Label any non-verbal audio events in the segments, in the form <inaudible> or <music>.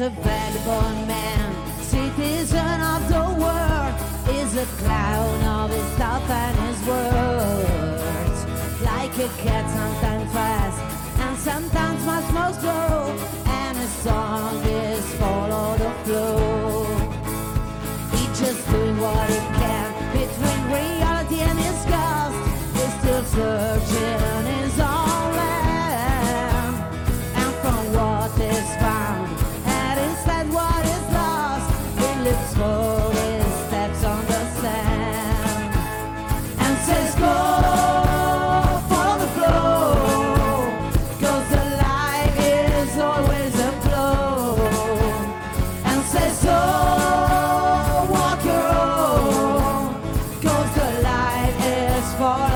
a that. fall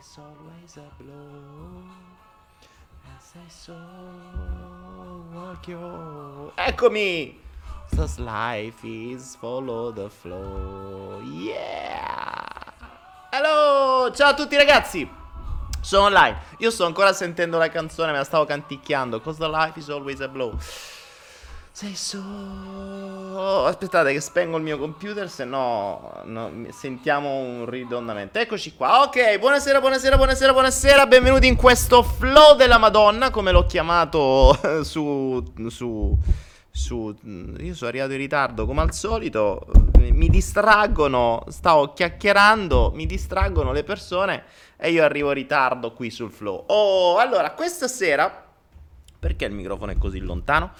Is always a blow. As I so walk you. Eccomi! Cause life is follow the flow. Yeah! Hello! Ciao a tutti ragazzi! Sono online. Io sto ancora sentendo la canzone, me la stavo canticchiando. Cause the life is always a blow. Sei so... Aspettate che spengo il mio computer, se no, no sentiamo un ridondamento. Eccoci qua. Ok, buonasera, buonasera, buonasera, buonasera. Benvenuti in questo flow della Madonna, come l'ho chiamato <laughs> su... su... su io sono arrivato in ritardo come al solito. Mi distraggono, stavo chiacchierando, mi distraggono le persone e io arrivo in ritardo qui sul flow. Oh, allora, questa sera perché il microfono è così lontano?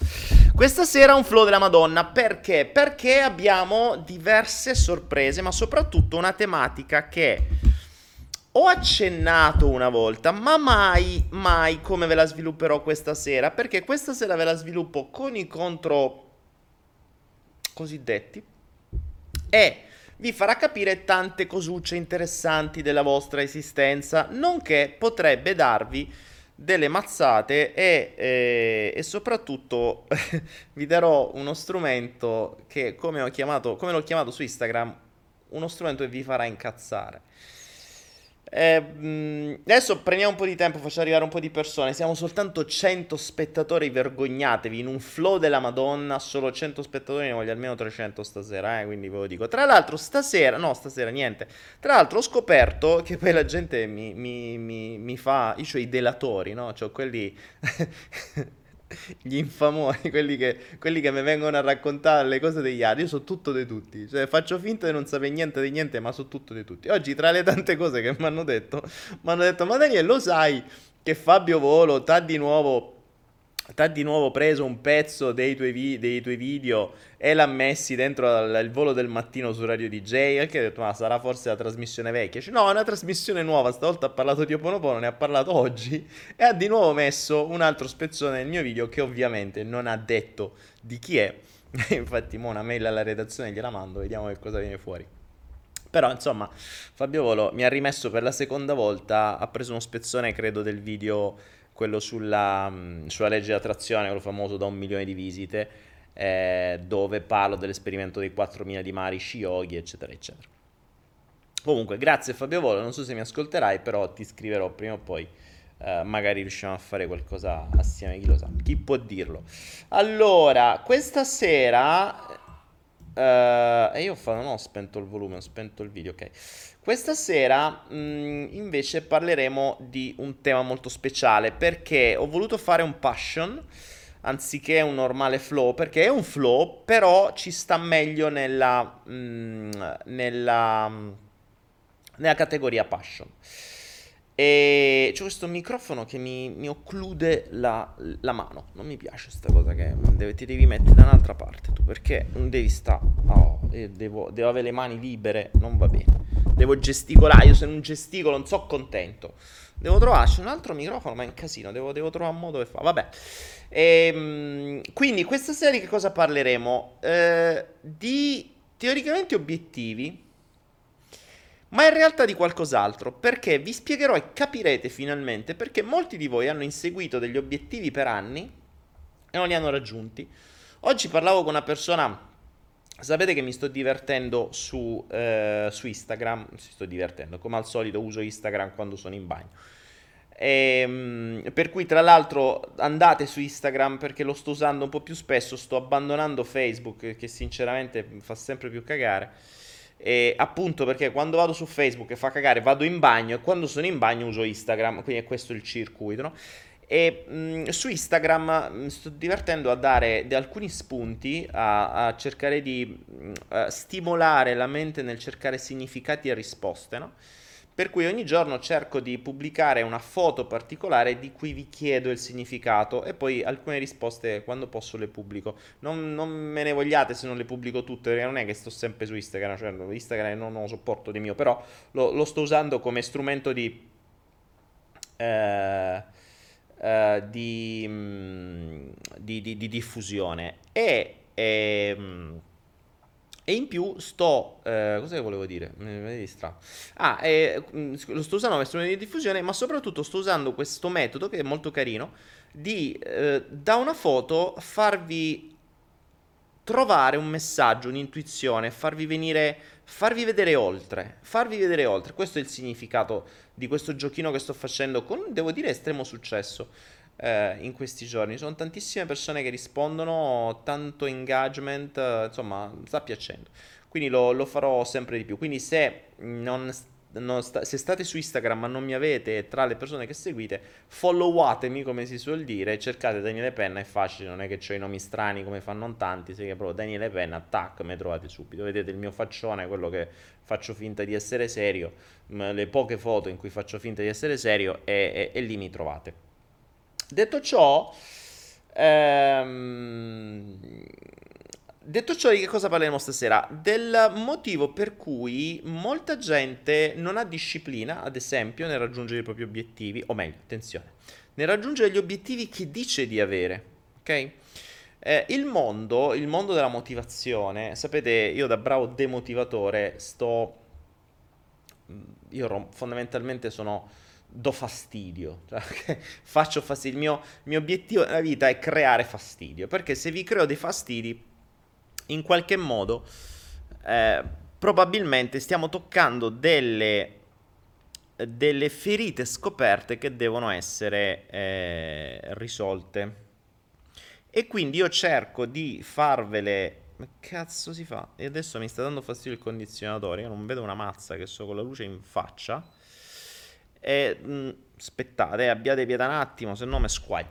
Questa sera un flow della Madonna, perché? Perché abbiamo diverse sorprese, ma soprattutto una tematica che ho accennato una volta, ma mai, mai come ve la svilupperò questa sera, perché questa sera ve la sviluppo con i contro cosiddetti e vi farà capire tante cosucce interessanti della vostra esistenza, nonché potrebbe darvi delle mazzate e, e, e soprattutto <laughs> vi darò uno strumento che come, chiamato, come l'ho chiamato su Instagram, uno strumento che vi farà incazzare. Eh, adesso prendiamo un po' di tempo, facciamo arrivare un po' di persone. Siamo soltanto 100 spettatori, vergognatevi. In un flow della Madonna, solo 100 spettatori, ne voglio almeno 300 stasera, eh, quindi ve lo dico. Tra l'altro, stasera, no, stasera niente. Tra l'altro, ho scoperto che poi la gente mi, mi, mi, mi fa. Io ho i delatori, no? Cioè quelli. <laughs> gli infamoni, quelli che, quelli che mi vengono a raccontare le cose degli altri. Io so tutto di tutti, cioè faccio finta di non sapere niente di niente, ma so tutto di tutti. Oggi, tra le tante cose che mi hanno detto, mi hanno detto: Ma Daniele, lo sai che Fabio Volo t'ha di nuovo ti ha di nuovo preso un pezzo dei tuoi, vi- dei tuoi video e l'ha messi dentro al, il volo del mattino su Radio DJ. E che ho detto, ma sarà forse la trasmissione vecchia? Cioè, no, è una trasmissione nuova. Stavolta ha parlato di Oponopono, ne ha parlato oggi. E ha di nuovo messo un altro spezzone nel mio video che ovviamente non ha detto di chi è. <laughs> Infatti, mo una mail alla redazione gliela mando, vediamo che cosa viene fuori. Però, insomma, Fabio Volo mi ha rimesso per la seconda volta, ha preso uno spezzone, credo, del video quello sulla, mm, sulla legge di attrazione, quello famoso da un milione di visite, eh, dove parlo dell'esperimento dei 4.000 di Marishi Yogi, eccetera, eccetera. Comunque, grazie Fabio Volo, non so se mi ascolterai, però ti scriverò prima o poi. Uh, magari riusciamo a fare qualcosa assieme, chi lo sa, chi può dirlo. Allora, questa sera Uh, e io ho fatto, non ho spento il volume, ho spento il video, ok. Questa sera mh, mm, invece parleremo di un tema molto speciale perché ho voluto fare un passion anziché un normale flow perché è un flow però ci sta meglio nella, mh, mm, nella, nella categoria passion. E c'è questo microfono che mi, mi occlude la, la, mano. Non mi piace questa cosa che deve, ti devi mettere da un'altra parte tu perché non devi stare. Oh, devo, devo, avere le mani libere, non va bene. Devo gesticolare. Io se non gesticolo non so contento. Devo trovarci un altro microfono, ma è un casino. Devo, devo trovare un modo per fare. Vabbè. Ehm, quindi, questa sera di che cosa parleremo? Eh, di teoricamente obiettivi ma in realtà di qualcos'altro, perché vi spiegherò e capirete finalmente perché molti di voi hanno inseguito degli obiettivi per anni e non li hanno raggiunti. Oggi parlavo con una persona, sapete che mi sto divertendo su, eh, su Instagram, mi sto divertendo, come al solito uso Instagram quando sono in bagno. E, ehm, per cui tra l'altro andate su Instagram perché lo sto usando un po' più spesso, sto abbandonando Facebook che sinceramente fa sempre più cagare. E appunto perché quando vado su Facebook e fa cagare vado in bagno e quando sono in bagno uso Instagram, quindi è questo il circuito, no? E mh, mm, su Instagram mi sto divertendo a dare alcuni spunti, a, a cercare di mh, mm, stimolare la mente nel cercare significati e risposte, no? Per cui ogni giorno cerco di pubblicare una foto particolare di cui vi chiedo il significato e poi alcune risposte quando posso le pubblico. Non, non me ne vogliate se non le pubblico tutte, perché non è che sto sempre su Instagram, cioè Instagram non lo sopporto di mio, però lo, lo sto usando come strumento di... Eh, eh, di, mm, di, di, di, diffusione e... e ehm, E in più sto, eh, cosa volevo dire? Mi mi distratto. Ah, eh, lo sto usando come strumento di diffusione, ma soprattutto sto usando questo metodo che è molto carino di eh, da una foto farvi trovare un messaggio, un'intuizione, farvi venire, farvi vedere oltre, farvi vedere oltre. Questo è il significato di questo giochino che sto facendo con, devo dire, estremo successo eh, in questi giorni. Ci sono tantissime persone che rispondono, tanto engagement, eh, insomma, sta piacendo. Quindi lo, lo farò sempre di più. Quindi se non non sta- se state su Instagram ma non mi avete tra le persone che seguite, followatemi come si suol dire, cercate Daniele Penna, è facile, non è che ho i nomi strani come fanno tanti, se che proprio Daniele Penna, tac, mi trovate subito, vedete il mio faccione, quello che faccio finta di essere serio, le poche foto in cui faccio finta di essere serio e, e- e lì mi trovate. Detto ciò, ehm, detto ciò, di che cosa parleremo stasera? Del motivo per cui molta gente non ha disciplina, ad esempio, nel raggiungere i propri obiettivi, o meglio, attenzione, nel raggiungere gli obiettivi che dice di avere, ok? Eh, il mondo, il mondo della motivazione, sapete, io da bravo demotivatore sto... Io rom- fondamentalmente sono do fastidio, <laughs> cioè, faccio fastidio. Il mio, il mio obiettivo nella vita è creare fastidio, perché se vi creo dei fastidi, in qualche modo, eh, probabilmente stiamo toccando delle, delle ferite scoperte che devono essere eh, risolte. E quindi io cerco di farvele. Ma cazzo si fa? E adesso mi sta dando fastidio il condizionatore. Io non vedo una mazza che so con la luce in faccia. E, mh, aspettate, abbiate pietà un attimo, se no mi squai.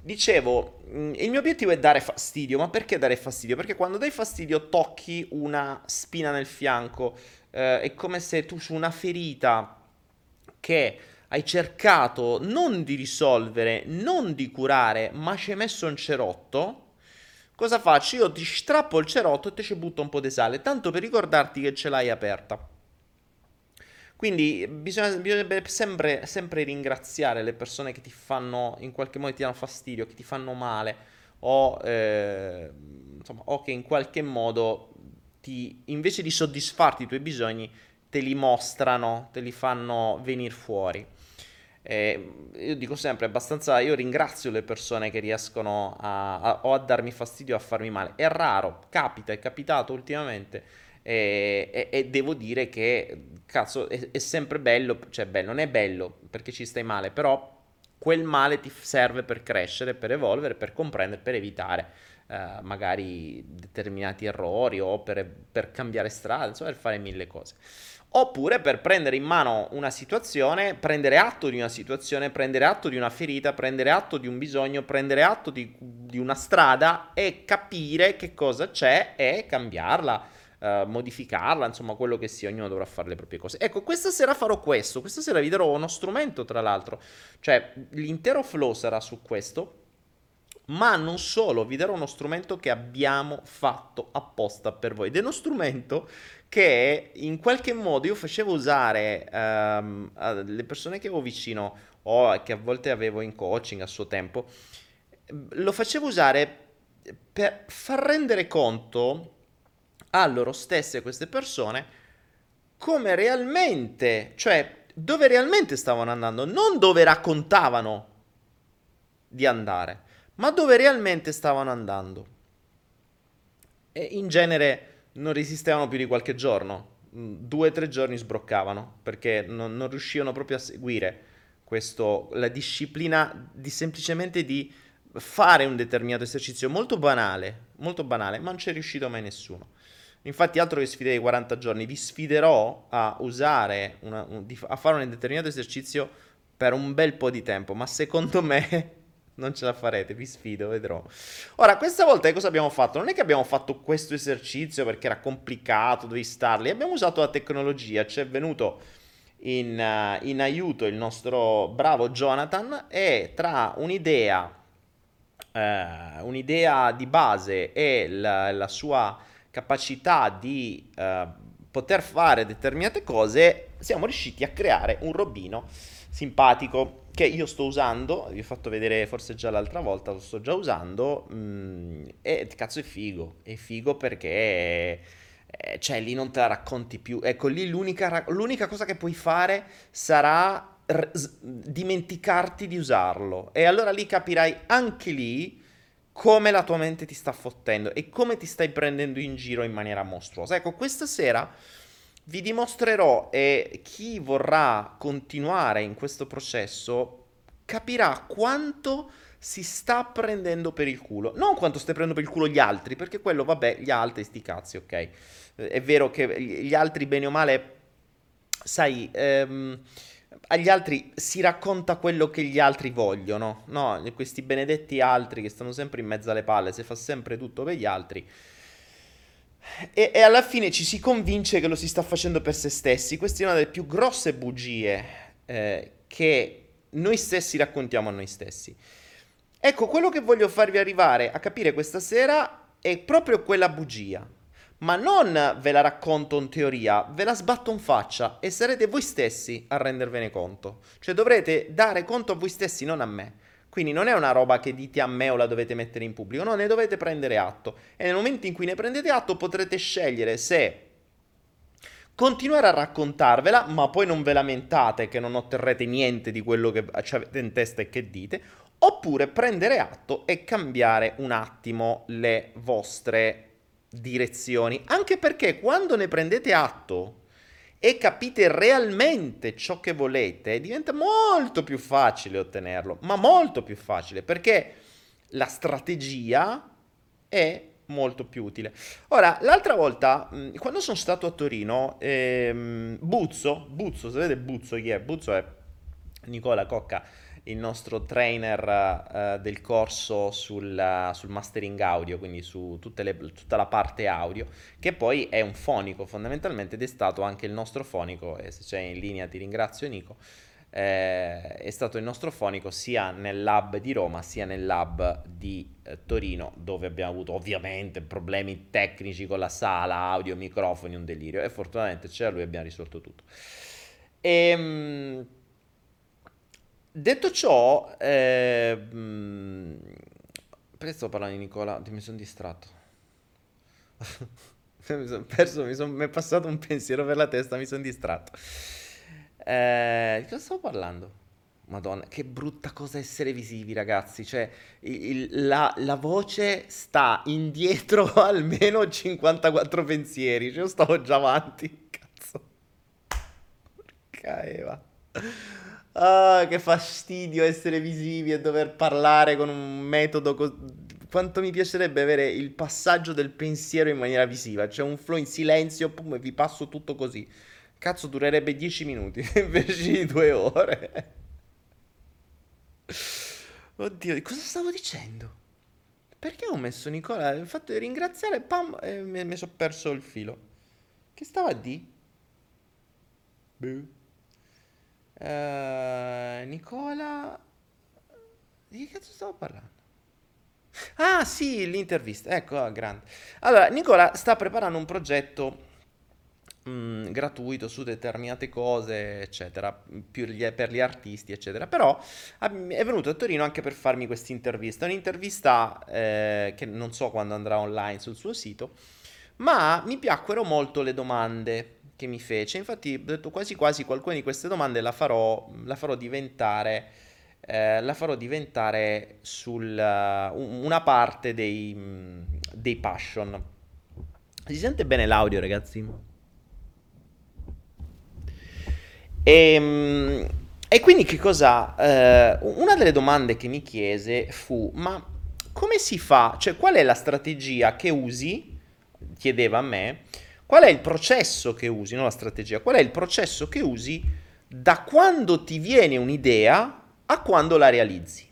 Dicevo, mh, il mio obiettivo è dare fastidio, ma perché dare fastidio? Perché quando dai fastidio tocchi una spina nel fianco, eh, è come se tu su una ferita che hai cercato non di risolvere, non di curare, ma ci hai messo un cerotto. Cosa faccio? Io ti strappo il cerotto e te ci butto un po' di sale, tanto per ricordarti che ce l'hai aperta. Quindi bisogna, bisognerebbe sempre, sempre ringraziare le persone che ti fanno, in qualche modo ti danno fastidio, che ti fanno male, o, eh, insomma, o che in qualche modo ti, invece di soddisfarti i tuoi bisogni, te li mostrano, te li fanno venire fuori. Eh, io dico sempre, abbastanza, io ringrazio le persone che riescono a, a, o a darmi fastidio o a farmi male. È raro, capita, è capitato ultimamente e, e, e devo dire che, cazzo, è, è, sempre bello, cioè bello, non è bello perché ci stai male, però quel male ti serve per crescere, per evolvere, per comprendere, per evitare eh, magari determinati errori o per, per cambiare strada, insomma, per fare mille cose. Oppure per prendere in mano una situazione, prendere atto di una situazione, prendere atto di una ferita, prendere atto di un bisogno, prendere atto di, di una strada e capire che cosa c'è e cambiarla uh, modificarla, insomma, quello che sia, ognuno dovrà fare le proprie cose. Ecco, questa sera farò questo, questa sera vi darò uno strumento, tra l'altro, cioè l'intero flow sarà su questo, ma non solo, vi darò uno strumento che abbiamo fatto apposta per voi, ed è uno strumento che in qualche modo io facevo usare um, alle persone che avevo vicino o che a volte avevo in coaching a suo tempo, lo facevo usare per far rendere conto a loro stesse queste persone come realmente, cioè dove realmente stavano andando, non dove raccontavano di andare, ma dove realmente stavano andando. E in genere non resistevano più di qualche giorno, mm, due o tre giorni sbroccavano perché non, non riuscivano proprio a seguire questo, la disciplina di semplicemente di fare un determinato esercizio molto banale, molto banale, ma non c'è riuscito mai nessuno. Infatti, altro che sfide di 40 giorni, vi sfiderò a usare, una, un, a fare un determinato esercizio per un bel po' di tempo, ma secondo me <laughs> non ce la farete, vi sfido, vedrò. Ora, questa volta cosa abbiamo fatto? Non è che abbiamo fatto questo esercizio perché era complicato, dovevi starli, abbiamo usato la tecnologia, ci è venuto in, uh, in aiuto il nostro bravo Jonathan e tra un'idea, uh, un'idea di base e la, la sua capacità di uh, poter fare determinate cose, siamo riusciti a creare un robino simpatico che io sto usando, vi ho fatto vedere forse già l'altra volta, lo sto già usando mh, mm, e cazzo è figo, è figo perché eh, cioè lì non te la racconti più. Ecco, lì l'unica, l'unica cosa che puoi fare sarà r- s- dimenticarti di usarlo. E allora lì capirai anche lì come la tua mente ti sta fottendo e come ti stai prendendo in giro in maniera mostruosa. Ecco, questa sera vi dimostrerò e chi vorrà continuare in questo processo capirà quanto si sta prendendo per il culo. Non quanto stai prendendo per il culo gli altri, perché quello, vabbè, gli altri, sti cazzi, ok. È vero che gli altri, bene o male, sai, ehm, agli altri si racconta quello che gli altri vogliono, no? Questi benedetti altri che stanno sempre in mezzo alle palle, si fa sempre tutto per gli altri. E, e, alla fine ci si convince che lo si sta facendo per se stessi. Questa è una delle più grosse bugie eh, che noi stessi raccontiamo a noi stessi. Ecco, quello che voglio farvi arrivare a capire questa sera è proprio quella bugia ma non ve la racconto in teoria, ve la sbatto in faccia e sarete voi stessi a rendervene conto. Cioè dovrete dare conto a voi stessi, non a me. Quindi non è una roba che dite a me o la dovete mettere in pubblico, no, ne dovete prendere atto. E nel momento in cui ne prendete atto potrete scegliere se continuare a raccontarvela, ma poi non ve lamentate che non otterrete niente di quello che avete in testa e che dite, oppure prendere atto e cambiare un attimo le vostre direzioni, anche perché quando ne prendete atto e capite realmente ciò che volete, diventa molto più facile ottenerlo, ma molto più facile, perché la strategia è molto più utile. Ora, l'altra volta, quando sono stato a Torino, ehm, Buzzo, Buzzo, sapete Buzzo chi è? Buzzo è Nicola Cocca, il nostro trainer uh, del corso sul, uh, sul, mastering audio, quindi su le, tutta la parte audio, che poi è un fonico fondamentalmente ed è stato anche il nostro fonico, e se c'è in linea ti ringrazio Nico, eh, è stato il nostro fonico sia nel lab di Roma sia nel lab di eh, Torino, dove abbiamo avuto ovviamente problemi tecnici con la sala, audio, microfoni, un delirio, e fortunatamente c'era lui e abbiamo risolto tutto. E, ehm, Detto ciò, eh, perché sto parlando di Nicola? Mi sono distratto. <laughs> mi sono perso, mi, son, mi, è passato un pensiero per la testa, mi sono distratto. Eh, di cosa stavo parlando? Madonna, che brutta cosa essere visivi, ragazzi. Cioè, il, la, la, voce sta indietro <laughs> almeno 54 pensieri. Cioè, io stavo già avanti. <laughs> Cazzo. Porca Eva. Ah, che fastidio essere visivi e dover parlare con un metodo così. Quanto mi piacerebbe avere il passaggio del pensiero in maniera visiva, cioè un flow in silenzio, pum, e vi passo tutto così. Cazzo, durerebbe 10 minuti <laughs> invece di 2 ore. Oddio, di cosa stavo dicendo? Perché ho messo Nicola? Il fatto di ringraziare, pam, e mi, mi sono perso il filo. Che stava a di? Boh. Uh, Nicola... Di che cazzo stavo parlando? Ah sì, l'intervista, ecco, ah, grande. Allora, Nicola sta preparando un progetto mh, mm, gratuito su determinate cose, eccetera, gli, per gli artisti, eccetera. Però è venuto a Torino anche per farmi questa intervista. Un'intervista eh, che non so quando andrà online sul suo sito, ma mi piacquero molto le domande che mi fece. Infatti, ho detto quasi quasi qualcuna di queste domande la farò, la farò diventare. Eh, la farò diventare sul, uh, una parte dei, dei passion. Si sente bene l'audio, ragazzi? E, ehm, e quindi che cosa? Eh, una delle domande che mi chiese fu: ma come si fa? Cioè, qual è la strategia che usi? Chiedeva a me Qual è il processo che usi, non la strategia, qual è il processo che usi da quando ti viene un'idea a quando la realizzi?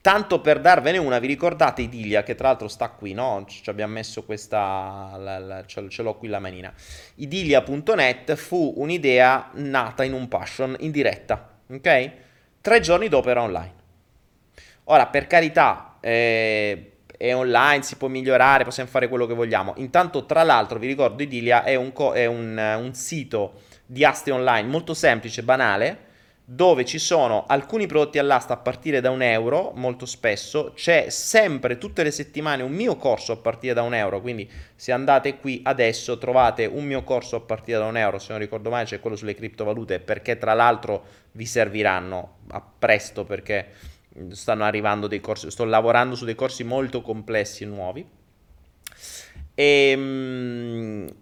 Tanto per darvene una, vi ricordate Idilia, che tra l'altro sta qui, no? Ci abbiamo messo questa, la, la, ce l'ho qui la manina. Idilia.net fu un'idea nata in un passion, in diretta, ok? Tre giorni dopo era online. Ora, per carità, eh, è online, si può migliorare, possiamo fare quello che vogliamo. Intanto, tra l'altro, vi ricordo, Idilia è un, co- è un, un sito di aste online molto semplice, banale, dove ci sono alcuni prodotti all'asta a partire da un euro, molto spesso, c'è sempre tutte le settimane un mio corso a partire da un euro, quindi se andate qui adesso trovate un mio corso a partire da un euro, se non ricordo male c'è quello sulle criptovalute, perché tra l'altro vi serviranno a presto perché stanno arrivando dei corsi, sto lavorando su dei corsi molto complessi e nuovi. E, ehm,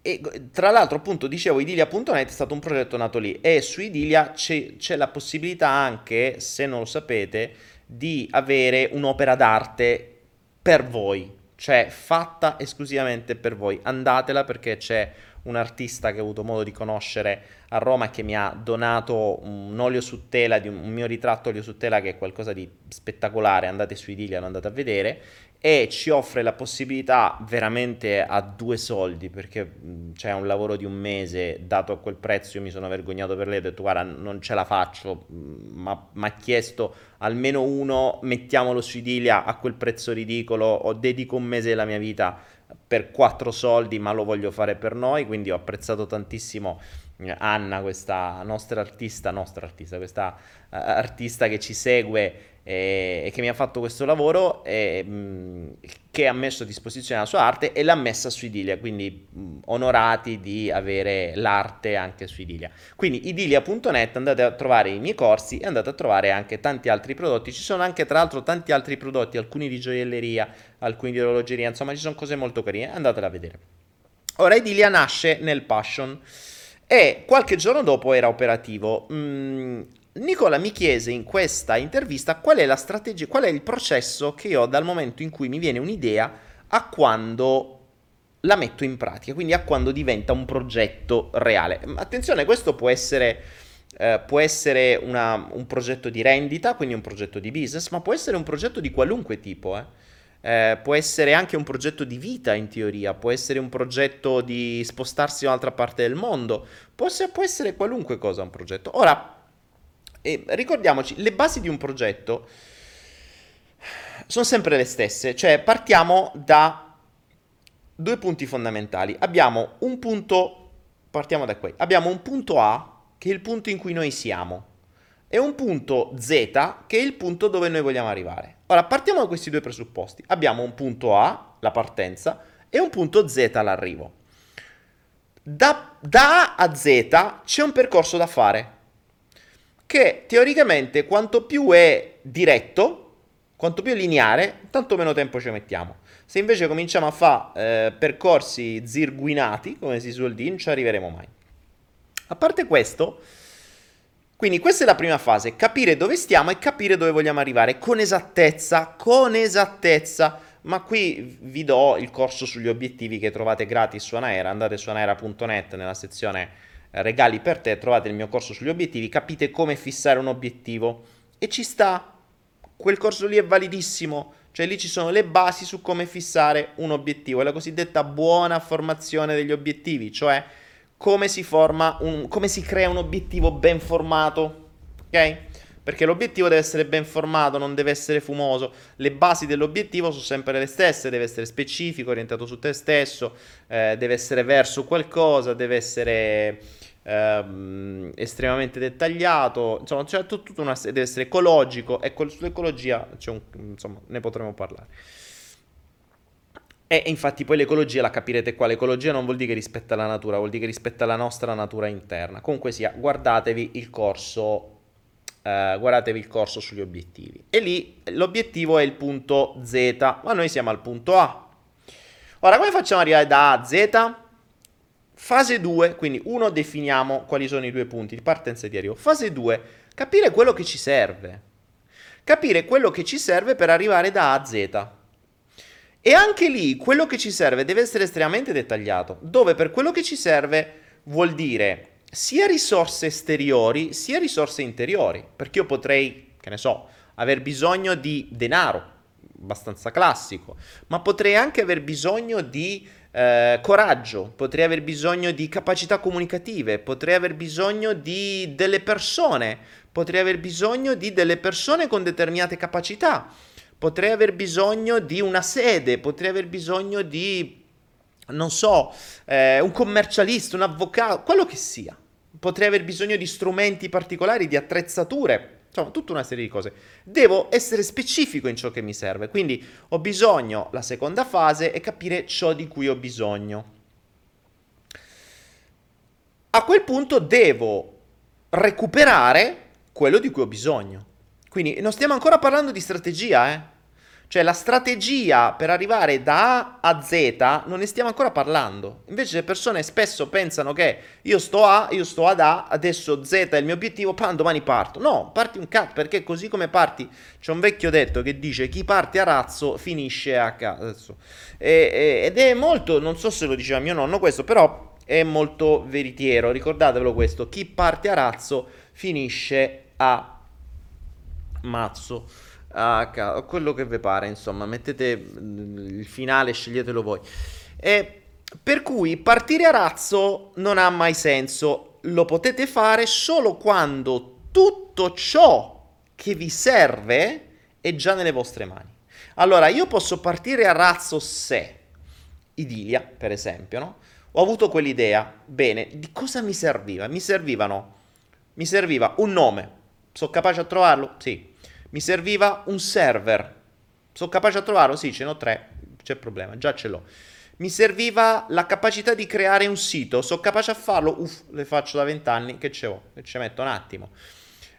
e tra l'altro, appunto, dicevo, Idilia.net è stato un progetto nato lì e su Idilia c'è, c'è, la possibilità anche, se non lo sapete, di avere un'opera d'arte per voi, cioè fatta esclusivamente per voi. Andatela perché c'è un artista che ho avuto modo di conoscere a Roma e che mi ha donato un olio su tela, di un, mio ritratto olio su tela che è qualcosa di spettacolare, andate su Idilia, lo andate a vedere. E ci offre la possibilità veramente a due soldi perché c'è un lavoro di un mese dato a quel prezzo io mi sono vergognato per lei ho detto guarda non ce la faccio ma mi ha chiesto almeno uno mettiamolo su Idilia a quel prezzo ridicolo o dedico un mese della mia vita per quattro soldi ma lo voglio fare per noi quindi ho apprezzato tantissimo eh, Anna questa nostra artista nostra artista questa uh, artista che ci segue e, che mi ha fatto questo lavoro e, mh, che ha messo a disposizione la sua arte e l'ha messa su Idilia, quindi onorati di avere l'arte anche su Idilia. Quindi idilia.net andate a trovare i miei corsi e andate a trovare anche tanti altri prodotti, ci sono anche tra l'altro tanti altri prodotti, alcuni di gioielleria, alcuni di orologeria, insomma ci sono cose molto carine, andatela a vedere. Ora Idilia nasce nel Passion e qualche giorno dopo era operativo. Nicola mi chiese in questa intervista qual è la strategia, qual è il processo che ho dal momento in cui mi viene un'idea a quando la metto in pratica, quindi a quando diventa un progetto reale. Attenzione, questo può essere, eh, può essere una, un progetto di rendita, quindi un progetto di business, ma può essere un progetto di qualunque tipo. Eh. Eh, può essere anche un progetto di vita in teoria, può essere un progetto di spostarsi da un'altra parte del mondo, può può essere qualunque cosa un progetto. Ora, e ricordiamoci, le basi di un progetto sono sempre le stesse, cioè partiamo da due punti fondamentali. Abbiamo un punto, partiamo da qui, abbiamo un punto A che è il punto in cui noi siamo e un punto Z che è il punto dove noi vogliamo arrivare. Ora partiamo da questi due presupposti. Abbiamo un punto A, la partenza, e un punto Z l'arrivo. Da, da A a Z c'è un percorso da fare che teoricamente quanto più è diretto, quanto più è lineare, tanto meno tempo ci mettiamo. Se invece cominciamo a fare eh, percorsi zirguinati, come si suol dire, non ci arriveremo mai. A parte questo, quindi questa è la prima fase, capire dove stiamo e capire dove vogliamo arrivare con esattezza, con esattezza. Ma qui vi do il corso sugli obiettivi che trovate gratis su Anaera, andate su anaera.net nella sezione regali per te, trovate il mio corso sugli obiettivi, capite come fissare un obiettivo e ci sta. Quel corso lì è validissimo, cioè lì ci sono le basi su come fissare un obiettivo, è la cosiddetta buona formazione degli obiettivi, cioè come si un come si crea un obiettivo ben formato, ok? Perché l'obiettivo deve essere ben formato, non deve essere fumoso. Le basi dell'obiettivo sono sempre le stesse, deve essere specifico, orientato su te stesso, eh, deve essere verso qualcosa, deve essere ehm, estremamente dettagliato, insomma, c'è tutta una, deve essere ecologico e sull'ecologia un, insomma, ne potremo parlare. E infatti poi l'ecologia la capirete qua, l'ecologia non vuol dire che rispetta la natura, vuol dire che rispetta la nostra natura interna. Comunque sia, guardatevi il corso Uh, guardatevi il corso sugli obiettivi. E lì l'obiettivo è il punto Z, ma noi siamo al punto A. Ora, come facciamo ad arrivare da A a Z? Fase 2, quindi uno definiamo quali sono i due punti di partenza e di arrivo. Fase 2, capire quello che ci serve. Capire quello che ci serve per arrivare da A a Z. E anche lì quello che ci serve deve essere estremamente dettagliato, dove per quello che ci serve vuol dire sia risorse esteriori sia risorse interiori, perché io potrei, che ne so, aver bisogno di denaro, abbastanza classico, ma potrei anche aver bisogno di eh, coraggio, potrei aver bisogno di capacità comunicative, potrei aver bisogno di delle persone, potrei aver bisogno di delle persone con determinate capacità, potrei aver bisogno di una sede, potrei aver bisogno di, non so, eh, un commercialista, un avvocato, quello che sia. potrei aver bisogno di strumenti particolari, di attrezzature, insomma, tutta una serie di cose. Devo essere specifico in ciò che mi serve, quindi ho bisogno, la seconda fase è capire ciò di cui ho bisogno. A quel punto devo recuperare quello di cui ho bisogno. Quindi non stiamo ancora parlando di strategia, eh? Cioè la strategia per arrivare da A a Z non ne stiamo ancora parlando. Invece le persone spesso pensano che io sto A, io sto ad A, adesso Z è il mio obiettivo, pam, domani parto. No, parti un cazzo, perché così come parti, c'è un vecchio detto che dice chi parte a razzo finisce a cazzo. ed è molto, non so se lo diceva mio nonno questo, però è molto veritiero. Ricordatevelo questo, chi parte a razzo finisce a mazzo a quello che vi pare, insomma, mettete mm, il finale, sceglietelo voi. E per cui partire a razzo non ha mai senso, lo potete fare solo quando tutto ciò che vi serve è già nelle vostre mani. Allora, io posso partire a razzo se, Idilia, per esempio, no? Ho avuto quell'idea, bene, di cosa mi serviva? Mi servivano, mi serviva un nome, sono capace a trovarlo? Sì. Mi serviva un server. Sono capace a trovarlo? Sì, ce n'ho tre. C'è problema, già ce l'ho. Mi serviva la capacità di creare un sito. Sono capace a farlo? Uff, le faccio da vent'anni. Che ce ho? Ci metto un attimo.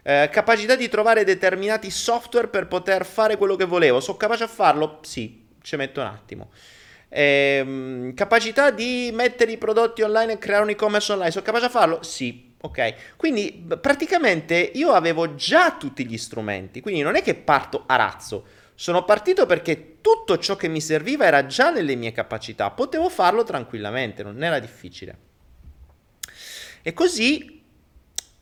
Eh, capacità di trovare determinati software per poter fare quello che volevo. Sono capace a farlo? Sì, ci metto un attimo. Eh, capacità di mettere i prodotti online e creare un e-commerce online. Sono capace a farlo? Sì, Ok, quindi praticamente io avevo già tutti gli strumenti, quindi non è che parto a razzo, sono partito perché tutto ciò che mi serviva era già nelle mie capacità, potevo farlo tranquillamente, non era difficile. E così,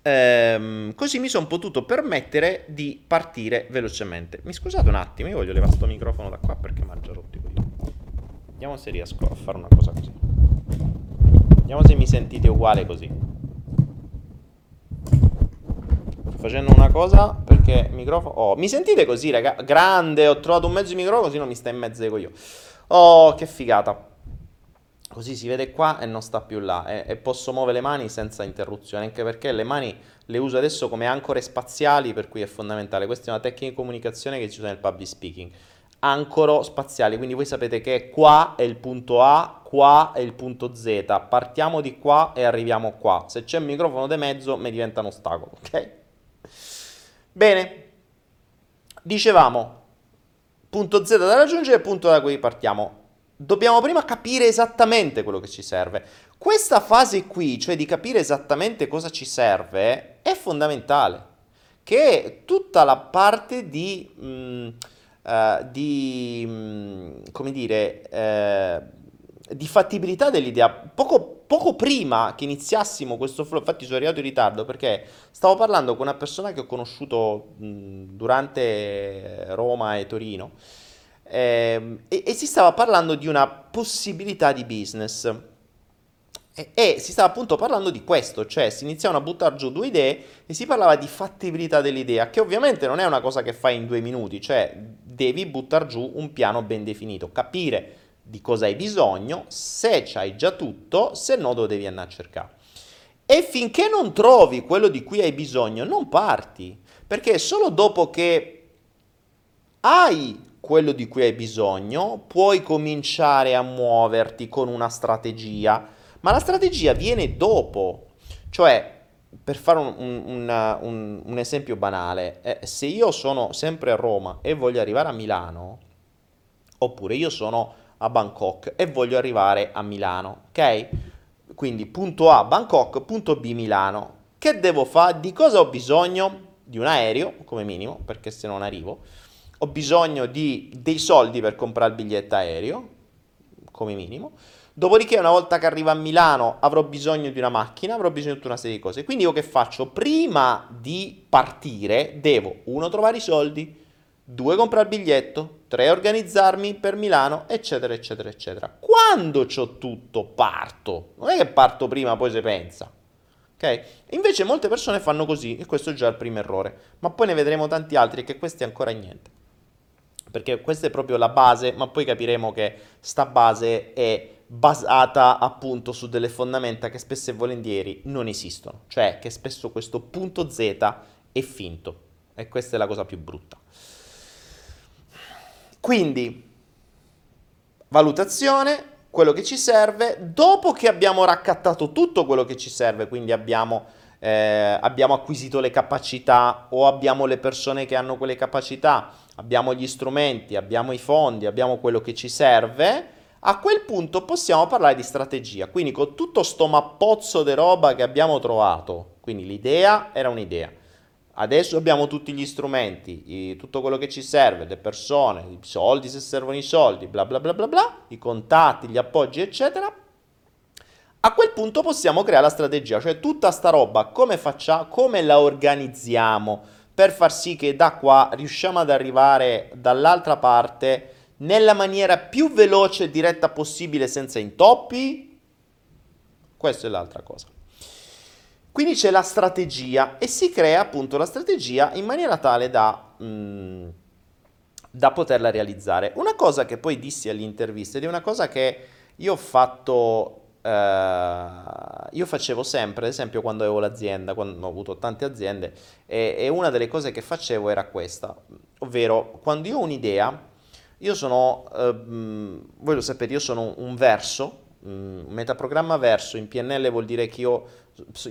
ehm, così mi sono potuto permettere di partire velocemente. Mi scusate un attimo, io voglio levare questo microfono da qua perché mangio rotti così. Vediamo se riesco a fare una cosa così. Vediamo se mi sentite uguale così facendo una cosa perché microfono... Oh, mi sentite così, raga? Grande, ho trovato un mezzo di microfono così non mi sta in mezzo ai io. Oh, che figata. Così si vede qua e non sta più là e, e, posso muovere le mani senza interruzione, anche perché le mani le uso adesso come ancore spaziali, per cui è fondamentale. Questa è una tecnica di comunicazione che ci usa nel public speaking. Ancoro spaziali, quindi voi sapete che qua è il punto A, qua è il punto Z. Partiamo di qua e arriviamo qua. Se c'è un microfono di mezzo mi diventa un ostacolo, ok? Bene, dicevamo, punto Z da raggiungere e punto da cui partiamo. Dobbiamo prima capire esattamente quello che ci serve. Questa fase qui, cioè di capire esattamente cosa ci serve, è fondamentale. Che è tutta la parte di, mh, mm, uh, eh, di mh, mm, come dire, uh, di fattibilità dell'idea. Poco, poco, prima che iniziassimo questo flow, infatti sono arrivato in ritardo perché stavo parlando con una persona che ho conosciuto mh, durante Roma e Torino eh, e, e, si stava parlando di una possibilità di business. E, e, si stava appunto parlando di questo, cioè si iniziavano a buttare giù due idee e si parlava di fattibilità dell'idea, che ovviamente non è una cosa che fai in due minuti, cioè devi buttare giù un piano ben definito, capire di cosa hai bisogno, se c'hai già tutto, se no lo devi andare a cercare. E finché non trovi quello di cui hai bisogno, non parti, perché solo dopo che hai quello di cui hai bisogno, puoi cominciare a muoverti con una strategia, ma la strategia viene dopo, cioè per fare un, un, un, un esempio banale, eh, se io sono sempre a Roma e voglio arrivare a Milano, oppure io sono a Bangkok e voglio arrivare a Milano, ok? Quindi punto A Bangkok, punto B Milano. Che devo fare? Di cosa ho bisogno? Di un aereo, come minimo, perché se non arrivo. Ho bisogno di dei soldi per comprare il biglietto aereo, come minimo. Dopodiché, una volta che arrivo a Milano, avrò bisogno di una macchina, avrò bisogno di tutta una serie di cose. Quindi io che faccio? Prima di partire, devo, uno, trovare i soldi, 2 comprare biglietto, 3 organizzarmi per Milano, eccetera, eccetera, eccetera. Quando c'ho tutto, parto. Non è che parto prima, poi si pensa. Ok? Invece molte persone fanno così e questo è già il primo errore. Ma poi ne vedremo tanti altri e che questi ancora niente. Perché questa è proprio la base, ma poi capiremo che sta base è basata appunto su delle fondamenta che spesso e volentieri non esistono, cioè che spesso questo punto Z è finto e questa è la cosa più brutta. Quindi, valutazione, quello che ci serve, dopo che abbiamo raccattato tutto quello che ci serve, quindi abbiamo, eh, abbiamo acquisito le capacità o abbiamo le persone che hanno quelle capacità, abbiamo gli strumenti, abbiamo i fondi, abbiamo quello che ci serve, a quel punto possiamo parlare di strategia. Quindi con tutto sto mappozzo di roba che abbiamo trovato, quindi l'idea era un'idea. Adesso abbiamo tutti gli strumenti, tutto quello che ci serve, le persone, i soldi se servono i soldi, bla bla bla bla bla, i contatti, gli appoggi, eccetera. A quel punto possiamo creare la strategia, cioè tutta sta roba come facciamo, come la organizziamo per far sì che da qua riusciamo ad arrivare dall'altra parte nella maniera più veloce e diretta possibile senza intoppi? Questa è l'altra cosa. Quindi c'è la strategia e si crea appunto la strategia in maniera tale da, mm, da poterla realizzare. Una cosa che poi dissi all'intervista ed è una cosa che io ho fatto Uh, io facevo sempre, ad esempio quando avevo l'azienda, quando ho avuto tante aziende, e, e, una delle cose che facevo era questa, ovvero quando io ho un'idea, io sono, uh, voi lo sapete, io sono un verso, un metaprogramma verso, in PNL vuol dire che io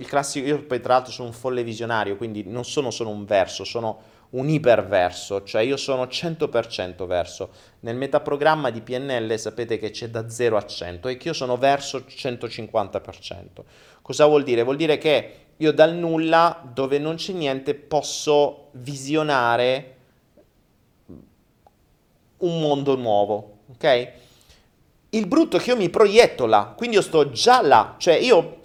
classico, io poi tra l'altro sono un folle visionario, quindi non sono solo un verso, sono un iperverso, cioè io sono 100% verso. Nel metaprogramma di PNL sapete che c'è da 0 a 100 e che io sono verso 150%. Cosa vuol dire? Vuol dire che io dal nulla, dove non c'è niente, posso visionare un mondo nuovo, ok? Il brutto è che io mi proietto là, quindi io sto già là, cioè io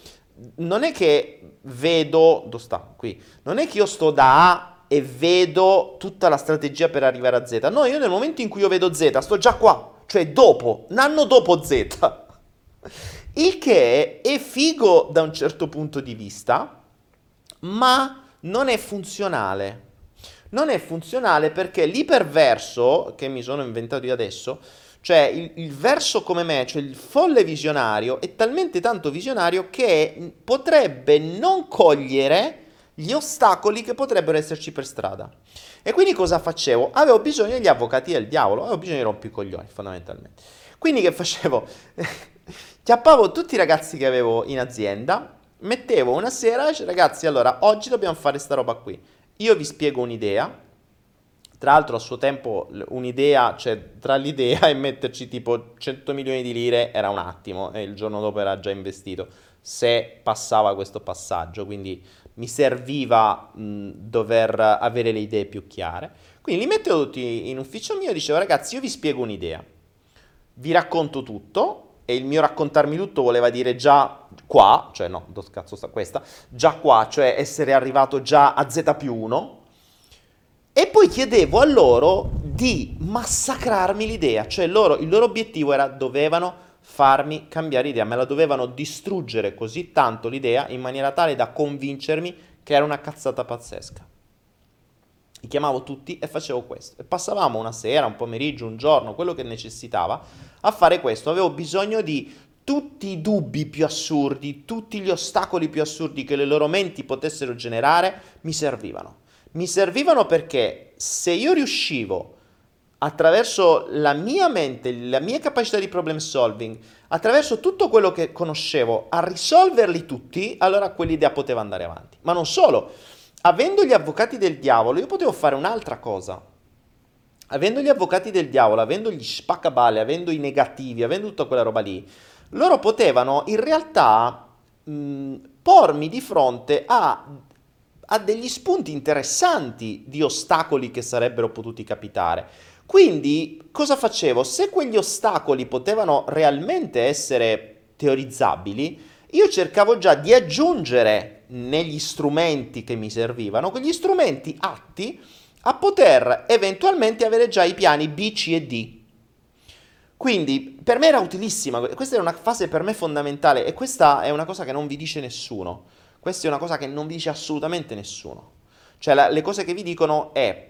non è che vedo, dove sta? Qui, non è che io sto da A e vedo tutta la strategia per arrivare a Z. No, io nel momento in cui io vedo Z sto già qua, cioè dopo, un anno dopo Z. <laughs> Il che è figo da un certo punto di vista, ma non è funzionale. Non è funzionale perché l'iperverso, che mi sono inventato io adesso, cioè il, il, verso come me, cioè il folle visionario, è talmente tanto visionario che potrebbe non cogliere gli ostacoli che potrebbero esserci per strada. E quindi cosa facevo? Avevo bisogno degli avvocati del diavolo, avevo bisogno di rompicoglioni fondamentalmente. Quindi che <laughs> facevo? Chiappavo tutti i ragazzi che avevo in azienda, mettevo una sera, ragazzi, allora oggi dobbiamo fare sta roba qui. Io vi spiego un'idea, tra l'altro a suo tempo un'idea, cioè tra l'idea <laughs> e metterci tipo 100 milioni di lire era un attimo e il giorno dopo era già investito, se passava questo passaggio, quindi mi serviva mh, dover avere le idee più chiare. Quindi li mettevo tutti in ufficio mio e dicevo ragazzi io vi spiego un'idea, vi racconto tutto. E il mio raccontarmi tutto voleva dire già qua, cioè no, dove cazzo sta questa, già qua, cioè essere arrivato già a Z più 1 e poi chiedevo a loro di massacrarmi l'idea, cioè loro, il loro obiettivo era dovevano farmi cambiare idea, me la dovevano distruggere così tanto l'idea in maniera tale da convincermi che era una cazzata pazzesca. Li chiamavo tutti e facevo questo. E passavamo una sera, un pomeriggio, un giorno, quello che necessitava, a fare questo. Avevo bisogno di tutti i dubbi più assurdi, tutti gli ostacoli più assurdi che le loro menti potessero generare, mi servivano mi servivano perché se io riuscivo attraverso la mia mente, la mia capacità di problem solving, attraverso tutto quello che conoscevo, a risolverli tutti, allora quell'idea poteva andare avanti. Ma non solo, avendo gli avvocati del diavolo, io potevo fare un'altra cosa. Avendo gli avvocati del diavolo, avendo gli spaccaballe, avendo i negativi, avendo tutta quella roba lì, loro potevano in realtà mh, pormi di fronte a ha degli spunti interessanti di ostacoli che sarebbero potuti capitare. Quindi cosa facevo? Se quegli ostacoli potevano realmente essere teorizzabili, io cercavo già di aggiungere negli strumenti che mi servivano, quegli strumenti atti a poter eventualmente avere già i piani B, C e D. Quindi per me era utilissima, questa era una fase per me fondamentale e questa è una cosa che non vi dice nessuno. Questa è una cosa che non vi dice assolutamente nessuno. Cioè, la, le cose che vi dicono è,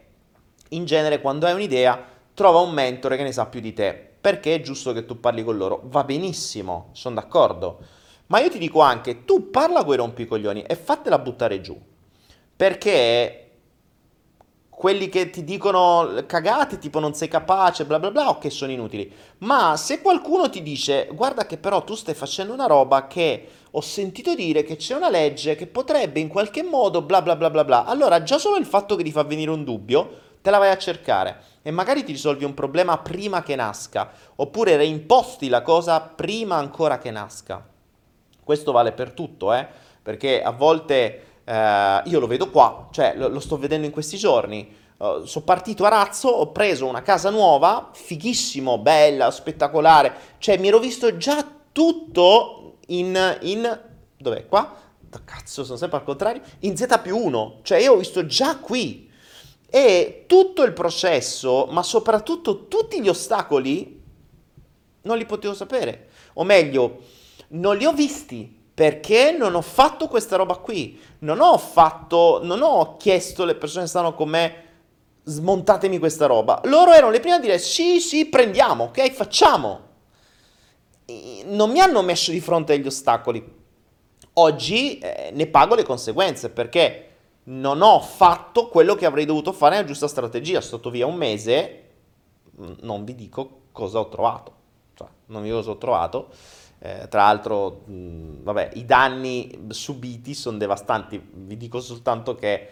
in genere, quando hai un'idea, trova un mentore che ne sa più di te. perché è giusto che tu parli con loro. Va benissimo, sono d'accordo. Ma io ti dico anche, tu parla con i rompicoglioni e fatela buttare giù. Perché quelli che ti dicono cagate, tipo non sei capace, bla bla bla, ok, sono inutili. Ma se qualcuno ti dice, guarda che però tu stai facendo una roba che ho sentito dire che c'è una legge che potrebbe in qualche modo bla bla bla bla bla, allora già solo il fatto che ti fa venire un dubbio, te la vai a cercare e magari ti risolvi un problema prima che nasca, oppure reimposti la cosa prima ancora che nasca. Questo vale per tutto, eh? Perché a volte eh, io lo vedo qua, cioè lo, lo sto vedendo in questi giorni. Uh, sono partito a razzo, ho preso una casa nuova, fighissimo, bella, spettacolare. Cioè, mi ero visto già tutto in. in dov'è? Qua? Cazzo, sono sempre al contrario. In Z più 1. Cioè, io ho visto già qui. E tutto il processo, ma soprattutto tutti gli ostacoli, non li potevo sapere. O meglio, non li ho visti perché non ho fatto questa roba qui. Non ho fatto, non ho chiesto alle persone che stanno con me smontatemi questa roba. Loro erano le prime a dire sì, sì, prendiamo, ok, facciamo. Non mi hanno messo di fronte agli ostacoli. Oggi eh, ne pago le conseguenze perché non ho fatto quello che avrei dovuto fare nella giusta strategia. Sono stato via un mese, non vi dico cosa ho trovato. Cioè, non vi dico cosa ho trovato eh, tra l'altro, mh, vabbè, i danni subiti sono devastanti. Vi dico soltanto che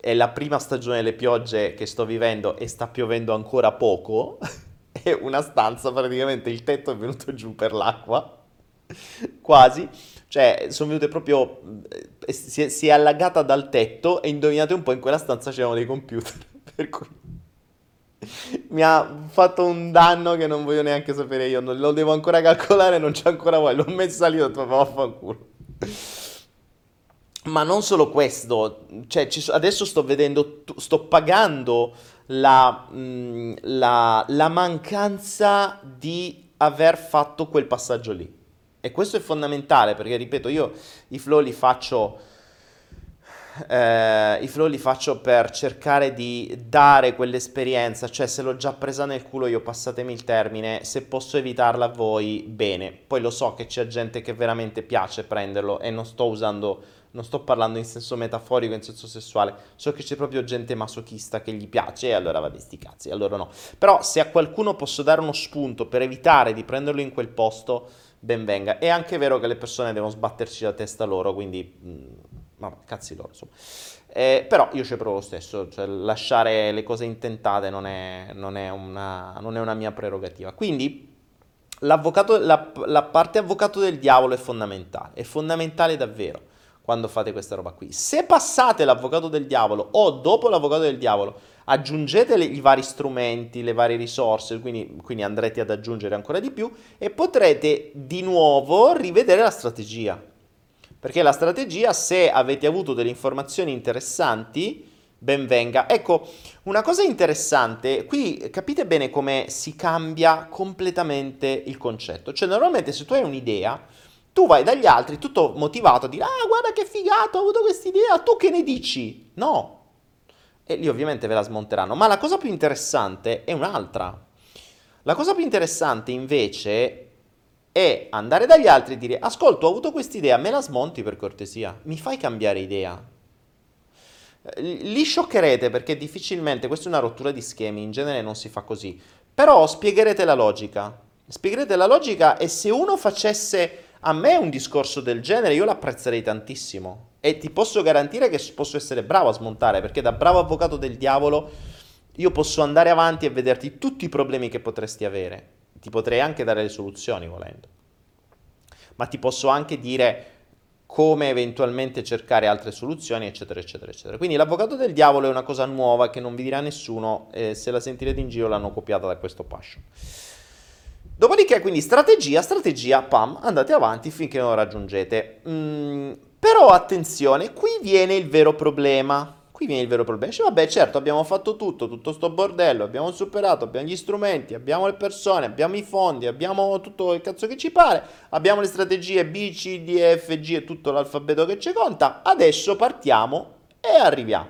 è la prima stagione delle piogge che sto vivendo e sta piovendo ancora poco. <laughs> e una stanza, praticamente il tetto è venuto giù per l'acqua. <laughs> Quasi. Cioè, sono venute proprio. Eh, si è, si è allagata dal tetto e indovinate un po', in quella stanza c'erano dei computer. <laughs> per cui <laughs> mi ha fatto un danno che non voglio neanche sapere io. Non lo devo ancora calcolare, non c'è ancora voglia. L'ho messo lì, ho detto vaffanculo. Ma non solo questo, cioè adesso sto vedendo, sto pagando la, mh, la, la mancanza di aver fatto quel passaggio lì. E questo è fondamentale perché, ripeto, io i flow li faccio eh, i flow li faccio per cercare di dare quell'esperienza, cioè se l'ho già presa nel culo io passatemi il termine, se posso evitarla a voi, bene. Poi lo so che c'è gente che veramente piace prenderlo e non sto usando, non sto parlando in senso metaforico, in senso sessuale, so che c'è proprio gente masochista che gli piace e allora va sti cazzi, allora no. Però se a qualcuno posso dare uno spunto per evitare di prenderlo in quel posto, ben venga. È anche vero che le persone devono sbatterci la testa loro, quindi... Mh, vabbè, cazzi loro, insomma. Eh, però io ci provo lo stesso, cioè lasciare le cose intentate non è, non è, una, non è una, mia prerogativa. Quindi la, la parte avvocato del diavolo è fondamentale, è fondamentale davvero quando fate questa roba qui. Se passate l'avvocato del diavolo o dopo l'avvocato del diavolo aggiungete le, i vari strumenti, le varie risorse, quindi, quindi andrete ad aggiungere ancora di più e potrete di nuovo rivedere la strategia. Perché la strategia, se avete avuto delle informazioni interessanti, ben venga. Ecco, una cosa interessante, qui capite bene come si cambia completamente il concetto. Cioè, normalmente se tu hai un'idea, tu vai dagli altri tutto motivato a dire, ah, guarda che figato, ho avuto questa idea, tu che ne dici? No. E lì ovviamente ve la smonteranno. Ma la cosa più interessante è un'altra. La cosa più interessante invece è andare dagli altri e dire ascolta ho avuto questa idea, me la smonti per cortesia, mi fai cambiare idea. Li scioccherete perché difficilmente, questa è una rottura di schemi, in genere non si fa così, però spiegherete la logica. Spiegherete la logica e se uno facesse a me un discorso del genere io l'apprezzerei tantissimo e ti posso garantire che posso essere bravo a smontare perché da bravo avvocato del diavolo io posso andare avanti e vederti tutti i problemi che potresti avere ti potrei anche dare le soluzioni volendo, ma ti posso anche dire come eventualmente cercare altre soluzioni, eccetera, eccetera, eccetera. Quindi l'avvocato del diavolo è una cosa nuova che non vi dirà nessuno, eh, se la sentirete in giro l'hanno copiata da questo passion. Dopodiché, quindi strategia, strategia, pam, andate avanti finché non raggiungete. Mm, però attenzione, qui viene il vero problema. Qui viene il vero problema. Dice, vabbè, certo, abbiamo fatto tutto, tutto sto bordello, abbiamo superato, abbiamo gli strumenti, abbiamo le persone, abbiamo i fondi, abbiamo tutto il cazzo che ci pare, abbiamo le strategie B, C, D, F, G e tutto l'alfabeto che ci conta. Adesso partiamo e arriviamo.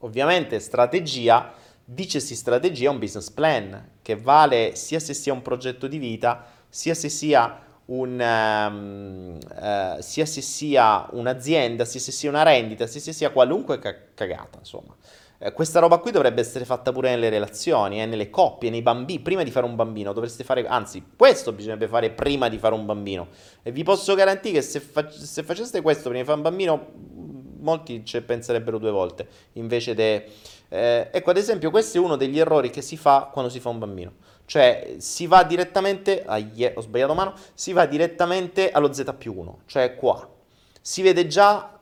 Ovviamente strategia dicesi strategia è un business plan che vale sia se sia un progetto di vita, sia se sia un, um, uh, sia se sia un'azienda, sia se sia una rendita, sia se sia qualunque ca- cagata, insomma. Eh, questa roba qui dovrebbe essere fatta pure nelle relazioni, eh, nelle coppie, nei bambini. Prima di fare un bambino dovreste fare, anzi, questo bisognerebbe fare prima di fare un bambino. E vi posso garantire che se, fa- se faceste questo prima di fare un bambino, molti ci penserebbero due volte invece di... Eh, ecco, ad esempio, questo è uno degli errori che si fa quando si fa un bambino. Cioè, si va direttamente... Ah, yeah, ho sbagliato mano. Si va direttamente allo Z più 1, cioè qua. Si vede già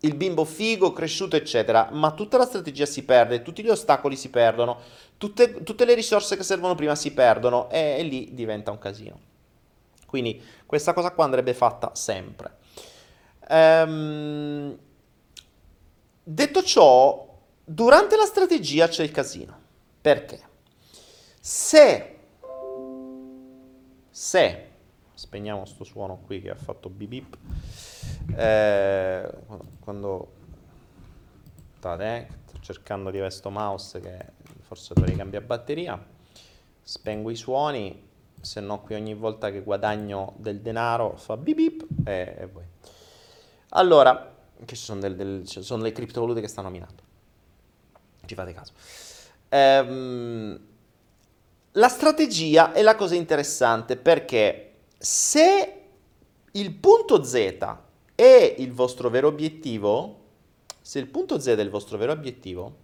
il bimbo figo, cresciuto, eccetera, ma tutta la strategia si perde, tutti gli ostacoli si perdono, tutte, tutte le risorse che servono prima si perdono e, e lì diventa un casino. Quindi questa cosa qua andrebbe fatta sempre. Ehm, detto ciò, durante la strategia c'è il casino. Perché? Se, se, spegniamo sto suono qui che ha fatto bip bip, eh, quando, state, eh, sto cercando di avere sto mouse che forse dovrei cambiare batteria, spengo i suoni, se no qui ogni volta che guadagno del denaro fa bip bip e, e voi. Allora, che ci sono, del, del, ci sono le criptovalute che stanno minando. Ci fate caso. Ehm, la strategia è la cosa interessante perché se il punto Z è il vostro vero obiettivo, se il punto Z è il vostro vero obiettivo,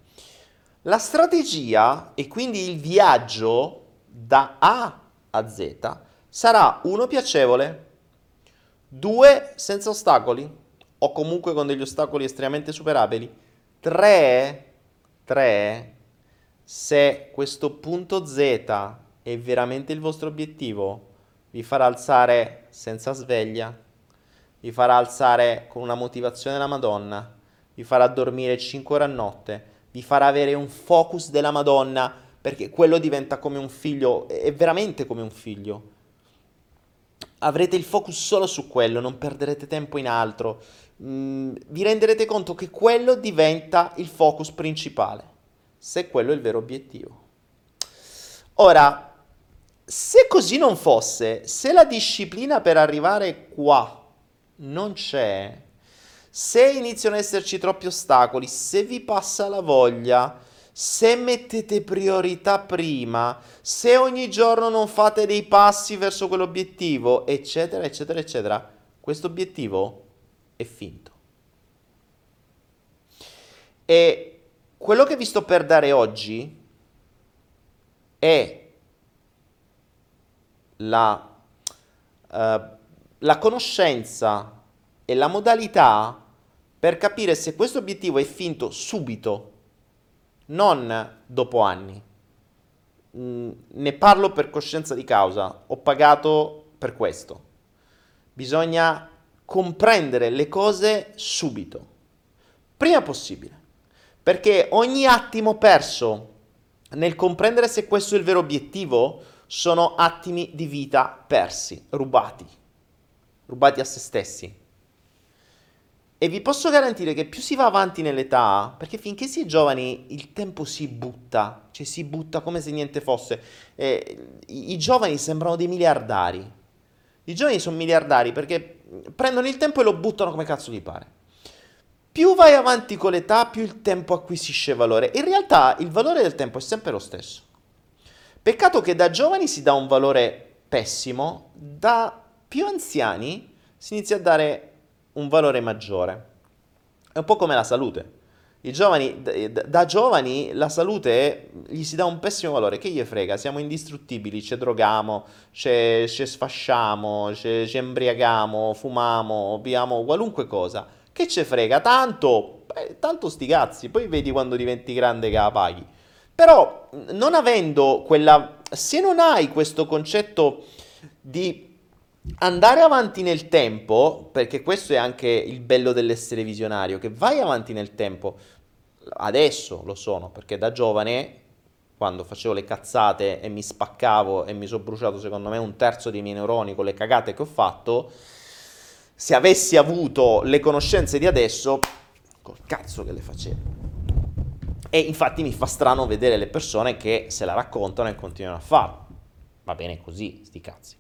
la strategia e quindi il viaggio da A a Z sarà uno piacevole, due senza ostacoli, o comunque con degli ostacoli estremamente superabili. 3, 3, se questo punto Z è veramente il vostro obiettivo, vi farà alzare senza sveglia, vi farà alzare con una motivazione della Madonna, vi farà dormire 5 ore a notte, vi farà avere un focus della Madonna, perché quello diventa come un figlio, è veramente come un figlio. Avrete il focus solo su quello, non perderete tempo in altro mm, vi renderete conto che quello diventa il focus principale, se quello è il vero obiettivo. Ora, se così non fosse, se la disciplina per arrivare qua non c'è, se iniziano ad esserci troppi ostacoli, se vi passa la voglia, se mettete priorità prima, se ogni giorno non fate dei passi verso quell'obiettivo, eccetera, eccetera, eccetera, questo obiettivo è finto. E quello che vi sto per dare oggi è la, uh, la conoscenza e la modalità per capire se questo obiettivo è finto subito, non dopo anni. Mm, ne parlo per coscienza di causa, ho pagato per questo. Bisogna comprendere le cose subito, prima possibile, perché ogni attimo perso nel comprendere se questo è il vero obiettivo sono attimi di vita persi, rubati, rubati a se stessi. E vi posso garantire che più si va avanti nell'età, perché finché si è giovani il tempo si butta, cioè si butta come se niente fosse. Eh, i, I giovani sembrano dei miliardari. I giovani sono miliardari perché prendono il tempo e lo buttano come cazzo gli pare. Più vai avanti con l'età, più il tempo acquisisce valore. In realtà il valore del tempo è sempre lo stesso. Peccato che da giovani si dà un valore pessimo, da più anziani si inizia a dare un valore maggiore. È un po' come la salute. Giovani, da giovani la salute gli si dà un pessimo valore, che gli frega, siamo indistruttibili, ci droghiamo, ci sfasciamo, ci embriaghiamo, fumiamo, beviamo qualunque cosa. Che ci frega? Tanto, beh, tanto sti cazzi, poi vedi quando diventi grande che la paghi. Però non avendo quella... Se non hai questo concetto di andare avanti nel tempo, perché questo è anche il bello dell'essere visionario, che vai avanti nel tempo, adesso lo sono, perché da giovane, quando facevo le cazzate e mi spaccavo e mi sono bruciato secondo me un terzo dei miei neuroni con le cagate che ho fatto, se avessi avuto le conoscenze di adesso, col cazzo che le facevo. E infatti mi fa strano vedere le persone che se la raccontano e continuano a farlo. Va bene così, sti cazzi.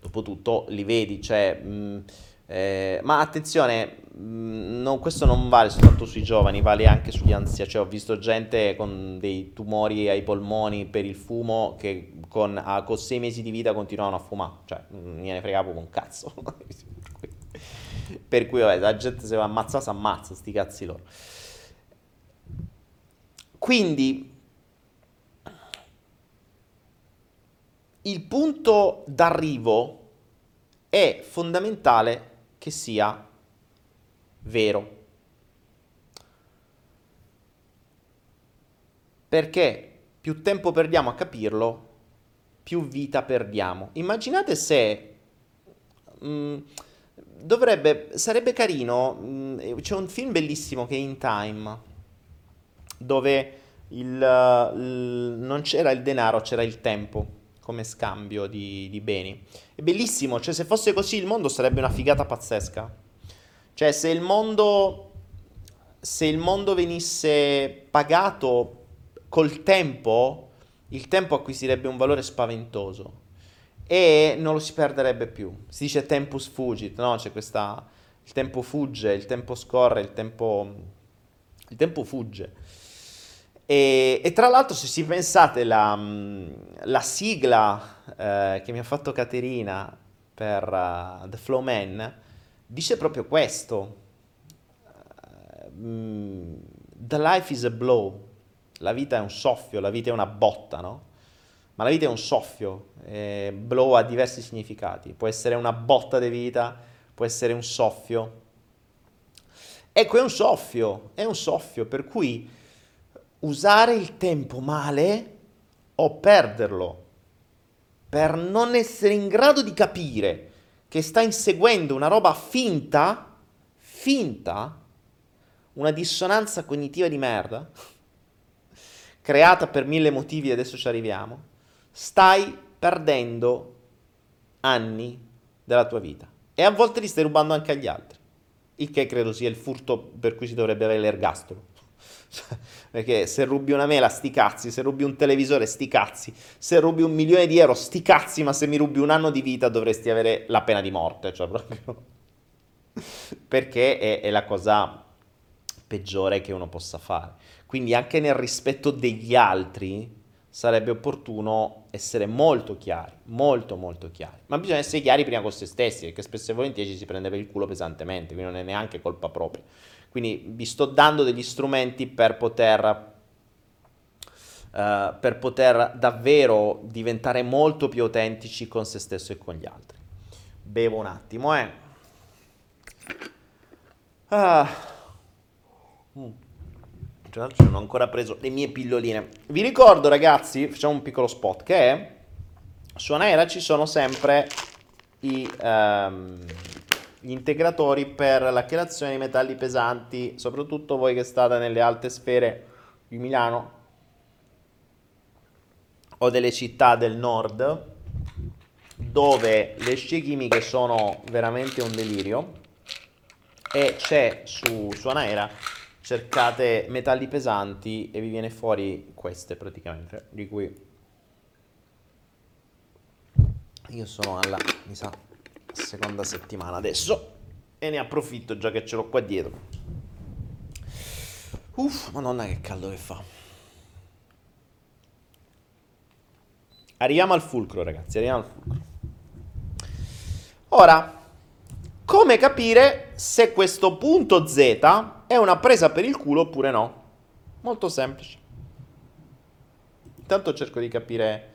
Dopotutto li vedi, cioè... Mh, eh, ma attenzione, mh, no, questo non vale soltanto sui giovani, vale anche sugli anziani. Cioè, ho visto gente con dei tumori ai polmoni per il fumo che con, ah, con sei mesi di vita continuavano a fumare. Cioè, non gliene fregava proprio un cazzo. <laughs> per cui, vabbè, la gente se va ammazzata, si ammazza, sti cazzi loro. Quindi, il punto d'arrivo è fondamentale che sia vero. Perché più tempo perdiamo a capirlo, più vita perdiamo. Immaginate se mh, mm, dovrebbe, sarebbe carino, mh, mm, c'è un film bellissimo che è In Time, dove il, il, non c'era il denaro, c'era il tempo come scambio di, di beni. È bellissimo, cioè se fosse così il mondo sarebbe una figata pazzesca. Cioè se il mondo, se il mondo venisse pagato col tempo, il tempo acquisirebbe un valore spaventoso e non lo si perderebbe più. Si dice tempus fugit, no? C'è questa... il tempo fugge, il tempo scorre, il tempo... il tempo fugge. E, e, tra l'altro, se si pensate, la, mm, la sigla eh, che mi ha fatto Caterina per uh, The Flow Man dice proprio questo: uh, The life is a blow. La vita è un soffio, la vita è una botta, no? Ma la vita è un soffio. Eh, blow ha diversi significati. Può essere una botta di vita, può essere un soffio. Ecco, è un soffio, è un soffio, per cui usare il tempo male o perderlo per non essere in grado di capire che sta inseguendo una roba finta, finta, una dissonanza cognitiva di merda, <laughs> creata per mille motivi, adesso ci arriviamo, stai perdendo anni della tua vita. E a volte li stai rubando anche agli altri, il che credo sia il furto per cui si dovrebbe avere l'ergastolo. <laughs> Perché se rubi una mela, sti cazzi, se rubi un televisore, sti cazzi, se rubi un milione di euro, sti cazzi, ma se mi rubi un anno di vita dovresti avere la pena di morte, cioè proprio... <laughs> Perché è, è la cosa peggiore che uno possa fare. Quindi anche nel rispetto degli altri sarebbe opportuno essere molto chiari, molto molto chiari. Ma bisogna essere chiari prima con se stessi, perché spesso e volentieri ci si prende per il culo pesantemente, quindi non è neanche colpa propria. Quindi vi sto dando degli strumenti per poter, uh, per poter davvero diventare molto più autentici con se stesso e con gli altri. Bevo un attimo, eh. Ah. Mm. Tra non ho ancora preso le mie pilloline. Vi ricordo ragazzi, facciamo un piccolo spot, che su Anaera ci sono sempre i... Um, gli integratori per la chelazione di metalli pesanti, soprattutto voi che state nelle alte sfere di Milano o delle città del nord, dove le scie chimiche sono veramente un delirio e c'è su, su Anaera cercate metalli pesanti e vi viene fuori queste praticamente di cui io sono alla mi sa seconda settimana adesso e ne approfitto già che ce l'ho qua dietro. Uff, madonna che caldo che fa. Arriviamo al fulcro, ragazzi, arriviamo al fulcro. Ora, come capire se questo punto Z è una presa per il culo oppure no? Molto semplice. Intanto cerco di capire...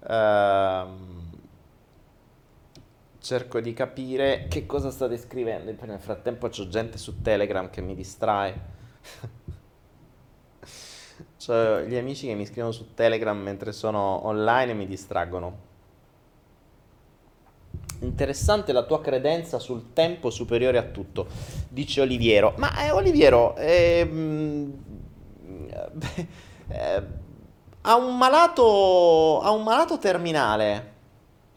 Uh, cerco di capire che cosa state scrivendo. Nel frattempo c'ho gente su Telegram che mi distrae. <laughs> cioè, gli amici che mi scrivono su Telegram mentre sono online e mi distraggono. Interessante la tua credenza sul tempo superiore a tutto, dice Oliviero. Ma eh, Oliviero, ehm, <laughs> eh, ha, un malato, ha un malato terminale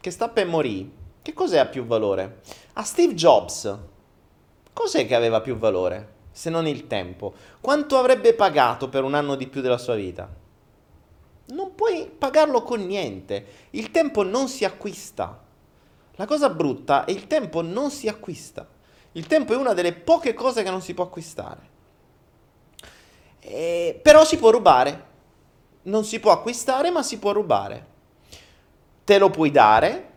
che sta per morire che cos'è a più valore? A Steve Jobs, cos'è che aveva più valore? se non il tempo? Quanto avrebbe pagato per un anno di più della sua vita? Non puoi pagarlo con niente. Il tempo non si acquista. La cosa brutta è il tempo non si acquista. Il tempo è una delle poche cose che non si può acquistare. E, però si può rubare. Non si può acquistare, ma si può rubare. Te lo puoi dare,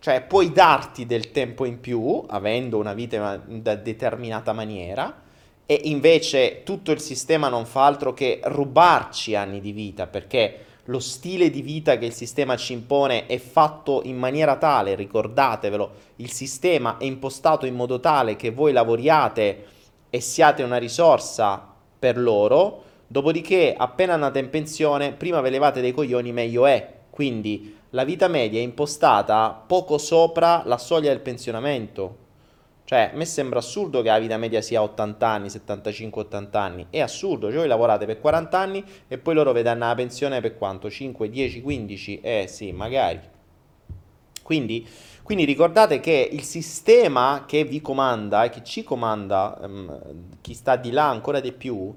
cioè puoi darti del tempo in più, avendo una vita in una determinata maniera, e invece tutto il sistema non fa altro che rubarci anni di vita, perché lo stile di vita che il sistema ci impone è fatto in maniera tale, ricordatevelo, il sistema è impostato in modo tale che voi lavoriate e siate una risorsa per loro, dopodiché appena andate in pensione, prima ve levate dei coglioni, meglio è. Quindi la vita media è impostata poco sopra la soglia del pensionamento. Cioè, a me sembra assurdo che la vita media sia 80 anni, 75-80 anni. È assurdo, cioè voi lavorate per 40 anni e poi loro vedono la pensione per quanto? 5, 10, 15? Eh sì, magari. Quindi, quindi ricordate che il sistema che vi comanda e che ci comanda, um, chi sta di là ancora di più,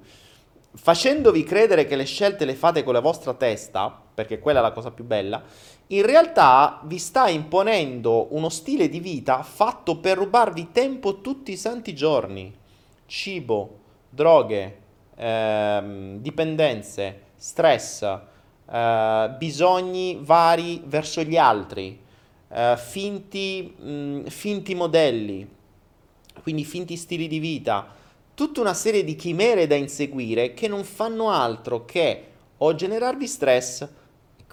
facendovi credere che le scelte le fate con la vostra testa, perché quella è la cosa più bella, in realtà vi sta imponendo uno stile di vita fatto per rubarvi tempo tutti i santi giorni. Cibo, droghe, ehm, dipendenze, stress, eh, bisogni vari verso gli altri, eh, finti, mh, finti modelli, quindi finti stili di vita, tutta una serie di chimere da inseguire che non fanno altro che o generarvi stress,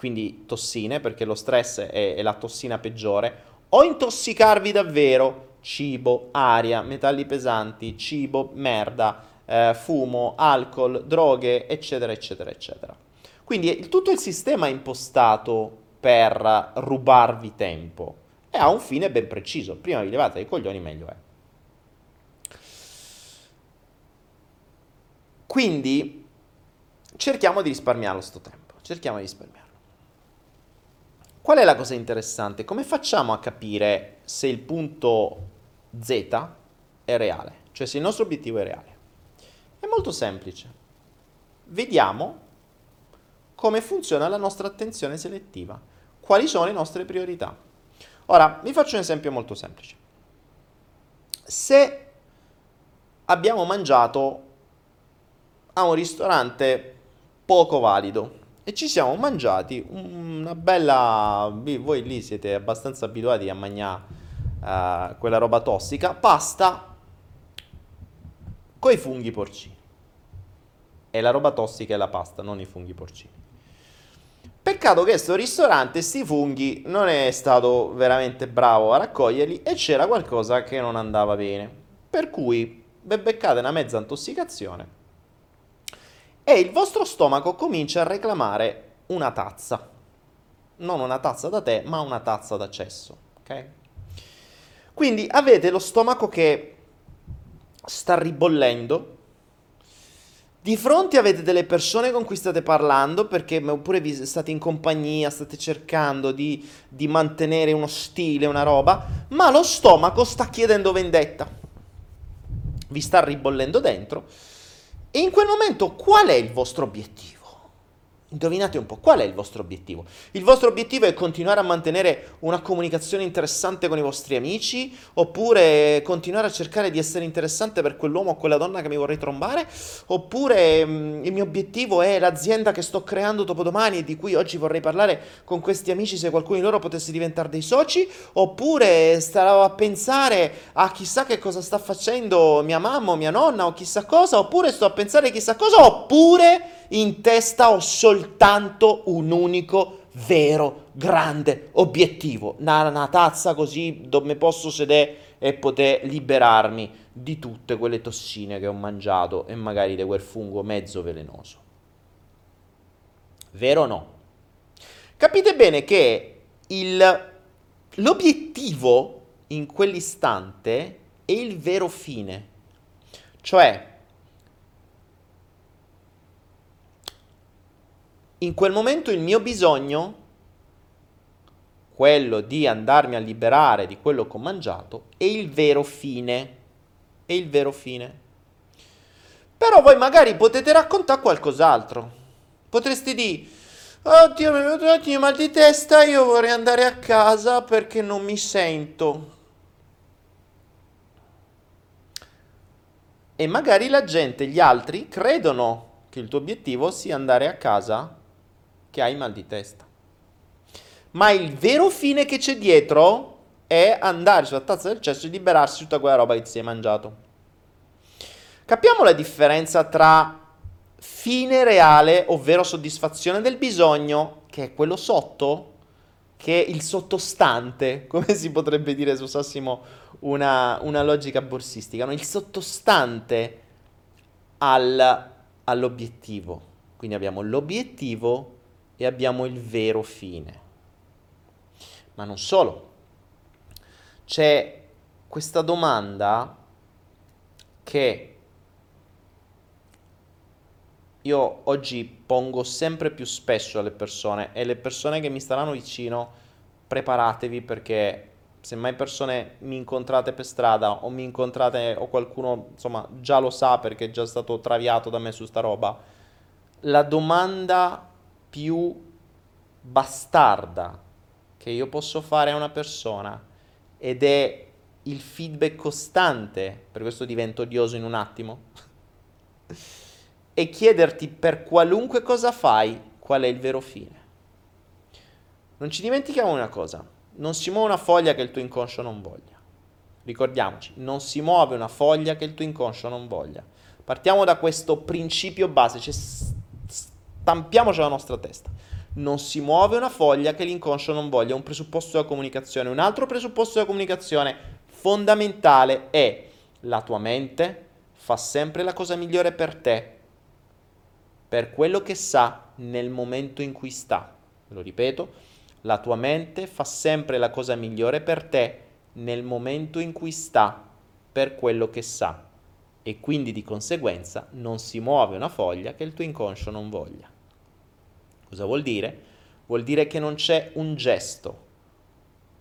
quindi tossine, perché lo stress è, è la tossina peggiore, o intossicarvi davvero, cibo, aria, metalli pesanti, cibo, merda, eh, fumo, alcol, droghe, eccetera, eccetera, eccetera. Quindi tutto il sistema è impostato per rubarvi tempo e ha un fine ben preciso. Prima vi levate i coglioni, meglio è. Quindi cerchiamo di risparmiarlo sto tempo, cerchiamo di risparmiarlo. Qual è la cosa interessante? Come facciamo a capire se il punto Z è reale? Cioè se il nostro obiettivo è reale? È molto semplice. Vediamo come funziona la nostra attenzione selettiva. Quali sono le nostre priorità? Ora, vi faccio un esempio molto semplice. Se abbiamo mangiato a un ristorante poco valido, e ci siamo mangiati una bella... Voi lì siete abbastanza abituati a mangiare uh, quella roba tossica, pasta con i funghi porcini. E la roba tossica è la pasta, non i funghi porcini. Peccato che questo ristorante, sti funghi, non è stato veramente bravo a raccoglierli e c'era qualcosa che non andava bene. Per cui, beccate una mezza intossicazione e il vostro stomaco comincia a reclamare una tazza. Non una tazza da tè, ma una tazza d'accesso. Ok? Quindi avete lo stomaco che sta ribollendo. Di fronte avete delle persone con cui state parlando, perché oppure vi state in compagnia, state cercando di, di mantenere uno stile, una roba, ma lo stomaco sta chiedendo vendetta. Vi sta ribollendo dentro e in quel momento qual è il vostro obiettivo? Indovinate un po', qual è il vostro obiettivo? Il vostro obiettivo è continuare a mantenere una comunicazione interessante con i vostri amici? Oppure continuare a cercare di essere interessante per quell'uomo o quella donna che mi vorrei trombare? Oppure mh, mm, il mio obiettivo è l'azienda che sto creando dopodomani e di cui oggi vorrei parlare con questi amici se qualcuno di loro potesse diventare dei soci? Oppure starò a pensare a chissà che cosa sta facendo mia mamma o mia nonna o chissà cosa? Oppure sto a pensare chissà cosa? Oppure in testa ho soltanto un unico vero grande obiettivo, una, una tazza così dove posso sedere e poter liberarmi di tutte quelle tossine che ho mangiato e magari di quel fungo mezzo velenoso. Vero o no? Capite bene che il, l'obiettivo in quell'istante è il vero fine. Cioè, in quel momento il mio bisogno, quello di andarmi a liberare di quello che ho mangiato, è il vero fine. È il vero fine. Però voi magari potete raccontare qualcos'altro. Potreste dire, oddio mi è venuto un attimo mal di testa, io vorrei andare a casa perché non mi sento. E magari la gente, gli altri, credono che il tuo obiettivo sia andare a casa che hai mal di testa. Ma il vero fine che c'è dietro è andare sulla tazza del cesso e liberarsi di tutta quella roba che ti sei mangiato. Capiamo la differenza tra fine reale, ovvero soddisfazione del bisogno, che è quello sotto, che è il sottostante, <laughs> come si potrebbe dire se usassimo una, una logica borsistica, no? il sottostante al, all'obiettivo. Quindi abbiamo l'obiettivo e abbiamo il vero fine. Ma non solo. C'è questa domanda che io oggi pongo sempre più spesso alle persone e le persone che mi staranno vicino preparatevi perché se mai persone mi incontrate per strada o mi incontrate o qualcuno insomma già lo sa perché è già stato traviato da me su sta roba la domanda più bastarda che io posso fare a una persona ed è il feedback costante per questo divento odioso in un attimo <laughs> e chiederti per qualunque cosa fai qual è il vero fine. Non ci dimentichiamo una cosa, non si muove una foglia che il tuo inconscio non voglia. Ricordiamoci, non si muove una foglia che il tuo inconscio non voglia. Partiamo da questo principio base, cioè stampiamoci la nostra testa. Non si muove una foglia che l'inconscio non voglia, è un presupposto della comunicazione. Un altro presupposto della comunicazione fondamentale è la tua mente fa sempre la cosa migliore per te per quello che sa nel momento in cui sta. Lo ripeto, la tua mente fa sempre la cosa migliore per te nel momento in cui sta, per quello che sa. E quindi di conseguenza non si muove una foglia che il tuo inconscio non voglia. Cosa vuol dire? Vuol dire che non c'è un gesto,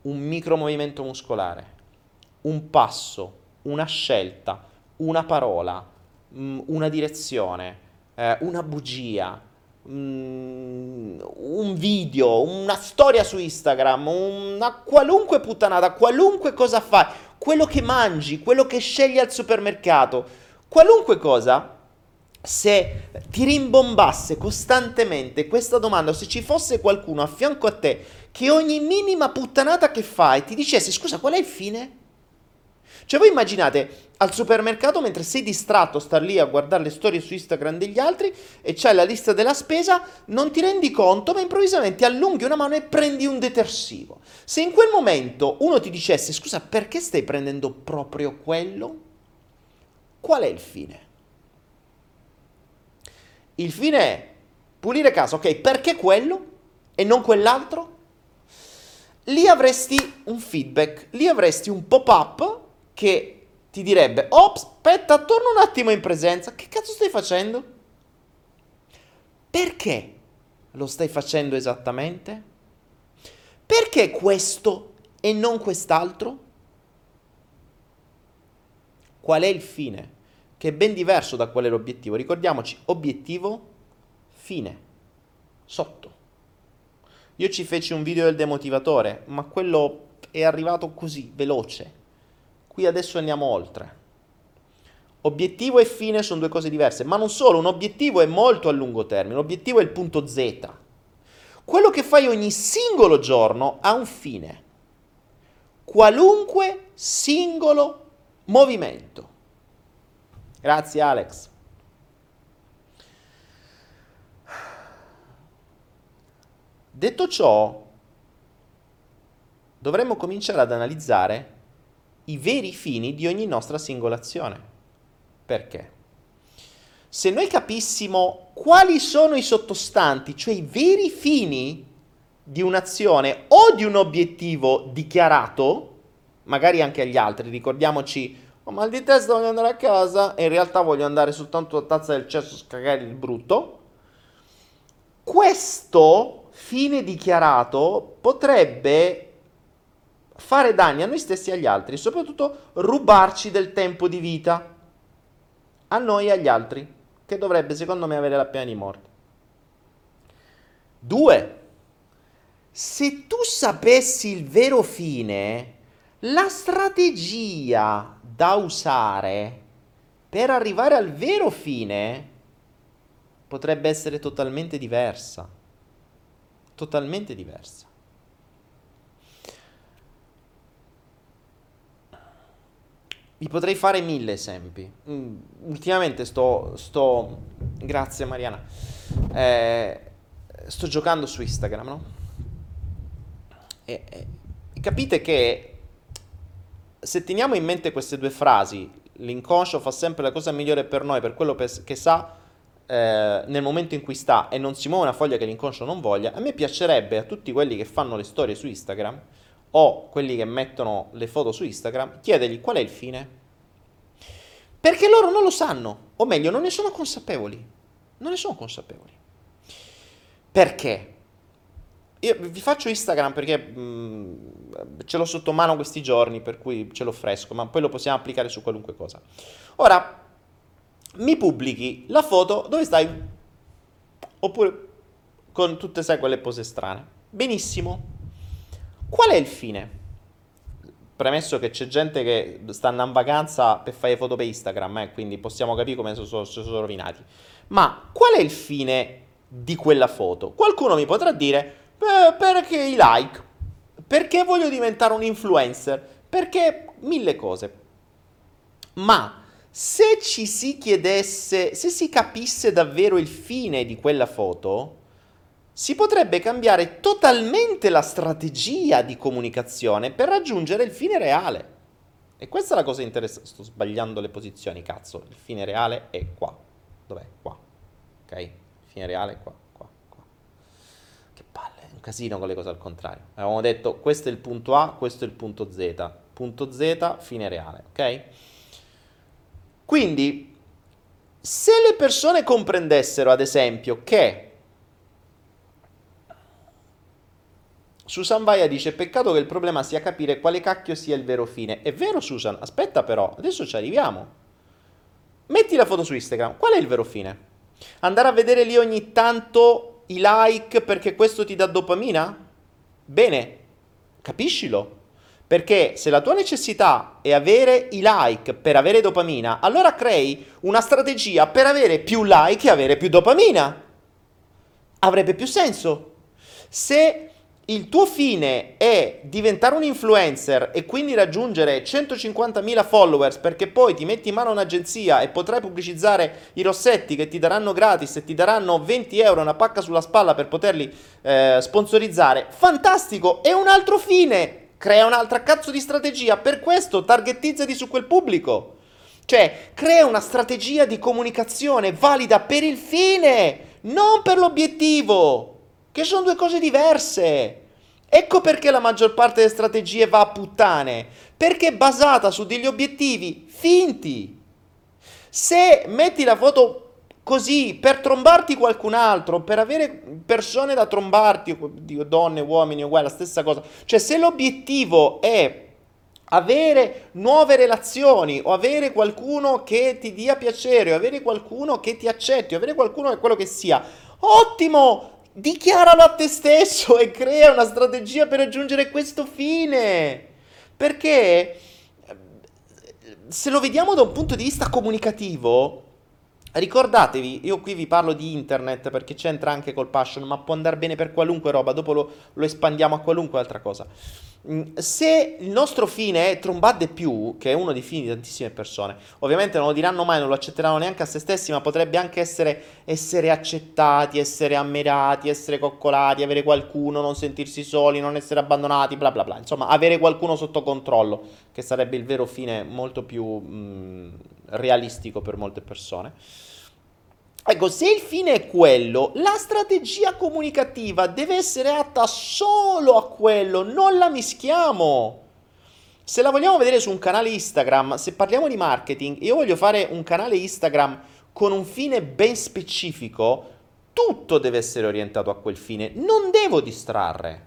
un micromovimento muscolare, un passo, una scelta, una parola, mm, una direzione, eh, una bugia, mm, un video, una storia su Instagram, una qualunque puttanata, qualunque cosa fai, quello che mangi, quello che scegli al supermercato, qualunque cosa, se ti rimbombasse costantemente questa domanda, se ci fosse qualcuno a fianco a te che ogni minima puttanata che fai ti dicesse scusa qual è il fine? Cioè voi immaginate al supermercato mentre sei distratto star lì a guardare le storie su Instagram degli altri e c'hai la lista della spesa, non ti rendi conto, ma improvvisamente allunghi una mano e prendi un detersivo. Se in quel momento uno ti dicesse scusa perché stai prendendo proprio quello? Qual è il fine? Il fine è pulire casa, ok, perché quello e non quell'altro? Lì avresti un feedback, lì avresti un pop-up che ti direbbe, ops, aspetta, torna un attimo in presenza, che cazzo stai facendo? Perché lo stai facendo esattamente? Perché questo e non quest'altro? Qual è il fine? Che è ben diverso da qual è l'obiettivo. Ricordiamoci, obiettivo, fine, sotto. Io ci feci un video del demotivatore, ma quello è arrivato così, veloce Qui adesso andiamo oltre. Obiettivo e fine sono due cose diverse, ma non solo, un obiettivo è molto a lungo termine, l'obiettivo è il punto Z. Quello che fai ogni singolo giorno ha un fine. Qualunque singolo movimento. Grazie Alex. Detto ciò, dovremmo cominciare ad analizzare i veri fini di ogni nostra singola azione. Perché? Se noi capissimo quali sono i sottostanti, cioè i veri fini di un'azione o di un obiettivo dichiarato, magari anche agli altri, ricordiamoci, ho mal di testa, voglio andare a casa e in realtà voglio andare soltanto a tazza del cesso a scagare il brutto, questo fine dichiarato potrebbe fare danni a noi stessi e agli altri, soprattutto rubarci del tempo di vita. a noi e agli altri, che dovrebbe secondo me avere la pena di morte. Due, se tu sapessi il vero fine, la strategia da usare per arrivare al vero fine potrebbe essere totalmente diversa. Totalmente diversa. Vi potrei fare mille esempi. Mm, ultimamente sto, sto, Grazie Mariana. Eh, sto giocando su Instagram, no? E, e, capite che se teniamo in mente queste due frasi, l'inconscio fa sempre la cosa migliore per noi, per quello che sa eh, nel momento in cui sta e non si muove una foglia che l'inconscio non voglia, a me piacerebbe a tutti quelli che fanno le storie su Instagram o quelli che mettono le foto su Instagram, chiedergli qual è il fine. Perché loro non lo sanno, o meglio, non ne sono consapevoli. Non ne sono consapevoli. Perché? Io vi faccio Instagram perché mh, mm, ce l'ho sotto mano questi giorni, per cui ce l'ho fresco, ma poi lo possiamo applicare su qualunque cosa. Ora, mi pubblichi la foto dove stai, oppure con tutte, sai, quelle pose strane. Benissimo. Qual è il fine? Premesso che c'è gente che sta in vacanza per fare foto per Instagram, eh, quindi possiamo capire come sono, sono rovinati. Ma qual è il fine di quella foto? Qualcuno mi potrà dire Beh, perché i like? Perché voglio diventare un influencer? Perché mille cose. Ma se ci si chiedesse, se si capisse davvero il fine di quella foto, si potrebbe cambiare totalmente la strategia di comunicazione per raggiungere il fine reale. E questa è la cosa interessante. Sto sbagliando le posizioni, cazzo. Il fine reale è qua. Dov'è? Qua. Ok? Il fine reale è qua un casino con le cose al contrario. Avevamo detto questo è il punto A, questo è il punto Z. Punto Z, fine reale, ok? Quindi, se le persone comprendessero, ad esempio, che Susan Vaia dice: Peccato che il problema sia capire quale cacchio sia il vero fine. È vero, Susan? Aspetta, però, adesso ci arriviamo. Metti la foto su Instagram. Qual è il vero fine? Andare a vedere lì ogni tanto i like perché questo ti dà dopamina? Bene, capiscilo. Perché se la tua necessità è avere i like per avere dopamina, allora crei una strategia per avere più like e avere più dopamina. Avrebbe più senso. Se il tuo fine è diventare un influencer e quindi raggiungere 150.000 followers perché poi ti metti in mano un'agenzia e potrai pubblicizzare i rossetti che ti daranno gratis e ti daranno 20 euro una pacca sulla spalla per poterli eh, sponsorizzare, fantastico, è un altro fine, crea un'altra cazzo di strategia, per questo targetizzati su quel pubblico. Cioè, crea una strategia di comunicazione valida per il fine, non per l'obiettivo che sono due cose diverse. Ecco perché la maggior parte delle strategie va a puttane, perché è basata su degli obiettivi finti. Se metti la foto così per trombarti qualcun altro, per avere persone da trombarti, donne, uomini, uguale, la stessa cosa. Cioè, se l'obiettivo è avere nuove relazioni o avere qualcuno che ti dia piacere o avere qualcuno che ti accetti o avere qualcuno che quello che sia, ottimo! Dichiaralo a te stesso e crea una strategia per raggiungere questo fine. Perché se lo vediamo da un punto di vista comunicativo, ricordatevi, io qui vi parlo di internet perché c'entra anche col passion, ma può andare bene per qualunque roba, dopo lo, lo espandiamo a qualunque altra cosa. Mm, se il nostro fine è trombare più, che è uno dei fini di tantissime persone, ovviamente non lo diranno mai, non lo accetteranno neanche a se stessi, ma potrebbe anche essere, essere accettati, essere ammirati, essere coccolati, avere qualcuno, non sentirsi soli, non essere abbandonati, bla bla bla. Insomma, avere qualcuno sotto controllo, che sarebbe il vero fine molto più mh, mm, realistico per molte persone. Ecco, se il fine è quello, la strategia comunicativa deve essere atta solo a quello, non la mischiamo. Se la vogliamo vedere su un canale Instagram, se parliamo di marketing, io voglio fare un canale Instagram con un fine ben specifico, tutto deve essere orientato a quel fine, non devo distrarre.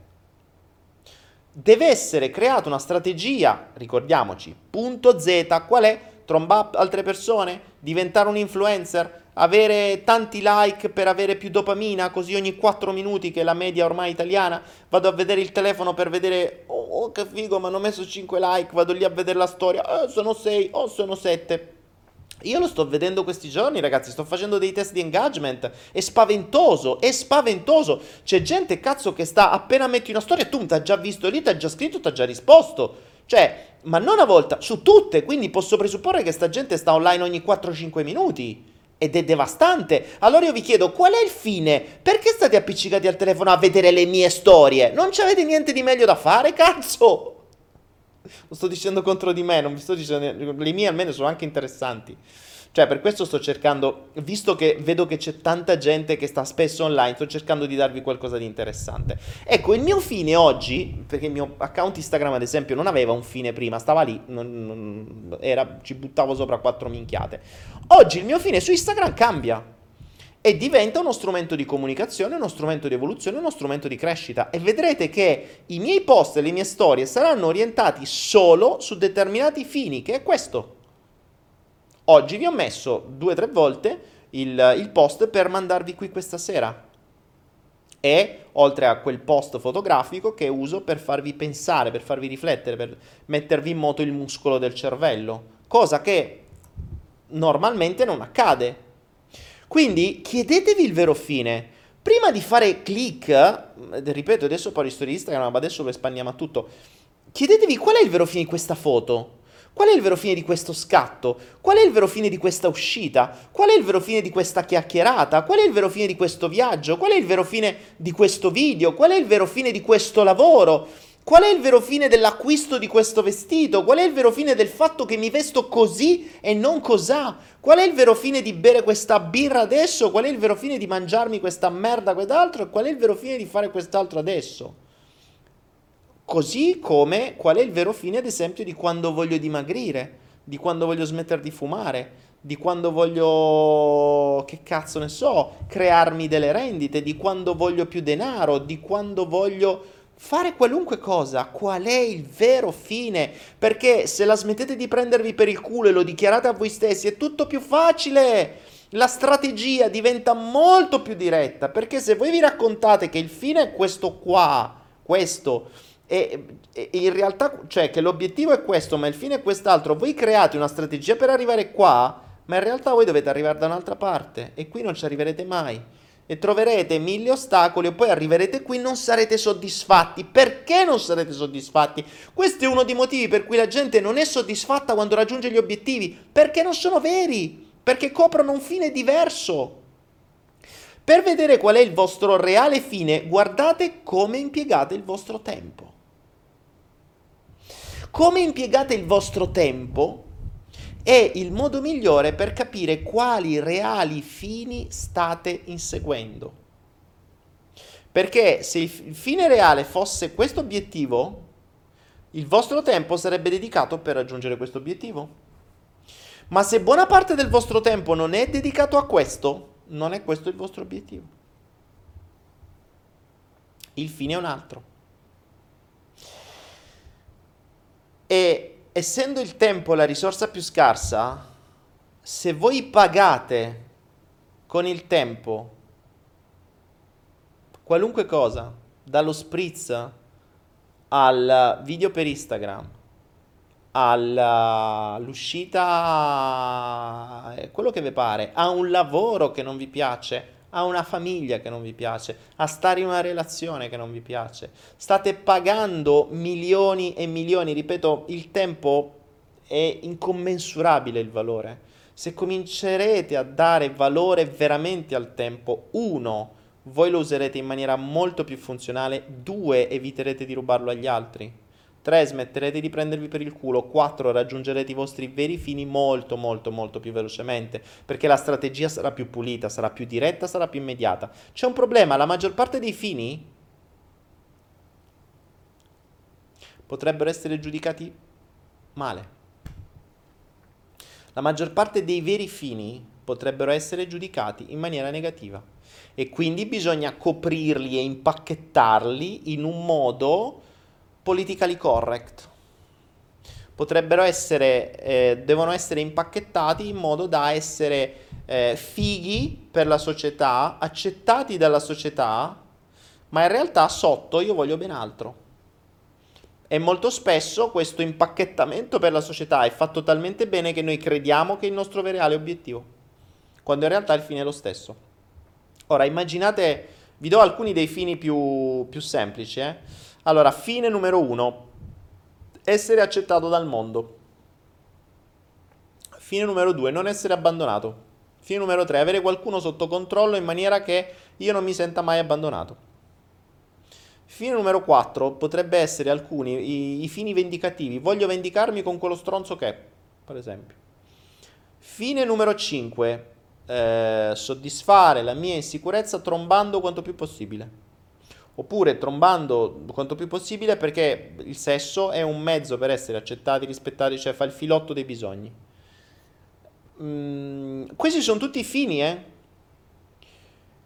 Deve essere creata una strategia, ricordiamoci, punto Z, qual è? trombare altre persone, diventare un influencer, avere tanti like per avere più dopamina, così ogni 4 minuti, che è la media ormai italiana, vado a vedere il telefono per vedere, oh, oh che figo, mi hanno messo 5 like, vado lì a vedere la storia, oh, sono 6, oh, sono 7. Io lo sto vedendo questi giorni, ragazzi. Sto facendo dei test di engagement. È spaventoso, è spaventoso. C'è gente, cazzo, che sta appena metti una storia, tu ti ha già visto lì, ti ha già scritto, ti ha già risposto. Cioè, ma non una volta, su tutte. Quindi posso presupporre che sta gente sta online ogni 4-5 minuti. Ed è devastante. Allora io vi chiedo, qual è il fine? Perché state appiccicati al telefono a vedere le mie storie? Non c'avete niente di meglio da fare, <laughs> cazzo? Lo sto dicendo contro di me, non vi sto dicendo. Le mie almeno sono anche interessanti. Cioè, per questo sto cercando, visto che vedo che c'è tanta gente che sta spesso online, sto cercando di darvi qualcosa di interessante. Ecco, il mio fine oggi, perché il mio account Instagram, ad esempio, non aveva un fine prima, stava lì, non, non, era, ci buttavo sopra quattro minchiate. Oggi il mio fine su Instagram cambia e diventa uno strumento di comunicazione, uno strumento di evoluzione, uno strumento di crescita. E vedrete che i miei post e le mie storie saranno orientati solo su determinati fini, che è questo. Oggi vi ho messo due o tre volte il, il post per mandarvi qui questa sera. E oltre a quel post fotografico che uso per farvi pensare, per farvi riflettere, per mettervi in moto il muscolo del cervello, cosa che normalmente non accade quindi chiedetevi il vero fine. Prima di fare click, eh, ripeto, adesso poi storie Instagram, ma adesso lo espandiamo a tutto. Chiedetevi qual è il vero fine di questa foto. Qual è il vero fine di questo scatto? Qual è il vero fine di questa uscita? Qual è il vero fine di questa chiacchierata? Qual è il vero fine di questo viaggio? Qual è il vero fine di questo video? Qual è il vero fine di questo lavoro? Qual è il vero fine dell'acquisto di questo vestito? Qual è il vero fine del fatto che mi vesto così e non cos'ha? Qual è il vero fine di bere questa birra adesso? Qual è il vero fine di mangiarmi questa merda quell'altro? E qual è il vero fine di fare quest'altro adesso? Così come qual è il vero fine, ad esempio, di quando voglio dimagrire, di quando voglio smettere di fumare, di quando voglio, che cazzo ne so, crearmi delle rendite, di quando voglio più denaro, di quando voglio fare qualunque cosa, qual è il vero fine? Perché se la smettete di prendervi per il culo e lo dichiarate a voi stessi, è tutto più facile. La strategia diventa molto più diretta, perché se voi vi raccontate che il fine è questo qua, questo, e, e in realtà, cioè che l'obiettivo è questo, ma il fine è quest'altro, voi create una strategia per arrivare qua, ma in realtà voi dovete arrivare da un'altra parte e qui non ci arriverete mai e troverete mille ostacoli e poi arriverete qui e non sarete soddisfatti. Perché non sarete soddisfatti? Questo è uno dei motivi per cui la gente non è soddisfatta quando raggiunge gli obiettivi, perché non sono veri, perché coprono un fine diverso. Per vedere qual è il vostro reale fine, guardate come impiegate il vostro tempo. Come impiegate il vostro tempo è il modo migliore per capire quali reali fini state inseguendo. Perché se il fine reale fosse questo obiettivo, il vostro tempo sarebbe dedicato per raggiungere questo obiettivo. Ma se buona parte del vostro tempo non è dedicato a questo, non è questo il vostro obiettivo. Il fine è un altro. E essendo il tempo la risorsa più scarsa, se voi pagate con il tempo qualunque cosa, dallo spritz al video per Instagram, all'uscita, eh, quello che vi pare, a un lavoro che non vi piace, a una famiglia che non vi piace, a stare in una relazione che non vi piace. State pagando milioni e milioni, ripeto, il tempo è incommensurabile il valore. Se comincerete a dare valore veramente al tempo, uno, voi lo userete in maniera molto più funzionale, due, eviterete di rubarlo agli altri. 3. Smetterete di prendervi per il culo. 4. Raggiungerete i vostri veri fini molto molto molto più velocemente perché la strategia sarà più pulita, sarà più diretta, sarà più immediata. C'è un problema, la maggior parte dei fini potrebbero essere giudicati male. La maggior parte dei veri fini potrebbero essere giudicati in maniera negativa e quindi bisogna coprirli e impacchettarli in un modo politically correct. potrebbero essere, eh, devono essere impacchettati in modo da essere eh, fighi per la società, accettati dalla società, ma in realtà sotto io voglio ben altro. E molto spesso questo impacchettamento per la società è fatto talmente bene che noi crediamo che è il nostro reale obiettivo, quando in realtà il fine è lo stesso. Ora immaginate, vi do alcuni dei fini più, più semplici. Eh? Allora, fine numero uno, essere accettato dal mondo. Fine numero due, non essere abbandonato. Fine numero tre, avere qualcuno sotto controllo in maniera che io non mi senta mai abbandonato. Fine numero 4 potrebbe essere alcuni, i, i, fini vendicativi. Voglio vendicarmi con quello stronzo che è, per esempio. Fine numero 5, eh, soddisfare la mia insicurezza trombando quanto più possibile. Oppure trombando quanto più possibile perché il sesso è un mezzo per essere accettati, rispettati, cioè fa il filotto dei bisogni. Mm, questi sono tutti fini, eh?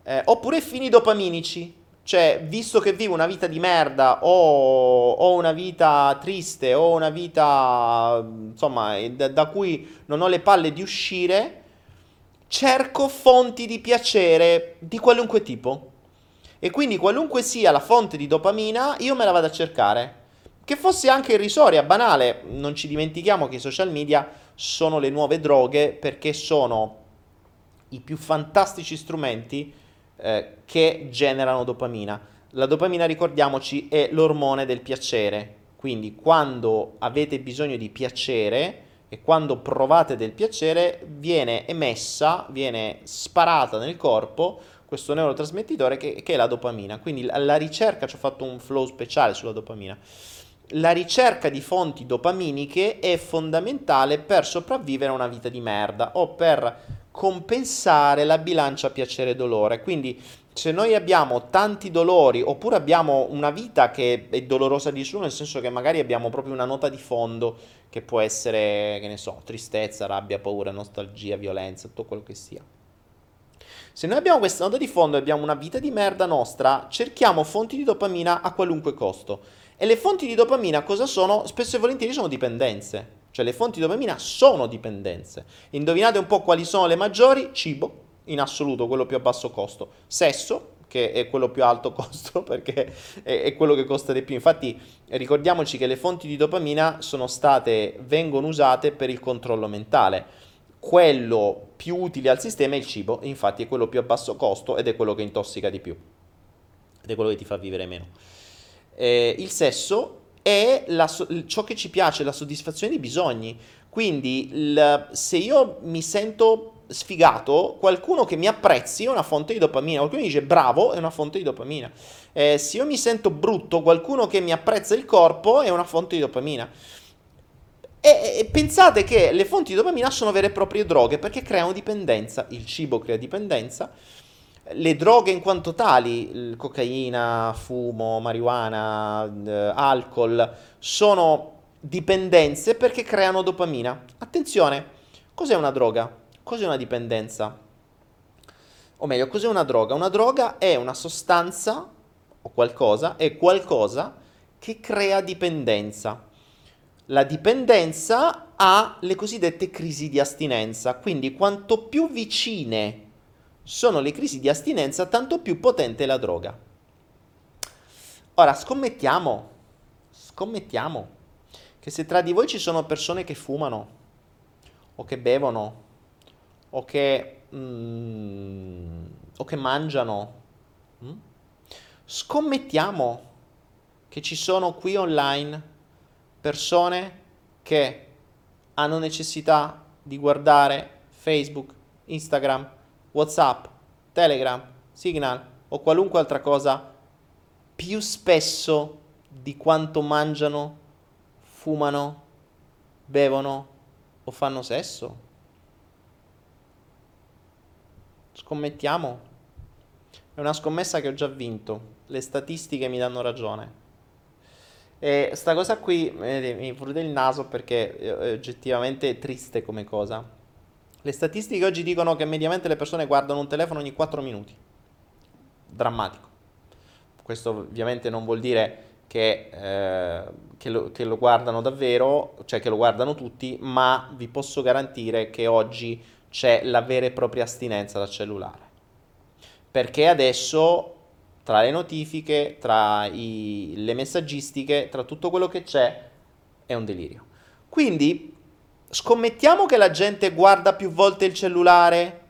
eh oppure fini dopaminici cioè, visto che vivo una vita di merda o ho una vita triste o una vita, insomma, da, da cui non ho le palle di uscire, cerco fonti di piacere di qualunque tipo. E quindi qualunque sia la fonte di dopamina, io me la vado a cercare. Che fosse anche irrisoria, banale, non ci dimentichiamo che i social media sono le nuove droghe perché sono i più fantastici strumenti eh, che generano dopamina. La dopamina, ricordiamoci, è l'ormone del piacere, quindi quando avete bisogno di piacere e quando provate del piacere viene emessa, viene sparata nel corpo questo neurotrasmettitore che, che è la dopamina. Quindi la, ricerca, ci ho fatto un flow speciale sulla dopamina la ricerca di fonti dopaminiche è fondamentale per sopravvivere a una vita di merda o per compensare la bilancia piacere-dolore. Quindi se noi abbiamo tanti dolori oppure abbiamo una vita che è dolorosa di su, nel senso che magari abbiamo proprio una nota di fondo che può essere, che ne so, tristezza, rabbia, paura, nostalgia, violenza, tutto quello che sia. Se noi abbiamo questa nota di fondo e abbiamo una vita di merda nostra, cerchiamo fonti di dopamina a qualunque costo. E le fonti di dopamina cosa sono? Spesso e volentieri sono dipendenze. Cioè le fonti di dopamina sono dipendenze. Indovinate un po' quali sono le maggiori? Cibo, in assoluto quello più a basso costo. Sesso, che è quello più alto <laughs> costo perché è, è, quello che costa di più. Infatti ricordiamoci che le fonti di dopamina sono state, vengono usate per il controllo mentale. Quello più utile al sistema è il cibo, infatti è quello più a basso costo ed è quello che intossica di più. Ed è quello che ti fa vivere meno. Eh, il sesso è la, ciò che ci piace, la soddisfazione dei bisogni. Quindi il, se io mi sento sfigato, qualcuno che mi apprezzi è una fonte di dopamina, qualcuno mi dice bravo è una fonte di dopamina. Eh, se io mi sento brutto, qualcuno che mi apprezza il corpo è una fonte di dopamina. E, e, pensate che le fonti di dopamina sono vere e proprie droghe perché creano dipendenza, il cibo crea dipendenza le droghe in quanto tali, cocaina, fumo, marijuana, eh, alcol, sono dipendenze perché creano dopamina. Attenzione, cos'è una droga? Cos'è una dipendenza? O meglio, cos'è una droga? Una droga è una sostanza o qualcosa, è qualcosa che crea dipendenza. La dipendenza ha le cosiddette crisi di astinenza, quindi quanto più vicine sono le crisi di astinenza, tanto più potente è la droga. Ora, scommettiamo, scommettiamo che se tra di voi ci sono persone che fumano, o che bevono, o che, mm, o che mangiano, mm? scommettiamo che ci sono qui online persone che hanno necessità di guardare Facebook, Instagram, WhatsApp, Telegram, Signal o qualunque altra cosa più spesso di quanto mangiano, fumano, bevono o fanno sesso? Scommettiamo. È una scommessa che ho già vinto. Le statistiche mi danno ragione. E sta cosa qui mi frude il naso perché è oggettivamente triste come cosa. Le statistiche oggi dicono che mediamente le persone guardano un telefono ogni 4 minuti. Drammatico. Questo ovviamente non vuol dire che, eh, che, lo, che lo guardano davvero, cioè che lo guardano tutti, ma vi posso garantire che oggi c'è la vera e propria astinenza dal cellulare. Perché adesso tra le notifiche, tra i, le messaggistiche, tra tutto quello che c'è, è un delirio. Quindi scommettiamo che la gente guarda più volte il cellulare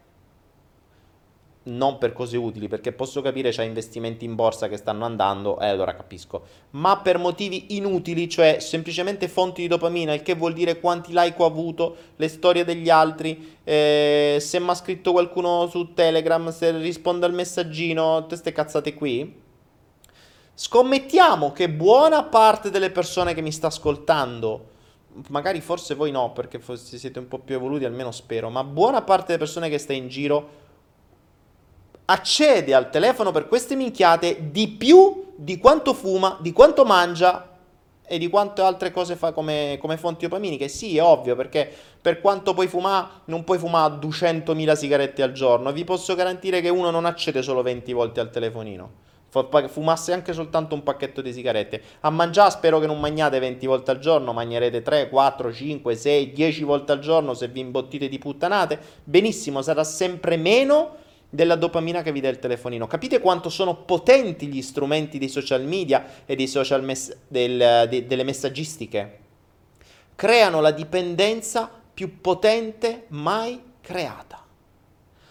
non per cose utili, perché posso capire c'è investimenti in borsa che stanno andando, e eh, allora capisco, ma per motivi inutili, cioè semplicemente fonti di dopamina, il che vuol dire quanti like ho avuto, le storie degli altri, eh, se mi ha scritto qualcuno su Telegram, se risponde al messaggino, tutte queste cazzate qui. Scommettiamo che buona parte delle persone che mi sta ascoltando, magari forse voi no, perché siete un po' più evoluti, almeno spero, ma buona parte delle persone che sta in giro accede al telefono per queste minchiate di più di quanto fuma, di quanto mangia e di quante altre cose fa come, come fonti dopaminiche. Sì, è ovvio, perché per quanto puoi fumare, non puoi fumare 200.000 sigarette al giorno. Vi posso garantire che uno non accede solo 20 volte al telefonino. Fumasse anche soltanto un pacchetto di sigarette. A mangiare spero che non mangiate 20 volte al giorno, mangerete 3, 4, 5, 6, 10 volte al giorno se vi imbottite di puttanate. Benissimo, sarà sempre meno della dopamina che vi dà il telefonino. Capite quanto sono potenti gli strumenti dei social media e dei social mess- del, de- delle messaggistiche? Creano la dipendenza più potente mai creata.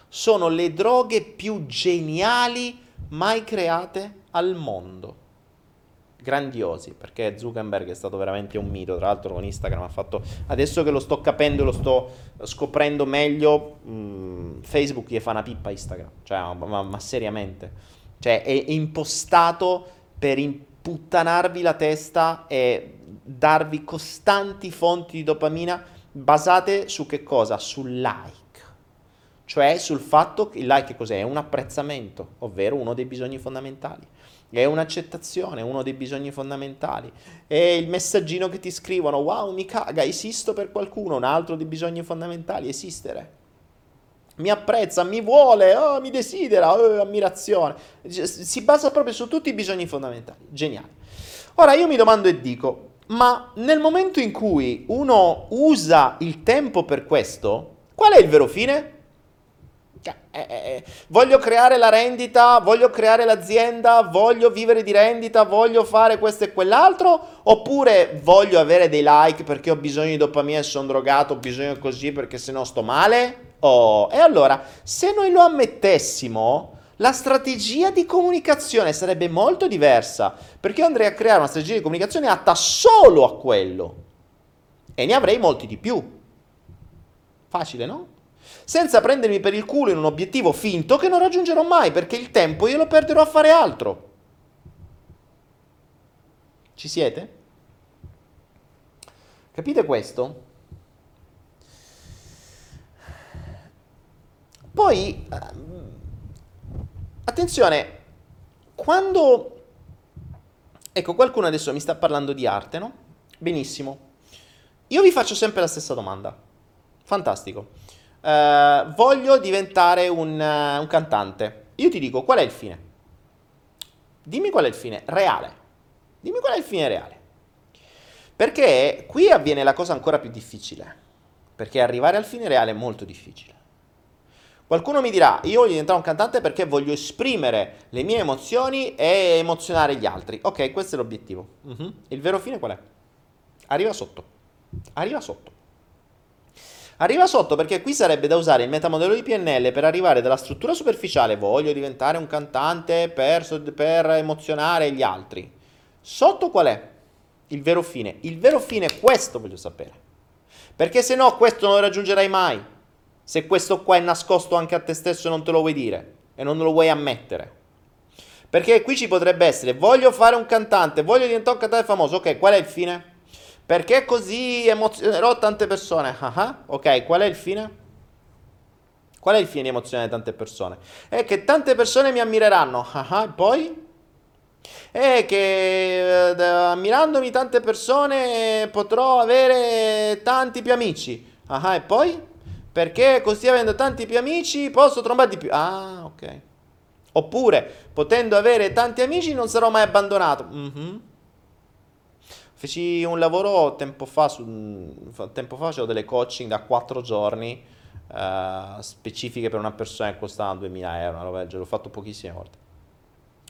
Sono le droghe più geniali mai create al mondo grandiosi, perché Zuckerberg è stato veramente un mito, tra l'altro con Instagram ha fatto, adesso che lo sto capendo, lo sto scoprendo meglio, mh, mm, Facebook gli fa una pippa Instagram, cioè, ma, ma seriamente, cioè è, è impostato per imputtanarvi la testa e darvi costanti fonti di dopamina basate su che cosa? Sul like. Cioè sul fatto che il like cos'è? È un apprezzamento, ovvero uno dei bisogni fondamentali è un'accettazione, uno dei bisogni fondamentali. È il messaggino che ti scrivono, wow, mi caga, esisto per qualcuno, un altro dei bisogni fondamentali, esistere. Mi apprezza, mi vuole, oh, mi desidera, oh, ammirazione. Si basa proprio su tutti i bisogni fondamentali. Geniale. Ora io mi domando e dico, ma nel momento in cui uno usa il tempo per questo, qual è il vero fine? Cioè, eh, eh, eh, voglio creare la rendita, voglio creare l'azienda, voglio vivere di rendita, voglio fare questo e quell'altro, oppure voglio avere dei like perché ho bisogno di dopamina e sono drogato, ho bisogno così perché se no sto male? Oh, e allora, se noi lo ammettessimo, la strategia di comunicazione sarebbe molto diversa, perché io andrei a creare una strategia di comunicazione atta solo a quello e ne avrei molti di più. Facile, no? Senza prendermi per il culo in un obiettivo finto che non raggiungerò mai perché il tempo io lo perderò a fare altro. Ci siete? Capite questo? Poi, ehm, attenzione, quando... Ecco, qualcuno adesso mi sta parlando di arte, no? Benissimo. Io vi faccio sempre la stessa domanda. Fantastico. Uh, voglio diventare un, uh, un cantante. Io ti dico qual è il fine. Dimmi qual è il fine reale. Dimmi qual è il fine reale. Perché qui avviene la cosa ancora più difficile. Perché arrivare al fine reale è molto difficile. Qualcuno mi dirà, io voglio diventare un cantante perché voglio esprimere le mie emozioni e emozionare gli altri. Ok, questo è l'obiettivo. Uh-huh. Il vero fine qual è? Arriva sotto. Arriva sotto. Arriva sotto perché qui sarebbe da usare il metamodello di PNL per arrivare dalla struttura superficiale, voglio diventare un cantante per, per emozionare gli altri. Sotto qual è? Il vero fine. Il vero fine è questo, voglio sapere. Perché se no questo non lo raggiungerai mai. Se questo qua è nascosto anche a te stesso e non te lo vuoi dire e non lo vuoi ammettere. Perché qui ci potrebbe essere, voglio fare un cantante, voglio diventare un cantante famoso. Ok, qual è il fine? Perché così emozionerò tante persone? Ah, ok, qual è il fine? Qual è il fine di emozionare tante persone? È che tante persone mi ammireranno. Ah, poi? È che eh, ammirandomi tante persone potrò avere tanti più amici. Ah, e poi? Perché così avendo tanti più amici posso trombare di più. Ah, ok. Oppure, potendo avere tanti amici non sarò mai abbandonato. Mm-hmm. Feci un lavoro tempo fa, su, tempo fa facevo delle coaching da 4 giorni uh, specifiche per una persona che costava 2000 euro, una roba del l'ho fatto pochissime volte.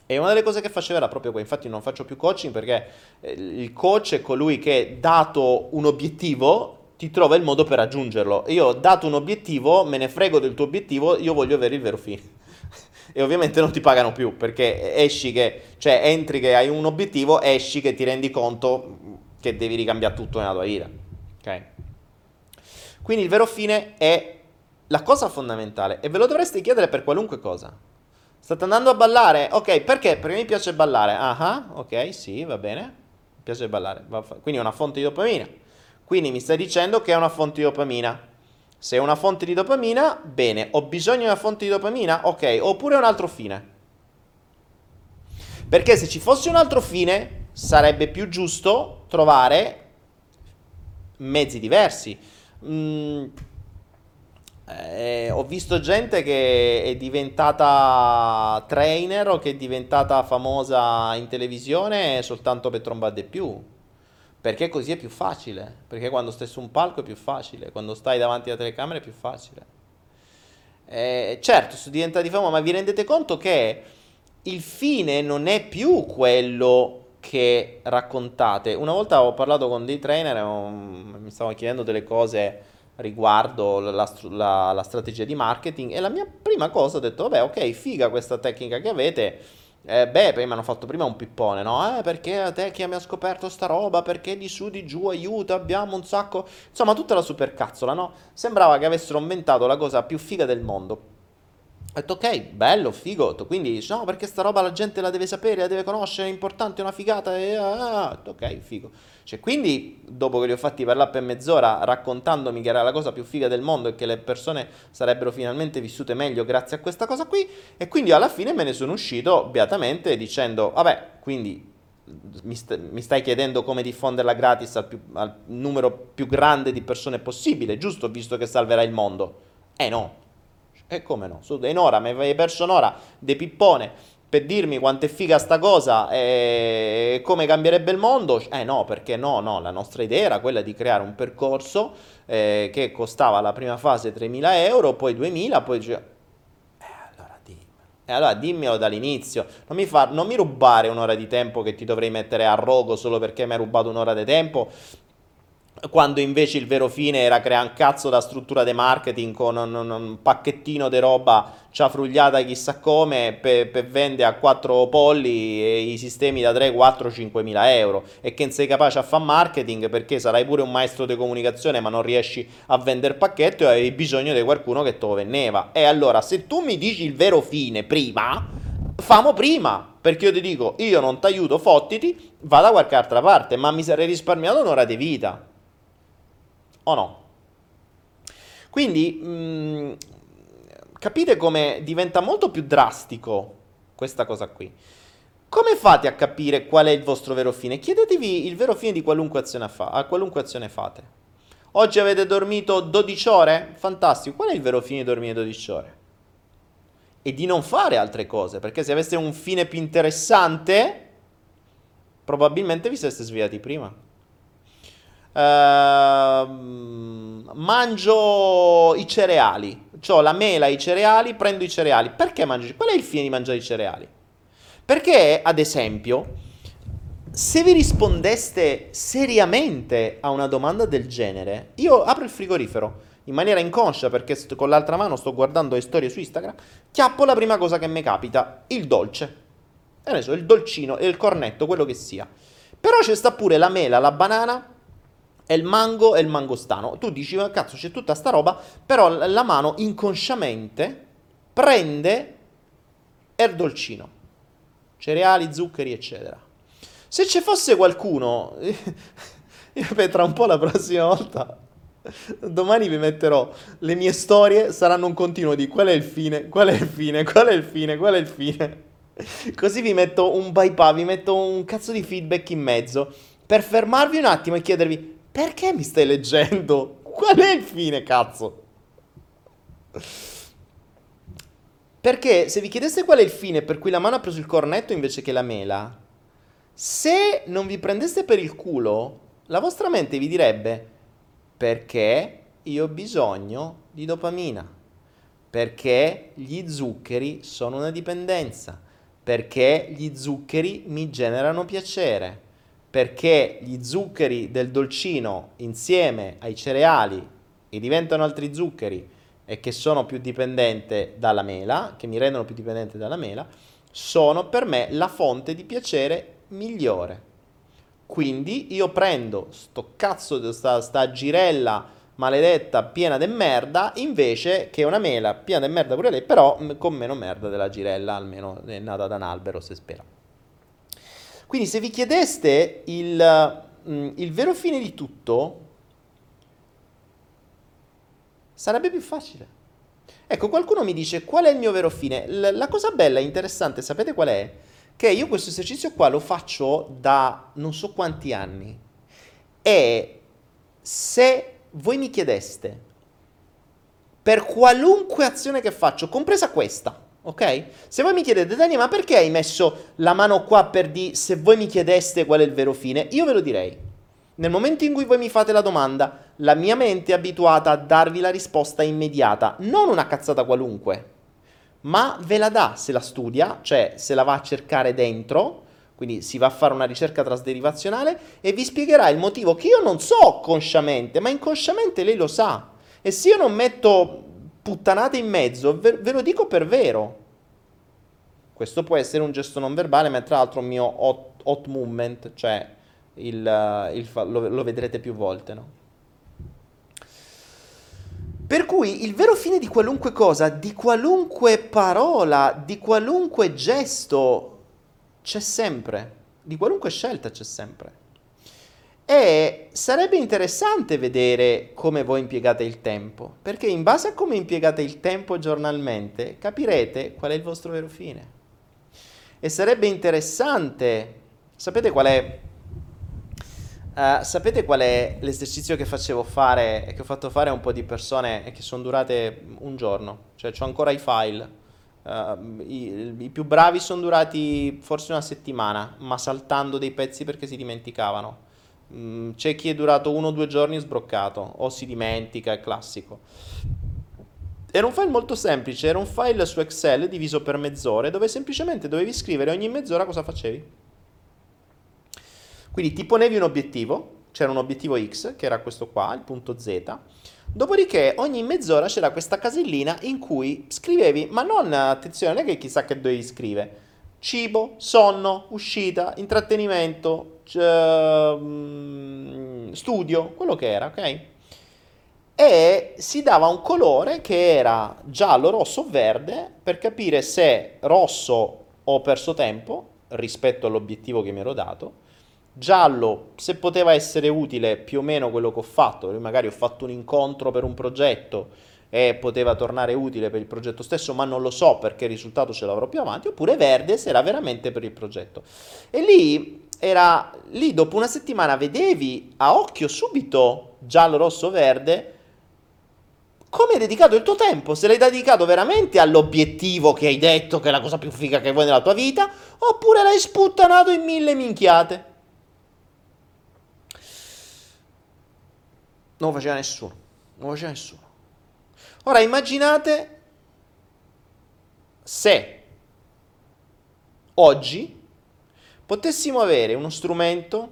E una delle cose che facevo era proprio qua, infatti non faccio più coaching perché eh, il coach è colui che dato un obiettivo ti trova il modo per raggiungerlo. Io dato un obiettivo, me ne frego del tuo obiettivo, io voglio avere il vero fine. E ovviamente non ti pagano più perché esci che, cioè entri che hai un obiettivo, esci che ti rendi conto che devi ricambiare tutto nella tua vita. Ok? Quindi il vero fine è la cosa fondamentale e ve lo dovreste chiedere per qualunque cosa. State andando a ballare? Ok, perché? Perché mi piace ballare. Ah, ok, sì, va bene. Mi piace ballare. Quindi è una fonte di dopamina. Quindi mi stai dicendo che è una fonte di dopamina. Se è una fonte di dopamina, bene. Ho bisogno di una fonte di dopamina? Ok, oppure un altro fine. Perché se ci fosse un altro fine, sarebbe più giusto trovare mezzi diversi. Mm, eh, ho visto gente che è diventata trainer o che è diventata famosa in televisione soltanto per trombare di più. Perché così è più facile. Perché quando stai su un palco è più facile. Quando stai davanti alla telecamera è più facile. Eh, certo, si diventa di fama, ma vi rendete conto che il fine non è più quello che raccontate. Una volta ho parlato con dei trainer, mi stavano chiedendo delle cose riguardo la, la, la, strategia di marketing e la mia prima cosa ho detto, vabbè, ok, figa questa tecnica che avete. Eh, beh, poi mi hanno fatto prima un pippone, no? Eh, perché a te chi mi ha scoperto sta roba? Perché di su, di giù, aiuta, abbiamo un sacco... Insomma, tutta la supercazzola, no? Sembrava che avessero inventato la cosa più figa del mondo. Ho detto ok, bello, figo. Quindi no, perché sta roba la gente la deve sapere, la deve conoscere, è importante, è una figata. E, ah, ah. ok, figo. Cioè, quindi, dopo che li ho fatti parlare per mezz'ora raccontandomi che era la cosa più figa del mondo e che le persone sarebbero finalmente vissute meglio grazie a questa cosa qui, e quindi alla fine me ne sono uscito beatamente dicendo, vabbè, quindi mi, st- mi, stai chiedendo come diffonderla gratis al, più, al, numero più grande di persone possibile, giusto? Visto che salverà il mondo. Eh no, e come no? Su, in ora mi avevi perso un'ora de pippone per dirmi quanto è figa sta cosa e come cambierebbe il mondo? Eh no, perché no, no, la nostra idea era quella di creare un percorso eh, che costava la prima fase 3.000 euro, poi 2.000, poi... Eh, allora dimmelo. E allora dimmelo dall'inizio. Non mi, fa, non mi rubare un'ora di tempo che ti dovrei mettere a rogo solo perché mi hai rubato un'ora di tempo quando invece il vero fine era creare un cazzo da struttura di marketing con un, un, un pacchettino di roba ciafrugliata chissà come per, per vendere a quattro polli i sistemi da 3, 4, 5 mila euro. E che non sei capace a fare marketing perché sarai pure un maestro di comunicazione ma non riesci a vendere pacchetto e avevi bisogno di qualcuno che te lo vendeva. E allora se tu mi dici il vero fine prima famo prima perché io ti dico io non ti aiuto fottiti va da qualche altra parte ma mi sarei risparmiato un'ora di vita o no? Quindi mh, mm, capite come diventa molto più drastico questa cosa qui. Come fate a capire qual è il vostro vero fine? Chiedetevi il vero fine di qualunque azione, fa- qualunque azione fate. Oggi avete dormito 12 ore? Fantastico. Qual è il vero fine di dormire 12 ore? E di non fare altre cose, perché se aveste un fine più interessante, probabilmente vi sareste svegliati prima. Uh, mangio i cereali. Ho la mela, i cereali, prendo i cereali. Perché mangio? Qual è il fine di mangiare i cereali? Perché, ad esempio, se vi rispondeste seriamente a una domanda del genere, io apro il frigorifero in maniera inconscia perché st- con l'altra mano sto guardando le storie su Instagram, chiappo la prima cosa che mi capita, il dolce. E ne so, il dolcino, il cornetto, quello che sia. Però c'è sta pure la mela, la banana, è il mango e il mangostano. Tu dici, ma cazzo, c'è tutta sta roba, però la mano inconsciamente prende il dolcino, cereali, zuccheri, eccetera. Se ci fosse qualcuno, <laughs> io tra un po' la prossima volta, domani vi metterò le mie storie, saranno un continuo di qual è il fine, qual è il fine, qual è il fine, qual è il fine. <laughs> Così vi metto un bypass, vi metto un cazzo di feedback in mezzo per fermarvi un attimo e chiedervi perché mi stai leggendo? Qual è il fine, cazzo? Perché se vi chiedeste qual è il fine per cui la mano ha preso il cornetto invece che la mela, Se non vi prendeste per il culo, la vostra mente vi direbbe perché io ho bisogno di dopamina, perché gli zuccheri sono una dipendenza, perché gli zuccheri mi generano piacere, perché gli zuccheri del dolcino insieme ai cereali e diventano altri zuccheri e che sono più dipendente dalla mela, che mi rendono più dipendente dalla mela, sono per me la fonte di piacere migliore. Quindi io prendo sto cazzo sta, sta girella maledetta piena di merda invece che una mela piena di merda pure lei, però con meno merda della girella, almeno è nata da un albero, se spera. Quindi se vi chiedeste il, il vero fine di tutto, sarebbe più facile. Ecco, qualcuno mi dice qual è il mio vero fine. L- la cosa bella e interessante, sapete qual è? Che io questo esercizio qua lo faccio da non so quanti anni. E se voi mi chiedeste per qualunque azione che faccio, compresa questa, ok? Se voi mi chiedete, Dani, ma perché hai messo la mano qua per dire se voi mi chiedeste qual è il vero fine? Io ve lo direi. Nel momento in cui voi mi fate la domanda, la mia mente è abituata a darvi la risposta immediata, non una cazzata qualunque, ma ve la dà se la studia, cioè se la va a cercare dentro, quindi si va a fare una ricerca trasderivazionale e vi spiegherà il motivo che io non so consciamente, ma inconsciamente lei lo sa. E se io non metto puttanate in mezzo, ve, ve lo dico per vero. Questo può essere un gesto non verbale, ma tra l'altro un mio hot, hot movement, cioè il, il, lo, lo vedrete più volte, no? Per cui il vero fine di qualunque cosa, di qualunque parola, di qualunque gesto c'è sempre, di qualunque scelta c'è sempre. E sarebbe interessante vedere come voi impiegate il tempo, perché in base a come impiegate il tempo giornalmente capirete qual è il vostro vero fine. E sarebbe interessante, sapete qual è Uh, sapete qual è l'esercizio che facevo fare che ho fatto fare a un po' di persone e che sono durate un giorno? Cioè, ho ancora i file. Uh, i, i, più bravi sono durati forse una settimana, ma saltando dei pezzi perché si dimenticavano. Mm, c'è chi è durato uno o due giorni sbroccato, o si dimentica, è classico. Era un file molto semplice, era un file su Excel diviso per mezz'ore, dove semplicemente dovevi scrivere ogni mezz'ora cosa facevi. Quindi ti ponevi un obiettivo, c'era un obiettivo X, che era questo qua, il punto Z, dopodiché ogni mezz'ora c'era questa casellina in cui scrivevi, ma non, attenzione, non è che chissà che dovevi scrivere, cibo, sonno, uscita, intrattenimento, mm, studio, quello che era, ok? E si dava un colore che era giallo, rosso verde per capire se rosso ho perso tempo rispetto all'obiettivo che mi ero dato Giallo, se poteva essere utile più o meno quello che ho fatto, magari ho fatto un incontro per un progetto e poteva tornare utile per il progetto stesso, ma non lo so perché il risultato ce l'avrò più avanti, oppure verde se era veramente per il progetto. E lì era lì dopo una settimana vedevi a occhio subito giallo, rosso, verde come hai dedicato il tuo tempo, se l'hai dedicato veramente all'obiettivo che hai detto che è la cosa più figa che vuoi nella tua vita, oppure l'hai sputtanato in mille minchiate. Non lo faceva nessuno. Non lo faceva nessuno. Ora immaginate se oggi potessimo avere uno strumento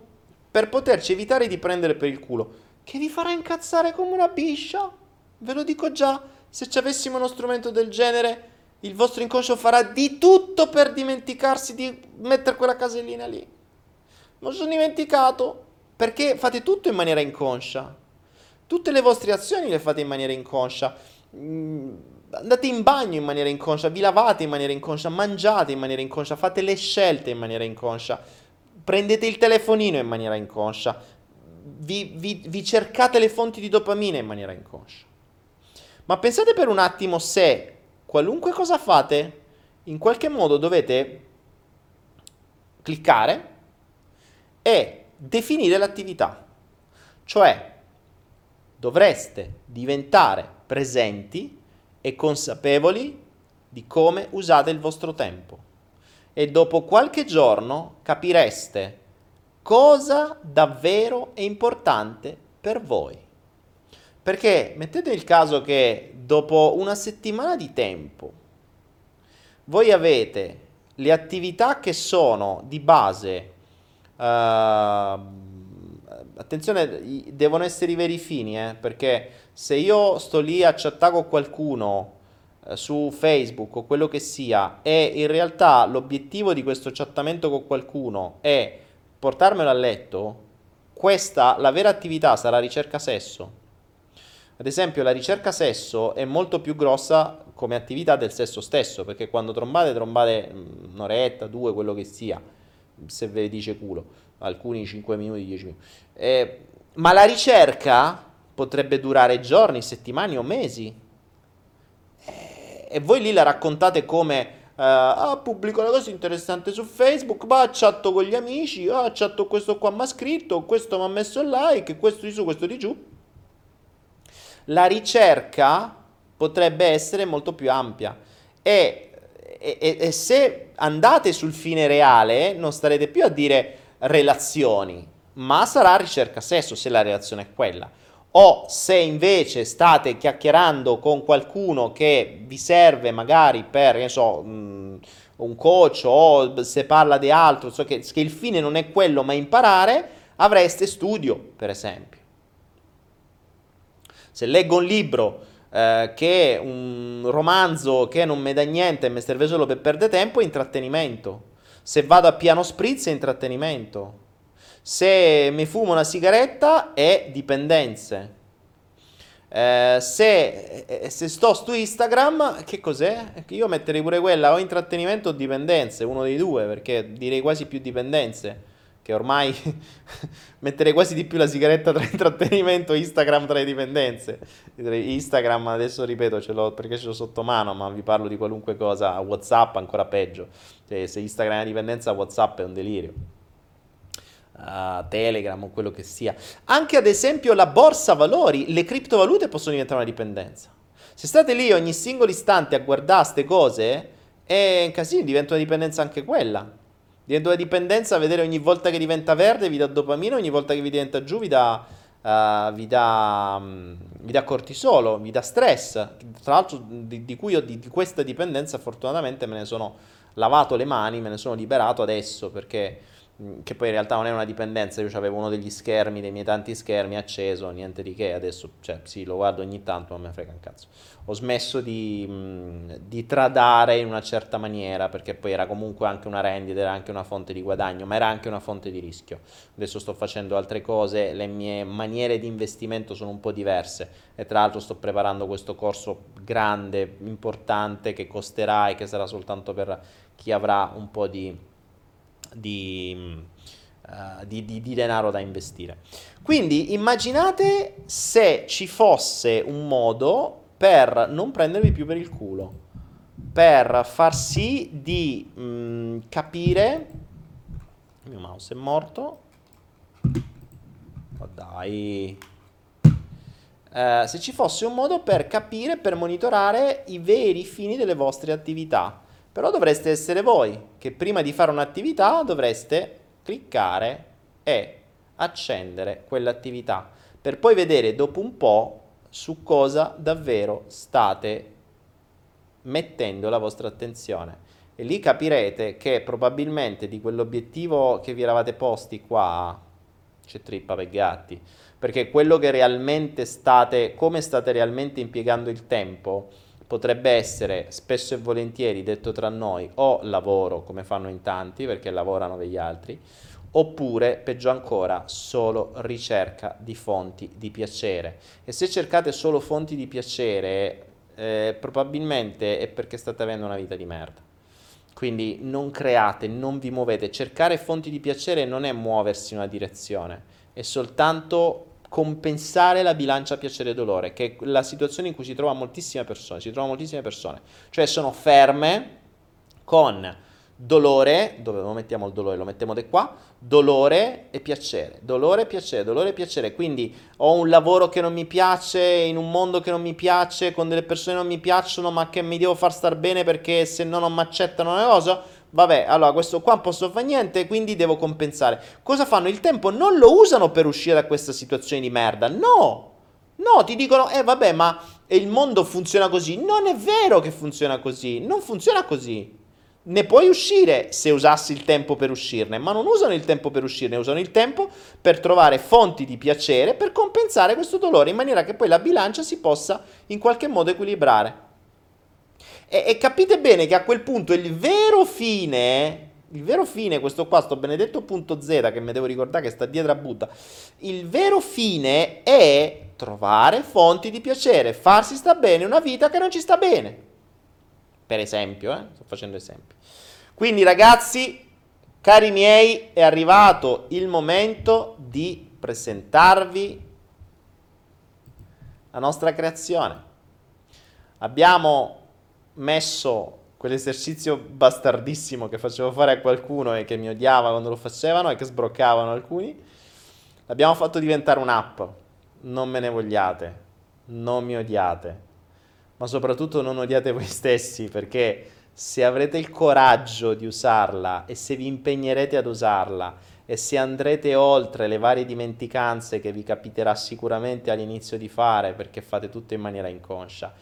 per poterci evitare di prendere per il culo, che vi farà incazzare come una biscia. Ve lo dico già, se ci avessimo uno strumento del genere, il vostro inconscio farà di tutto per dimenticarsi di mettere quella casellina lì. Non sono dimenticato, perché fate tutto in maniera inconscia. Tutte le vostre azioni le fate in maniera inconscia. Andate in bagno in maniera inconscia, vi lavate in maniera inconscia, mangiate in maniera inconscia, fate le scelte in maniera inconscia, prendete il telefonino in maniera inconscia, vi, vi, vi cercate le fonti di dopamina in maniera inconscia. Ma pensate per un attimo se qualunque cosa fate, in qualche modo dovete cliccare e definire l'attività. Cioè, dovreste diventare presenti e consapevoli di come usate il vostro tempo. e dopo qualche giorno capireste cosa davvero è importante per voi. Perché mettete il caso che dopo una settimana di tempo voi avete le attività che sono di base, uh, attenzione, devono essere i veri fini, eh, perché se io sto lì a chattare con qualcuno uh, su Facebook o quello che sia e in realtà l'obiettivo di questo chattamento con qualcuno è portarmelo a letto, questa, la vera attività sarà ricerca sesso. Ad esempio, la ricerca sesso è molto più grossa come attività del sesso stesso, perché quando trombate, trombate mm, un'oretta, due, quello che sia, se ve dice culo, alcuni 5 minuti, 10 minuti. Eh, ma la ricerca potrebbe durare giorni, settimane o mesi. Eh, e voi lì la raccontate come Uh, ah, pubblico una cosa interessante su Facebook, ma chatto con gli amici, ah, chatto questo qua mi ha scritto, questo mi ha messo il like, questo di su, questo di giù. La ricerca potrebbe essere molto più ampia e, e, e se andate sul fine reale non starete più a dire relazioni, ma sarà ricerca sesso se la relazione è quella o se invece state chiacchierando con qualcuno che vi serve magari per, ne so, mm, un coach o se parla di altro, so che, che il fine non è quello ma imparare, avreste studio, per esempio. Se leggo un libro eh, che è un romanzo che non mi dà niente e mi serve solo per perdere tempo, è intrattenimento. Se vado a piano spritz è intrattenimento. Se mi fumo una sigaretta è dipendenze. Eh, se, eh, se, sto su Instagram, che cos'è? Io metterei pure quella o intrattenimento o dipendenze, uno dei due, perché direi quasi più dipendenze. Che ormai <laughs> metterei quasi di più la sigaretta tra intrattenimento e Instagram tra le dipendenze. Instagram adesso ripeto ce l'ho perché ce l'ho sotto mano, ma vi parlo di qualunque cosa. WhatsApp ancora peggio. Cioè, se Instagram è una dipendenza, WhatsApp è un delirio uh, Telegram o quello che sia. Anche ad esempio la borsa valori, le criptovalute possono diventare una dipendenza. Se state lì ogni singolo istante a guardare queste cose, è un casino, diventa una dipendenza anche quella. Diventa una dipendenza a vedere ogni volta che diventa verde vi dà dopamina, ogni volta che vi diventa giù vi dà, uh, vi dà, um, vi dà cortisolo, vi dà stress. Tra l'altro di, di cui io di, di questa dipendenza fortunatamente me ne sono lavato le mani, me ne sono liberato adesso perché che poi in realtà non è una dipendenza, io avevo uno degli schermi, dei miei tanti schermi acceso, niente di che, adesso cioè, sì, lo guardo ogni tanto, ma me frega un cazzo. Ho smesso di, di, tradare in una certa maniera, perché poi era comunque anche una rendita, era anche una fonte di guadagno, ma era anche una fonte di rischio. Adesso sto facendo altre cose, le mie maniere di investimento sono un po' diverse e tra l'altro sto preparando questo corso grande, importante, che costerà e che sarà soltanto per chi avrà un po' di di, uh, di, di, di denaro da investire. Quindi immaginate se ci fosse un modo per non prendervi più per il culo, per far sì di mh, mm, capire... Il mio mouse è morto. Oh dai. Uh, se ci fosse un modo per capire, per monitorare i veri fini delle vostre attività. Però dovreste essere voi che prima di fare un'attività dovreste cliccare e accendere quell'attività per poi vedere dopo un po' su cosa davvero state mettendo la vostra attenzione. E lì capirete che probabilmente di quell'obiettivo che vi eravate posti qua c'è trippa per gatti, perché quello che realmente state, come state realmente impiegando il tempo, potrebbe essere spesso e volentieri detto tra noi o lavoro come fanno in tanti perché lavorano per gli altri oppure peggio ancora solo ricerca di fonti di piacere. E se cercate solo fonti di piacere eh, probabilmente è perché state avendo una vita di merda. Quindi non create, non vi muovete. Cercare fonti di piacere non è muoversi in una direzione è soltanto compensare la bilancia piacere-dolore, che è la situazione in cui si trova moltissime persone, si trovano moltissime persone, cioè sono ferme con dolore, dove lo mettiamo il dolore? Lo mettiamo di qua, dolore e piacere, dolore e piacere, dolore e piacere, quindi ho un lavoro che non mi piace, in un mondo che non mi piace, con delle persone che non mi piacciono, ma che mi devo far star bene perché se no non mi accettano una cosa, vabbè, allora questo qua non posso fare niente, quindi devo compensare. Cosa fanno? Il tempo non lo usano per uscire da questa situazione di merda. No! No, ti dicono, eh vabbè, ma il mondo funziona così. Non è vero che funziona così. Non funziona così. Ne puoi uscire se usassi il tempo per uscirne, ma non usano il tempo per uscirne, usano il tempo per trovare fonti di piacere per compensare questo dolore in maniera che poi la bilancia si possa in qualche modo equilibrare. E, e capite bene che a quel punto il vero fine, il vero fine, questo qua, sto benedetto punto Z che mi devo ricordare che sta dietro a Buddha, il vero fine è trovare fonti di piacere, farsi sta bene una vita che non ci sta bene. Per esempio, eh? sto facendo esempi. Quindi ragazzi, cari miei, è arrivato il momento di presentarvi la nostra creazione. Abbiamo messo quell'esercizio bastardissimo che facevo fare a qualcuno e che mi odiava quando lo facevano e che sbroccavano alcuni. L'abbiamo fatto diventare un'app. Non me ne vogliate, non mi odiate, ma soprattutto non odiate voi stessi perché se avrete il coraggio di usarla e se vi impegnerete ad usarla e se andrete oltre le varie dimenticanze che vi capiterà sicuramente all'inizio di fare perché fate tutto in maniera inconscia,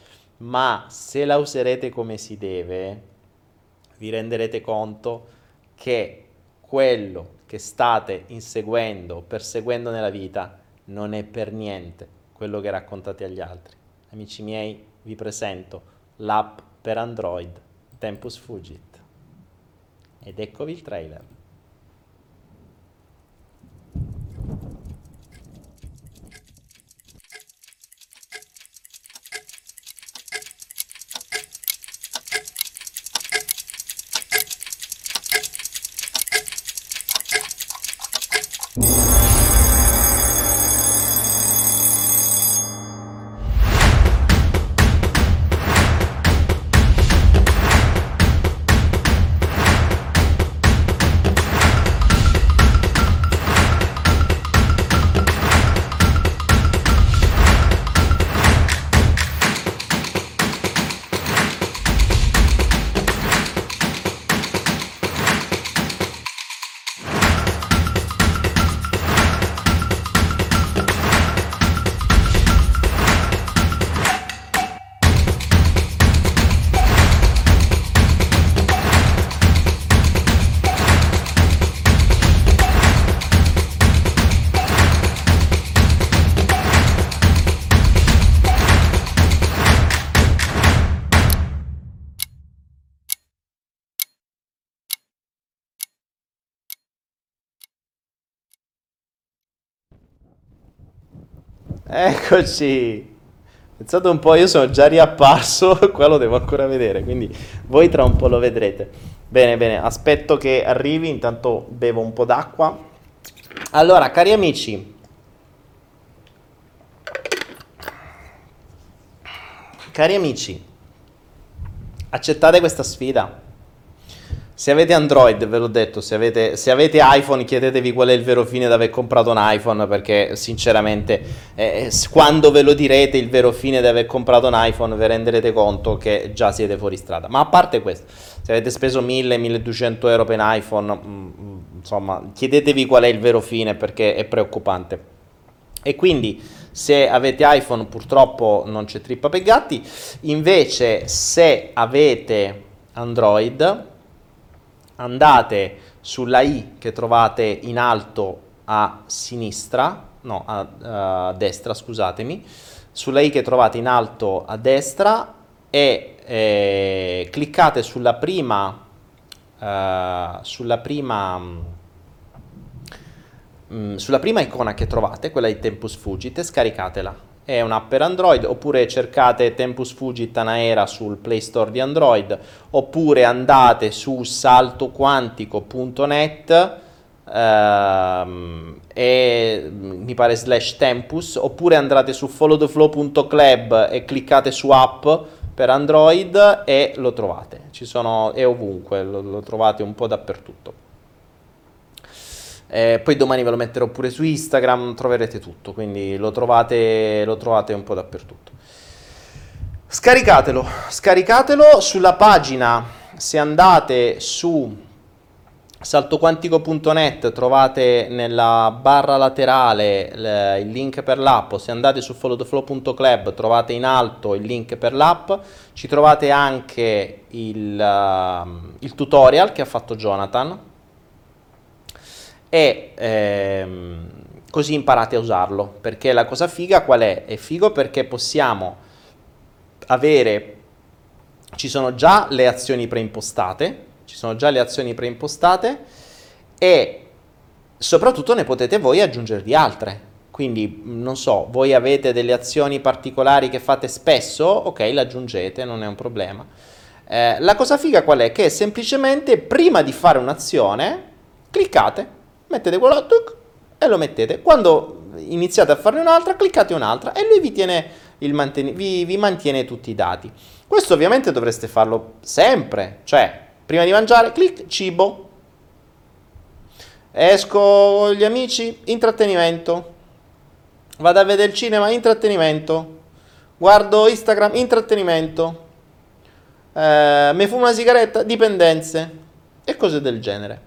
ma se la userete come si deve, vi renderete conto che quello che state inseguendo, perseguendo nella vita, non è per niente quello che raccontate agli altri. Amici miei, vi presento l'app per Android Tempus Fugit. Ed eccovi il trailer. Eccoci. Pensate un po', io sono già riapparso, <laughs> qua lo devo ancora vedere, quindi voi tra un po' lo vedrete. Bene, bene, aspetto che arrivi, intanto bevo un po' d'acqua. Allora, cari amici, cari amici, accettate questa sfida. Se avete Android, ve l'ho detto, se avete, se avete, iPhone chiedetevi qual è il vero fine di aver comprato un iPhone perché sinceramente eh, quando ve lo direte il vero fine di aver comprato un iPhone vi renderete conto che già siete fuori strada. Ma a parte questo, se avete speso 1000-1200 euro per un iPhone, mh, mm, mm, insomma, chiedetevi qual è il vero fine perché è preoccupante. E quindi se avete iPhone purtroppo non c'è trippa per gatti, invece se avete Android andate sulla I che trovate in alto a sinistra, no, a, a destra, scusatemi, sulla I che trovate in alto a destra e eh, cliccate sulla prima, eh, sulla prima mm, sulla prima icona che trovate, quella di Tempus Fugit, e scaricatela è un'app per Android, oppure cercate Tempus Fugit Anaera sul Play Store di Android, oppure andate su saltoquantico.net ehm, e mi pare slash Tempus, oppure andate su followtheflow.club e cliccate su app per Android e lo trovate, ci sono, è ovunque, lo, lo trovate un po' dappertutto. Eh, poi domani ve lo metterò pure su Instagram, troverete tutto, quindi lo trovate, lo trovate un po' dappertutto. Scaricatelo, scaricatelo sulla pagina. Se andate su saltoquantico.net trovate nella barra laterale il link per l'app, se andate su followtheflow.club trovate in alto il link per l'app, ci trovate anche il, uh, il tutorial che ha fatto Jonathan e ehm, così imparate a usarlo, perché la cosa figa qual è? È figo perché possiamo avere, ci sono già le azioni preimpostate, ci sono già le azioni preimpostate e soprattutto ne potete voi aggiungervi altre. Quindi, non so, voi avete delle azioni particolari che fate spesso, ok, le aggiungete, non è un problema. Eh, la cosa figa qual è? Che semplicemente prima di fare un'azione, cliccate, mettete quello tuc, e lo mettete. Quando iniziate a farne un'altra, cliccate un'altra e lui vi, tiene manten- vi, vi mantiene tutti i dati. Questo ovviamente dovreste farlo sempre, cioè Prima di mangiare, clic, cibo. Esco con gli amici, intrattenimento. Vado a vedere il cinema, intrattenimento. Guardo Instagram, intrattenimento. Eh, mi fumo una sigaretta, dipendenze. E cose del genere.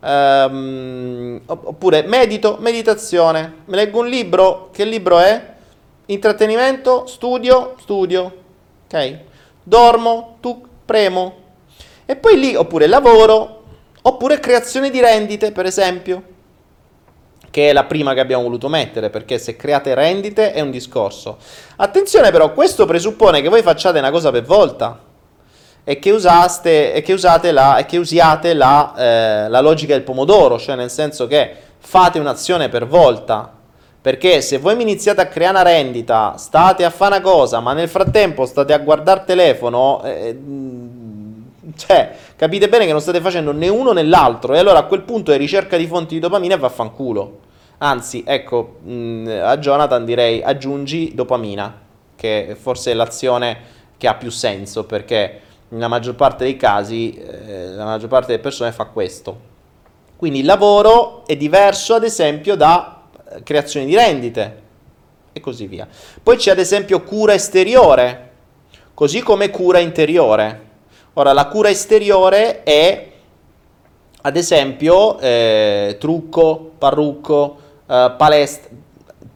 Um, oppure medito, meditazione. Mi leggo un libro. Che libro è? Intrattenimento, studio, studio. Ok? Dormo, tu, premo, e poi lì, oppure lavoro, oppure creazione di rendite, per esempio, che è la prima che abbiamo voluto mettere, perché se create rendite è un discorso. Attenzione però, questo presuppone che voi facciate una cosa per volta e che, usaste, e che usate la, e che usiate la, eh, la logica del pomodoro, cioè nel senso che fate un'azione per volta, perché se voi mi iniziate a creare una rendita, state a fare una cosa, ma nel frattempo state a guardare il telefono, eh, cioè, capite bene che non state facendo né uno né l'altro. E allora a quel punto è ricerca di fonti di dopamina e vaffanculo. Anzi, ecco, mh, a Jonathan direi aggiungi dopamina, che forse è l'azione che ha più senso, perché nella maggior parte dei casi eh, la maggior parte delle persone fa questo. Quindi il lavoro è diverso, ad esempio, da eh, creazione di rendite e così via. Poi c'è ad esempio cura esteriore, così come cura interiore. Ora, la cura esteriore è, ad esempio, eh, trucco, parrucco, eh, palestra.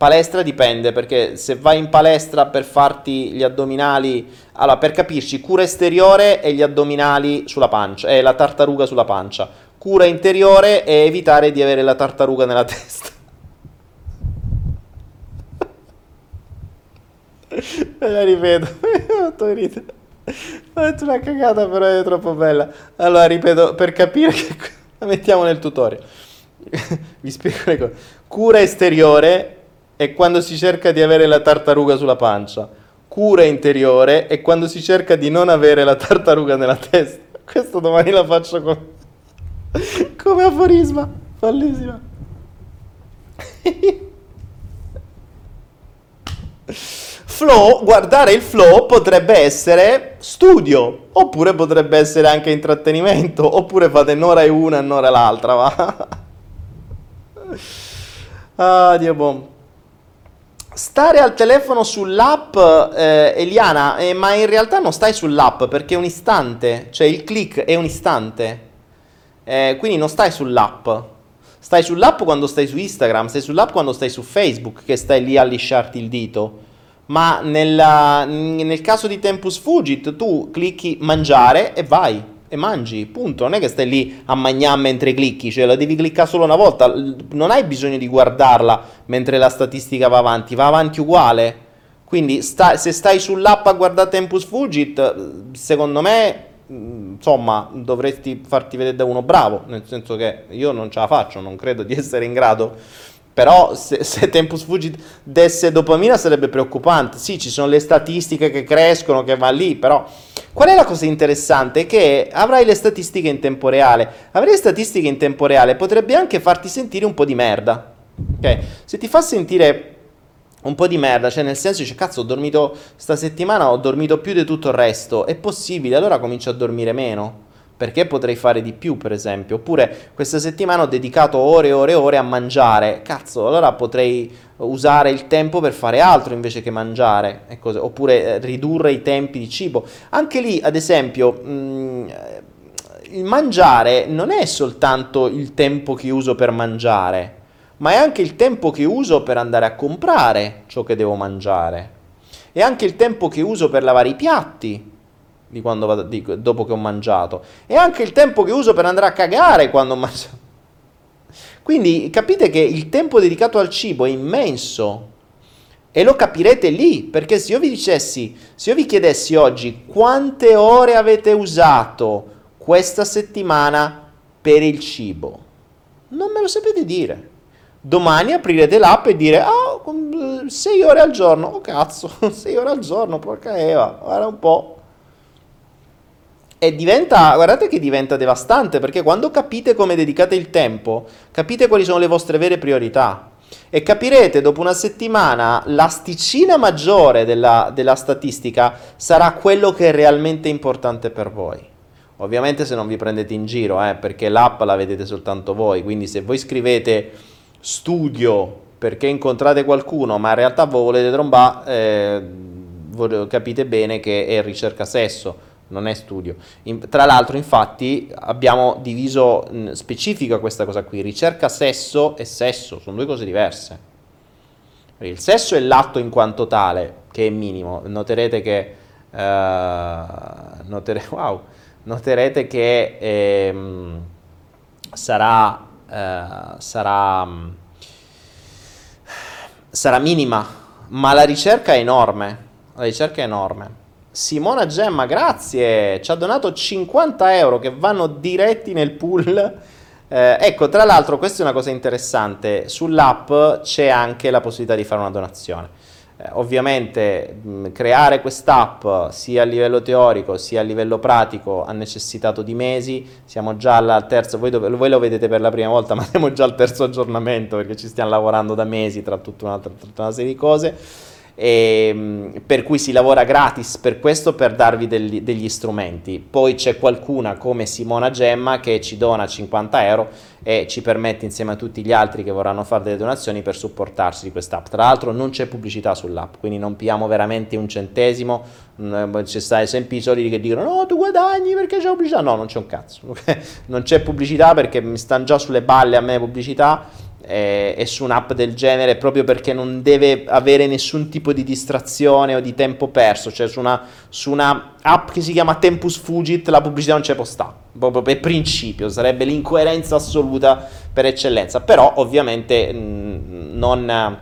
Palestra dipende perché se vai in palestra per farti gli addominali, allora per capirci, cura esteriore è gli addominali sulla pancia, è la tartaruga sulla pancia. Cura interiore è evitare di avere la tartaruga nella <laughs> testa. la ripeto, <laughs> ho detto una cagata, però è troppo bella. Allora, ripeto, per capire che la mettiamo nel tutorial. <laughs> Vi spiego le cose. Cura esteriore è quando si cerca di avere la tartaruga sulla pancia. Cura interiore è quando si cerca di non avere la tartaruga nella testa. <laughs> Questo domani la faccio come, <laughs> come aforisma. Bellissima. <laughs> Flow, guardare il flow potrebbe essere studio, oppure potrebbe essere anche intrattenimento, oppure fate un'ora e una e un'ora l'altra, va? ah, Dio bom. Stare al telefono sull'app, eh, Eliana, eh, ma in realtà non stai sull'app perché è un istante, cioè il click è un istante, eh, quindi non stai sull'app. Stai sull'app quando stai su Instagram, stai sull'app quando stai su Facebook, che stai lì a lisciarti il dito. Ma nella, nel caso di Tempus Fugit tu clicchi mangiare e vai e mangi, punto. Non è che stai lì a mangiare mentre clicchi, cioè la devi cliccare solo una volta, non hai bisogno di guardarla mentre la statistica va avanti, va avanti uguale. Quindi sta, se stai sull'app a guardare Tempus Fugit, secondo me, insomma, dovresti farti vedere da uno bravo, nel senso che io non ce la faccio, non credo di essere in grado però se, se, Tempus Fugit desse dopamina sarebbe preoccupante. Sì, ci sono le statistiche che crescono, che va lì, però qual è la cosa interessante? Che avrai le statistiche in tempo reale. Avere le statistiche in tempo reale potrebbe anche farti sentire un po' di merda. Ok? Se ti fa sentire un po' di merda, cioè nel senso dice cazzo ho dormito sta settimana, ho dormito più di tutto il resto, è possibile, allora comincio a dormire meno perché potrei fare di più, per esempio. Oppure questa settimana ho dedicato ore e ore e ore a mangiare. Cazzo, allora potrei usare il tempo per fare altro invece che mangiare. Oppure eh, ridurre i tempi di cibo. Anche lì, ad esempio, mh, mm, il mangiare non è soltanto il tempo che uso per mangiare, ma è anche il tempo che uso per andare a comprare ciò che devo mangiare. È anche il tempo che uso per lavare i piatti di quando vado, di, dopo che ho mangiato. E anche il tempo che uso per andare a cagare quando ho mangiato. Quindi capite che il tempo dedicato al cibo è immenso. E lo capirete lì, perché se io vi dicessi, se io vi chiedessi oggi quante ore avete usato questa settimana per il cibo, non me lo sapete dire. Domani aprirete l'app e dire, ah, oh, 6 ore al giorno, oh cazzo, <laughs> 6 ore al giorno, porca Eva, guarda un po'. E diventa, guardate che diventa devastante, perché quando capite come dedicate il tempo, capite quali sono le vostre vere priorità. E capirete dopo una settimana l'asticina maggiore della, della statistica sarà quello che è realmente importante per voi. Ovviamente se non vi prendete in giro, eh, perché l'app la vedete soltanto voi, quindi se voi scrivete studio perché incontrate qualcuno, ma in realtà voi volete trombare, eh, capite bene che è ricerca sesso non è studio. In, tra l'altro, infatti, abbiamo diviso mh, specifica questa cosa qui. Ricerca sesso e sesso, sono due cose diverse. Il sesso è l'atto in quanto tale, che è minimo. Noterete che... Uh, notere, <laughs> wow, noterete che ehm, sarà, uh, sarà, sarà minima, ma la ricerca è enorme. La ricerca è enorme. Simona Gemma, grazie, ci ha donato 50 euro che vanno diretti nel pool. Eh, ecco, tra l'altro, questa è una cosa interessante, sull'app c'è anche la possibilità di fare una donazione. Eh, ovviamente mh, creare quest'app sia a livello teorico sia a livello pratico ha necessitato di mesi, siamo già al terzo, voi, dove, voi, lo vedete per la prima volta, <laughs> ma siamo già al terzo aggiornamento perché ci stiamo lavorando da mesi tra tutta una, tutta una serie di cose e, ehm, per cui si lavora gratis per questo, per darvi degli, degli, strumenti. Poi c'è qualcuna come Simona Gemma che ci dona 50 euro e ci permette insieme a tutti gli altri che vorranno fare delle donazioni per supportarsi di quest'app. Tra l'altro non c'è pubblicità sull'app, quindi non pigliamo veramente un centesimo, c'è sta sempre i soliti che dicono no tu guadagni perché c'è pubblicità, no non c'è un cazzo, <laughs> non c'è pubblicità perché mi stanno già sulle balle a me pubblicità e, e su un'app del genere proprio perché non deve avere nessun tipo di distrazione o di tempo perso, cioè su una, su una app che si chiama Tempus Fugit la pubblicità non c'è può stare, proprio per principio, sarebbe l'incoerenza assoluta per eccellenza, però ovviamente mh, non,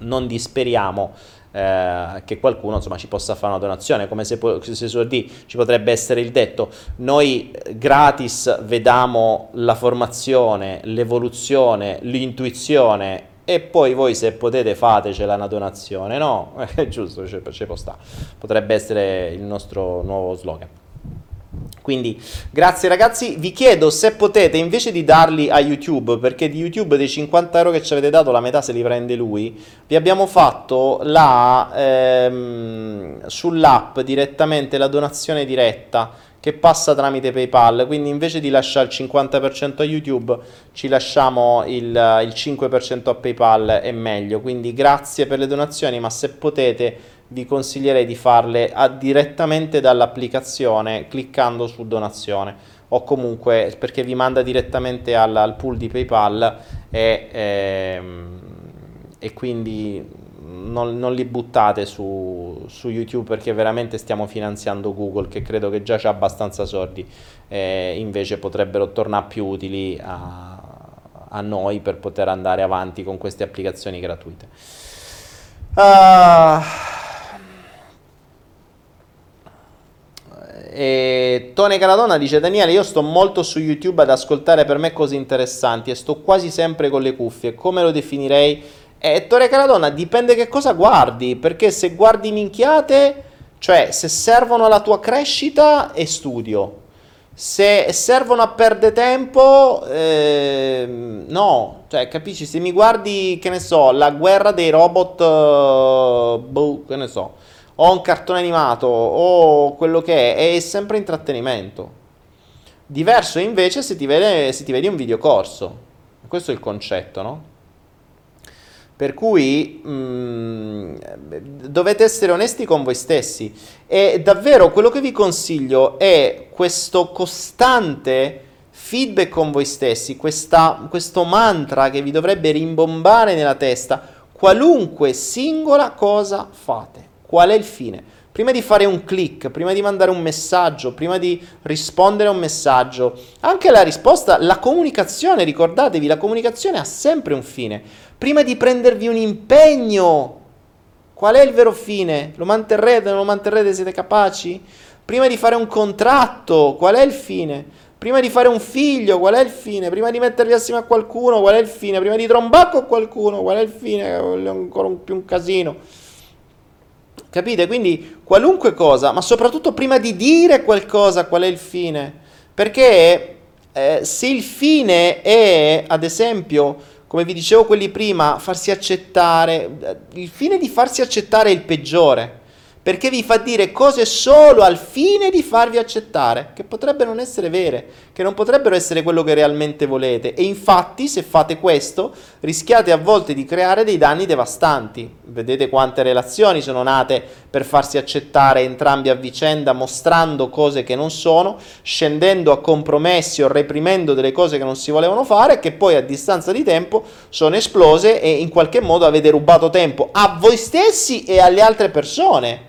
non disperiamo eh, che qualcuno insomma, ci possa fare una donazione, come se, se suol dire, ci potrebbe essere il detto, noi gratis vediamo la formazione, l'evoluzione, l'intuizione e poi voi se potete fatecela una donazione, no? <laughs> È giusto, ci può stare. Potrebbe essere il nostro nuovo slogan. Quindi grazie ragazzi, vi chiedo se potete invece di darli a YouTube, perché di YouTube dei 50 euro che ci avete dato la metà se li prende lui, vi abbiamo fatto la, ehm, sull'app direttamente la donazione diretta che passa tramite PayPal, quindi invece di lasciare il 50% a YouTube ci lasciamo il, il 5% a PayPal, è meglio, quindi grazie per le donazioni, ma se potete vi consiglierei di farle a, direttamente dall'applicazione cliccando su donazione o comunque perché vi manda direttamente al, al pool di PayPal e, ehm, e quindi non, non, li buttate su, su, YouTube perché veramente stiamo finanziando Google che credo che già c'ha abbastanza soldi e invece potrebbero tornare più utili a, a noi per poter andare avanti con queste applicazioni gratuite. Uh, E Tone Caradonna dice: Daniele, io sto molto su YouTube ad ascoltare per me cose interessanti e sto quasi sempre con le cuffie. Come lo definirei? E Tone Caradonna dipende che cosa guardi. Perché se guardi minchiate, cioè se servono alla tua crescita, è studio. Se servono a perdere tempo, eh, no, cioè capisci? Se mi guardi, che ne so, la guerra dei robot, uh, boh, che ne so o un cartone animato o quello che è, è sempre intrattenimento. Diverso invece se ti, vede, se ti vedi un videocorso. Questo è il concetto, no? Per cui mh, mm, dovete essere onesti con voi stessi. E davvero quello che vi consiglio è questo costante feedback con voi stessi, questa, questo mantra che vi dovrebbe rimbombare nella testa, qualunque singola cosa fate. Qual è il fine? Prima di fare un click, prima di mandare un messaggio, prima di rispondere a un messaggio, anche la risposta, la comunicazione, ricordatevi, la comunicazione ha sempre un fine. Prima di prendervi un impegno, qual è il vero fine? Lo manterrete, non lo manterrete, siete capaci? Prima di fare un contratto, qual è il fine? Prima di fare un figlio, qual è il fine? Prima di mettervi assieme a qualcuno, qual è il fine? Prima di trombare con qualcuno, qual è il fine? È ancora un, più un casino. Capite? Quindi qualunque cosa, ma soprattutto prima di dire qualcosa, qual è il fine? Perché eh, se il fine è, ad esempio, come vi dicevo quelli prima, farsi accettare, eh, il fine di farsi accettare è il peggiore perché vi fa dire cose solo al fine di farvi accettare, che potrebbero non essere vere, che non potrebbero essere quello che realmente volete. E infatti, se fate questo, rischiate a volte di creare dei danni devastanti. Vedete quante relazioni sono nate per farsi accettare entrambi a vicenda, mostrando cose che non sono, scendendo a compromessi o reprimendo delle cose che non si volevano fare, che poi a distanza di tempo sono esplose e in qualche modo avete rubato tempo a voi stessi e alle altre persone.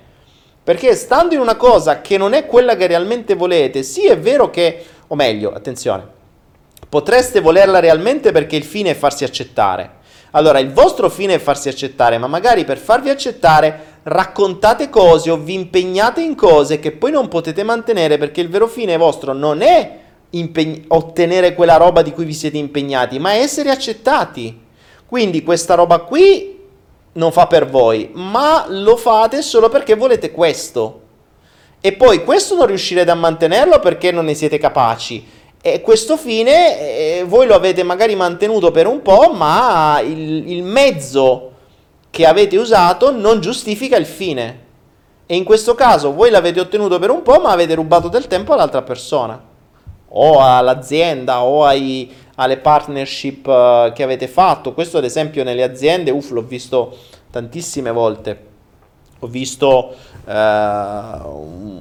Perché stando in una cosa che non è quella che realmente volete, sì è vero che, o meglio, attenzione, potreste volerla realmente perché il fine è farsi accettare. Allora, il vostro fine è farsi accettare, ma magari per farvi accettare raccontate cose o vi impegnate in cose che poi non potete mantenere perché il vero fine vostro non è impeg- ottenere quella roba di cui vi siete impegnati, ma essere accettati. Quindi questa roba qui non fa per voi, ma lo fate solo perché volete questo. E poi questo non riuscirete a mantenerlo perché non ne siete capaci. E questo fine eh, voi lo avete magari mantenuto per un po', ma il, il mezzo che avete usato non giustifica il fine. E in questo caso voi l'avete ottenuto per un po', ma avete rubato del tempo all'altra persona, o all'azienda, o ai, alle partnership uh, che avete fatto. Questo ad esempio nelle aziende, uff, l'ho visto tantissime volte. Ho visto uh,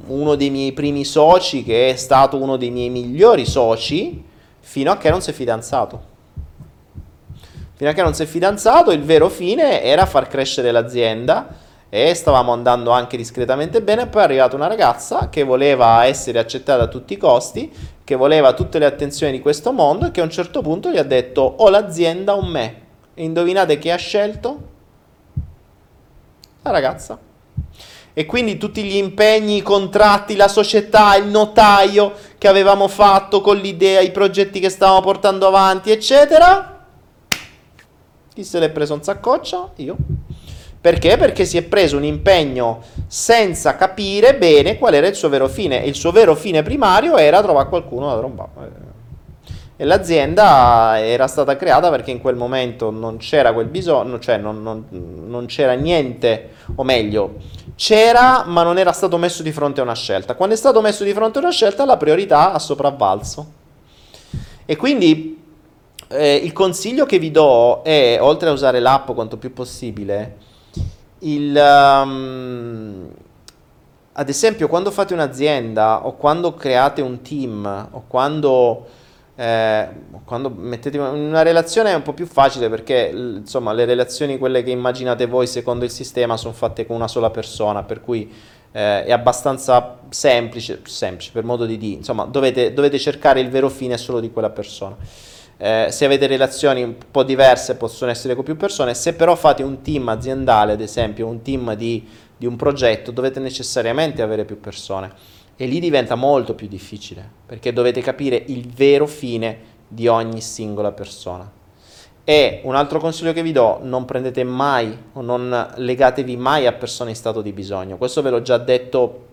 uno dei miei primi soci che è stato uno dei miei migliori soci fino a che non si è fidanzato. Fino a che non si è fidanzato, il vero fine era far crescere l'azienda e stavamo andando anche discretamente bene. Poi è arrivata una ragazza che voleva essere accettata a tutti i costi, che voleva tutte le attenzioni di questo mondo e che a un certo punto gli ha detto o l'azienda o me. E indovinate chi ha scelto? La ragazza. E quindi tutti gli impegni, i contratti, la società, il notaio che avevamo fatto con l'idea, i progetti che stavamo portando avanti, eccetera. Chi se l'è preso un saccoccia? Io. Perché? Perché si è preso un impegno senza capire bene qual era il suo vero fine. Il suo vero fine primario era trovare qualcuno da trombare. E l'azienda era stata creata perché in quel momento non c'era quel bisogno, cioè non, non, non c'era niente, o meglio, c'era ma non era stato messo di fronte a una scelta. Quando è stato messo di fronte a una scelta la priorità ha sopravvalso. E quindi eh, il consiglio che vi do è, oltre a usare l'app quanto più possibile, il, um, ad esempio quando fate un'azienda o quando create un team o quando, eh, quando mettete una relazione è un po' più facile perché insomma le relazioni quelle che immaginate voi secondo il sistema sono fatte con una sola persona per cui eh, è abbastanza semplice, semplice per modo di dire insomma dovete, dovete cercare il vero fine solo di quella persona. Eh, se avete relazioni un po' diverse possono essere con più persone, se però fate un team aziendale, ad esempio un team di, di un progetto, dovete necessariamente avere più persone e lì diventa molto più difficile perché dovete capire il vero fine di ogni singola persona. E un altro consiglio che vi do, non prendete mai o non legatevi mai a persone in stato di bisogno. Questo ve l'ho già detto,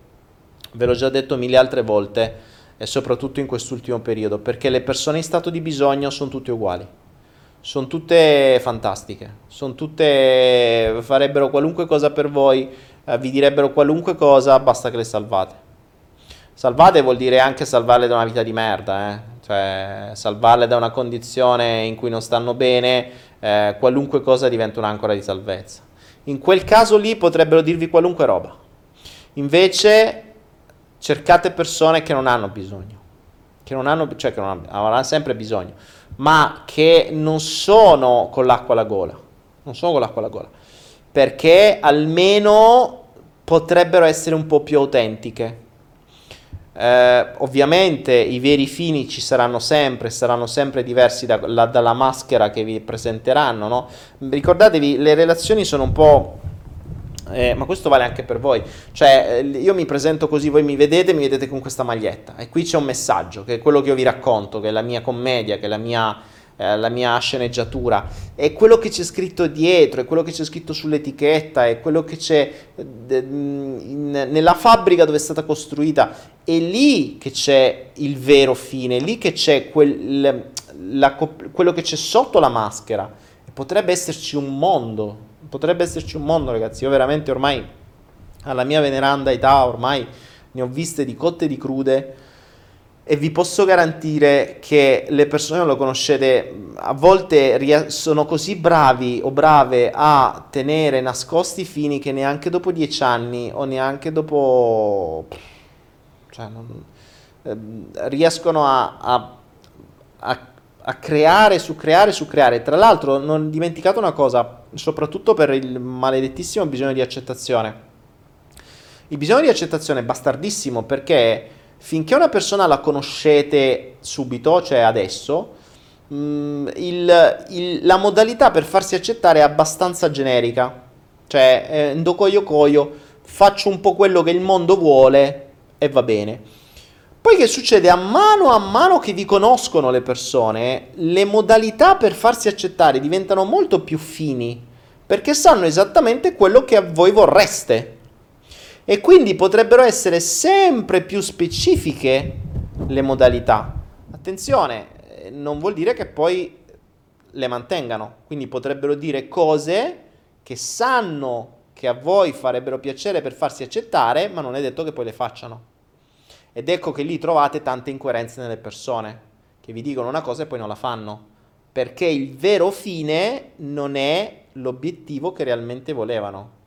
ve l'ho già detto mille altre volte e soprattutto in quest'ultimo periodo, perché le persone in stato di bisogno sono tutte uguali, sono tutte fantastiche, sono tutte farebbero qualunque cosa per voi, eh, vi direbbero qualunque cosa, basta che le salvate. Salvate vuol dire anche salvarle da una vita di merda, eh? cioè salvarle da una condizione in cui non stanno bene, eh, qualunque cosa diventa un'ancora di salvezza. In quel caso lì potrebbero dirvi qualunque roba. Invece cercate persone che non hanno bisogno, che non hanno, cioè che non hanno, avranno sempre bisogno, ma che non sono con l'acqua alla gola, non sono con l'acqua alla gola, perché almeno potrebbero essere un po' più autentiche. Eh, ovviamente i veri fini ci saranno sempre, saranno sempre diversi da, la, dalla maschera che vi presenteranno. No? Ricordatevi, le relazioni sono un po'. Eh, ma questo vale anche per voi. Cioè, eh, io mi presento così, voi mi vedete, mi vedete con questa maglietta. E qui c'è un messaggio, che è quello che io vi racconto, che è la mia commedia, che è la mia eh, la mia sceneggiatura, è quello che c'è scritto dietro, è quello che c'è scritto sull'etichetta, è quello che c'è eh, in, nella fabbrica dove è stata costruita, è lì che c'è il vero fine, è lì che c'è quel, la, quello che c'è sotto la maschera. E potrebbe esserci un mondo, potrebbe esserci un mondo ragazzi, io veramente ormai alla mia veneranda età ormai ne ho viste di cotte e di crude e vi posso garantire che le persone lo conoscete, a volte sono così bravi o brave a tenere nascosti i fini che neanche dopo dieci anni o neanche dopo... Cioè, non, eh, riescono a, a, a, a, creare su creare su creare. Tra l'altro non dimenticate una cosa, soprattutto per il maledettissimo bisogno di accettazione. Il bisogno di accettazione è bastardissimo perché finché una persona la conoscete subito, cioè adesso, mh, mm, il, il, la modalità per farsi accettare è abbastanza generica. Cioè, eh, ndokoyo koyo, faccio un po' quello che il mondo vuole e va bene. Poi che succede? A mano a mano che vi conoscono le persone, le modalità per farsi accettare diventano molto più fini, perché sanno esattamente quello che voi vorreste e quindi potrebbero essere sempre più specifiche le modalità. Attenzione, eh, non vuol dire che poi le mantengano, quindi potrebbero dire cose che sanno che a voi farebbero piacere per farsi accettare, ma non è detto che poi le facciano. Ed ecco che lì trovate tante incoerenze nelle persone, che vi dicono una cosa e poi non la fanno, perché il vero fine non è l'obiettivo che realmente volevano.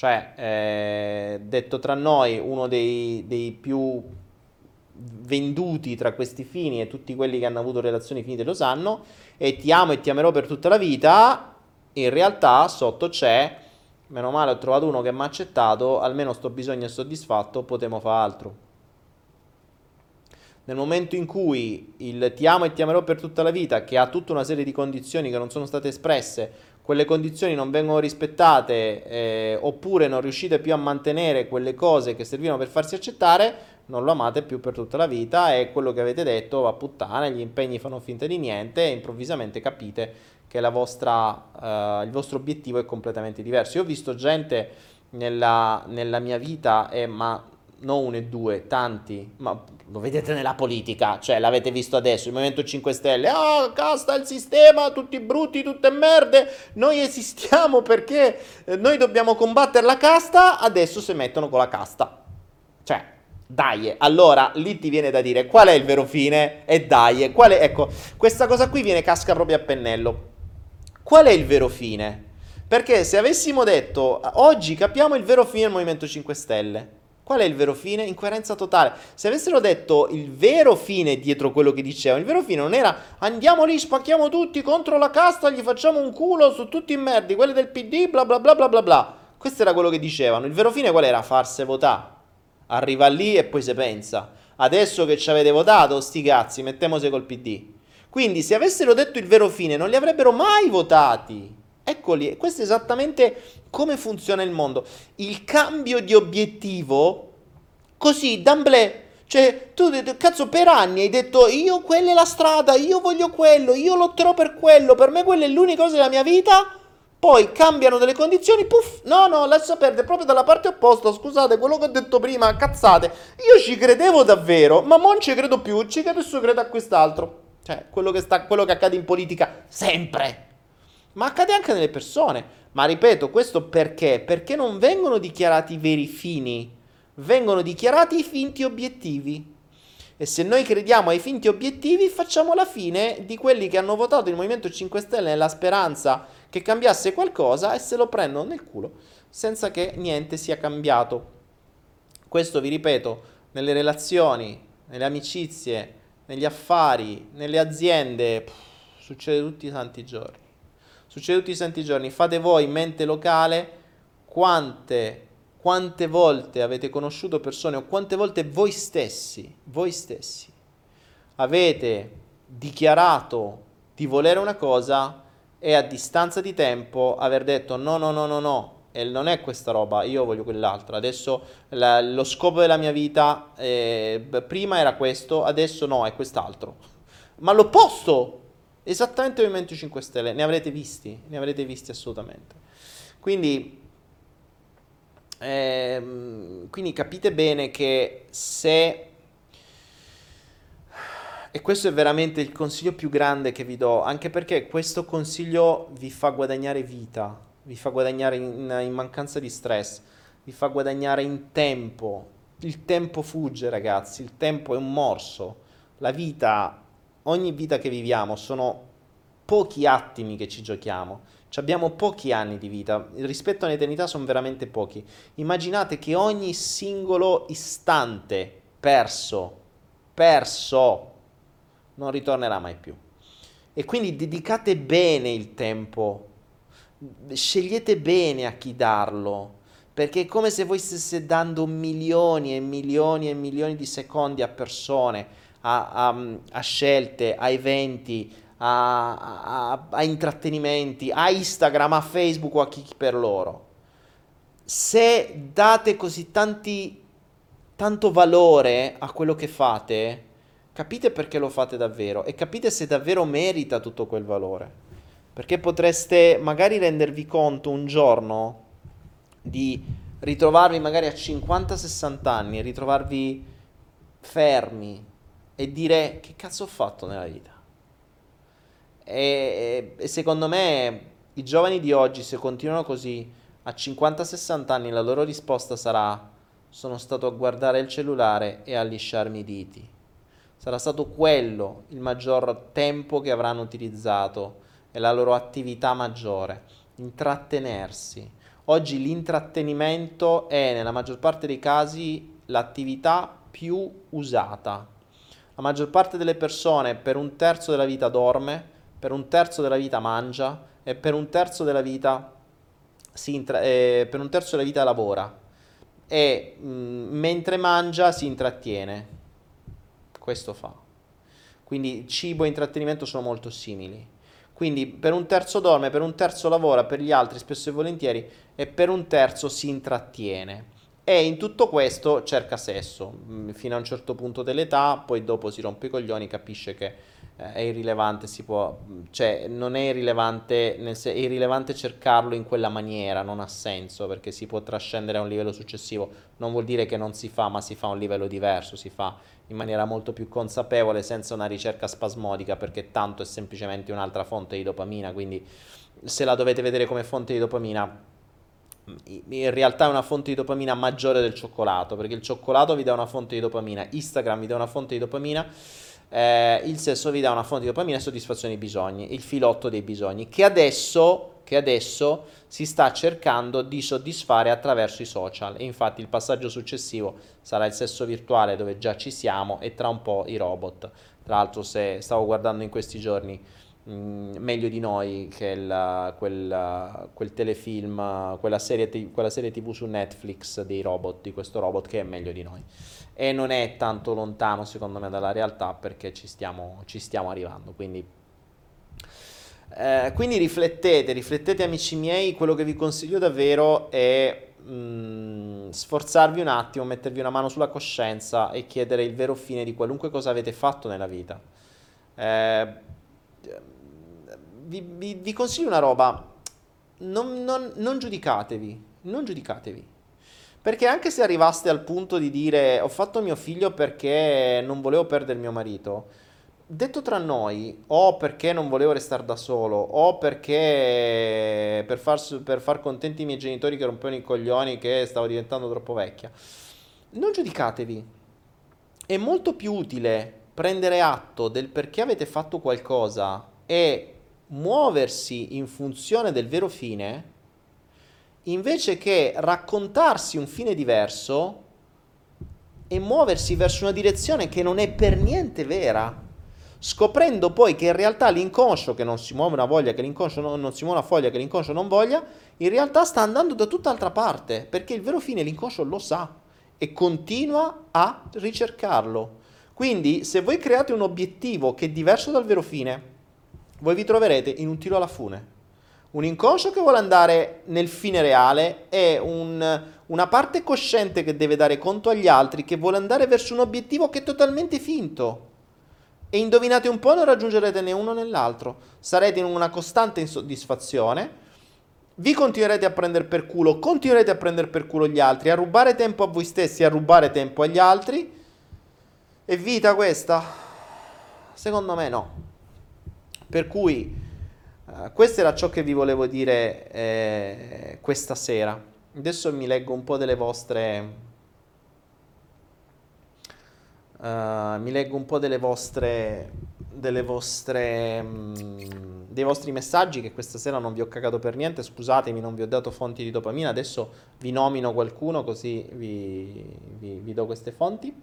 Cioè, eh, detto tra noi, uno dei, dei, più venduti tra questi fini e tutti quelli che hanno avuto relazioni finite lo sanno, e ti amo e ti amerò per tutta la vita, in realtà sotto c'è, meno male ho trovato uno che mi ha accettato, almeno sto bisogno è soddisfatto, potremo fare altro. Nel momento in cui il ti amo e ti amerò per tutta la vita, che ha tutta una serie di condizioni che non sono state espresse, quelle condizioni non vengono rispettate eh, oppure non riuscite più a mantenere quelle cose che servivano per farsi accettare, non lo amate più per tutta la vita e quello che avete detto va puttana, gli impegni fanno finta di niente e improvvisamente capite che vostra, eh, il vostro obiettivo è completamente diverso. Io ho visto gente nella, nella mia vita, eh, ma non uno e due, tanti, ma lo vedete nella politica, cioè l'avete visto adesso, il Movimento 5 Stelle, ah, oh, casta il sistema, tutti brutti, tutte merde, noi esistiamo perché eh, noi dobbiamo combattere la casta, adesso si mettono con la casta. Cioè, dai, allora lì ti viene da dire qual è il vero fine e dai, qual è, ecco, questa cosa qui viene casca proprio a pennello. Qual è il vero fine? Perché se avessimo detto oggi capiamo il vero fine del Movimento 5 Stelle, Qual è il vero fine? Incoerenza totale. Se avessero detto il vero fine dietro quello che dicevano, il vero fine non era andiamo lì, spacchiamo tutti contro la casta, gli facciamo un culo su tutti i merdi, quelli del PD, bla bla bla bla bla bla. Questo era quello che dicevano. Il vero fine qual era? Farse votare. Arriva lì e poi si pensa. Adesso che ci avete votato, sti cazzi, mettiamosi col PD. Quindi se avessero detto il vero fine non li avrebbero mai votati. Eccoli, questo è esattamente come funziona il mondo. Il cambio di obiettivo, così, d'amblè, cioè tu, cazzo, per anni hai detto io quella è la strada, io voglio quello, io lotterò per quello, per me quella è l'unica cosa della mia vita. Poi cambiano delle condizioni, puff, no, no, lascia perdere, proprio dalla parte opposta, scusate, quello che ho detto prima, cazzate. Io ci credevo davvero, ma non ci credo più, ci adesso credo a quest'altro. Cioè, quello che, sta, quello che accade in politica, sempre ma accade anche nelle persone. Ma ripeto, questo perché? Perché non vengono dichiarati veri fini, vengono dichiarati i finti obiettivi. E se noi crediamo ai finti obiettivi, facciamo la fine di quelli che hanno votato il Movimento 5 Stelle nella speranza che cambiasse qualcosa e se lo prendono nel culo senza che niente sia cambiato. Questo vi ripeto, nelle relazioni, nelle amicizie, negli affari, nelle aziende, pff, succede tutti i santi giorni. Succede tutti i santi giorni. Fate voi in mente locale quante quante volte avete conosciuto persone o quante volte voi stessi, voi stessi, avete dichiarato di volere una cosa e a distanza di tempo aver detto no, no, no, no, no, e non è questa roba, io voglio quell'altra. Adesso la, lo scopo della mia vita eh, prima era questo, adesso no, è quest'altro. Ma l'opposto, esattamente il Movimento 5 Stelle, ne avrete visti, ne avrete visti assolutamente. Quindi Ehm, quindi capite bene che se... E questo è veramente il consiglio più grande che vi do, anche perché questo consiglio vi fa guadagnare vita, vi fa guadagnare in, in mancanza di stress, vi fa guadagnare in tempo. Il tempo fugge, ragazzi, il tempo è un morso. La vita, ogni vita che viviamo sono pochi attimi che ci giochiamo abbiamo pochi anni di vita, rispetto all'eternità sono veramente pochi. Immaginate che ogni singolo istante perso, perso, non ritornerà mai più. E quindi dedicate bene il tempo, scegliete bene a chi darlo, perché è come se voi stesse dando milioni e milioni e milioni di secondi a persone, a, a, a scelte, a eventi, a, a, intrattenimenti, a Instagram, a Facebook o a chi per loro. Se date così tanti, tanto valore a quello che fate, capite perché lo fate davvero e capite se davvero merita tutto quel valore. Perché potreste magari rendervi conto un giorno di ritrovarvi magari a 50-60 anni, ritrovarvi fermi e dire che cazzo ho fatto nella vita? E, e, secondo me i giovani di oggi, se continuano così, a 50-60 anni la loro risposta sarà sono stato a guardare il cellulare e a lisciarmi i diti. Sarà stato quello il maggior tempo che avranno utilizzato e la loro attività maggiore, intrattenersi. Oggi l'intrattenimento è nella maggior parte dei casi l'attività più usata. La maggior parte delle persone per un terzo della vita dorme, per un terzo della vita mangia e per un terzo della vita, intra- eh, terzo della vita lavora e mh, mm, mentre mangia si intrattiene. Questo fa. Quindi cibo e intrattenimento sono molto simili. Quindi per un terzo dorme, per un terzo lavora, per gli altri spesso e volentieri e per un terzo si intrattiene. E in tutto questo cerca sesso. Mm, fino a un certo punto dell'età, poi dopo si rompe i coglioni, capisce che eh, è irrilevante, si può, cioè non è irrilevante, nel se- è irrilevante cercarlo in quella maniera, non ha senso perché si può trascendere a un livello successivo, non vuol dire che non si fa, ma si fa a un livello diverso, si fa in maniera molto più consapevole senza una ricerca spasmodica perché tanto è semplicemente un'altra fonte di dopamina, quindi se la dovete vedere come fonte di dopamina in realtà è una fonte di dopamina maggiore del cioccolato perché il cioccolato vi dà una fonte di dopamina, Instagram vi dà una fonte di dopamina eh, il sesso vi dà una fonte di dopamina e soddisfazione dei bisogni, il filotto dei bisogni, che adesso, che adesso si sta cercando di soddisfare attraverso i social. E infatti il passaggio successivo sarà il sesso virtuale dove già ci siamo e tra un po' i robot. Tra l'altro se stavo guardando in questi giorni mm, meglio di noi che il, quel, quel, telefilm, quella serie, quella serie tv su Netflix dei robot, di questo robot che è meglio di noi e non è tanto lontano secondo me dalla realtà perché ci stiamo, ci stiamo arrivando. Quindi, eh, quindi riflettete, riflettete amici miei, quello che vi consiglio davvero è mm, sforzarvi un attimo, mettervi una mano sulla coscienza e chiedere il vero fine di qualunque cosa avete fatto nella vita. Eh, vi, vi, vi, consiglio una roba, non, non, non giudicatevi, non giudicatevi. Perché anche se arrivaste al punto di dire ho fatto mio figlio perché non volevo perdere mio marito, detto tra noi, o perché non volevo restare da solo, o perché per far, per far contenti i miei genitori che rompevano i coglioni che stavo diventando troppo vecchia, non giudicatevi. È molto più utile prendere atto del perché avete fatto qualcosa e muoversi in funzione del vero fine, invece che raccontarsi un fine diverso e muoversi verso una direzione che non è per niente vera scoprendo poi che in realtà l'inconscio, che non si muove una voglia, che l'inconscio non, non si muove una foglia, che l'inconscio non voglia, in realtà sta andando da tutt'altra parte, perché il vero fine l'inconscio lo sa e continua a ricercarlo. Quindi se voi create un obiettivo che è diverso dal vero fine, voi vi troverete in un tiro alla fune. Un inconscio che vuole andare nel fine reale e un, una parte cosciente che deve dare conto agli altri che vuole andare verso un obiettivo che è totalmente finto. E indovinate un po', non raggiungerete né uno né l'altro. Sarete in una costante insoddisfazione. Vi continuerete a prendere per culo, continuerete a prendere per culo gli altri, a rubare tempo a voi stessi, a rubare tempo agli altri. È vita questa? Secondo me no. Per cui uh, questo era ciò che vi volevo dire eh, questa sera. Adesso mi leggo un po' delle vostre Uh, mi leggo un po' delle vostre, delle vostre, mh, dei vostri messaggi che questa sera non vi ho cagato per niente, scusatemi, non vi ho dato fonti di dopamina, adesso vi nomino qualcuno così vi, vi, vi do queste fonti.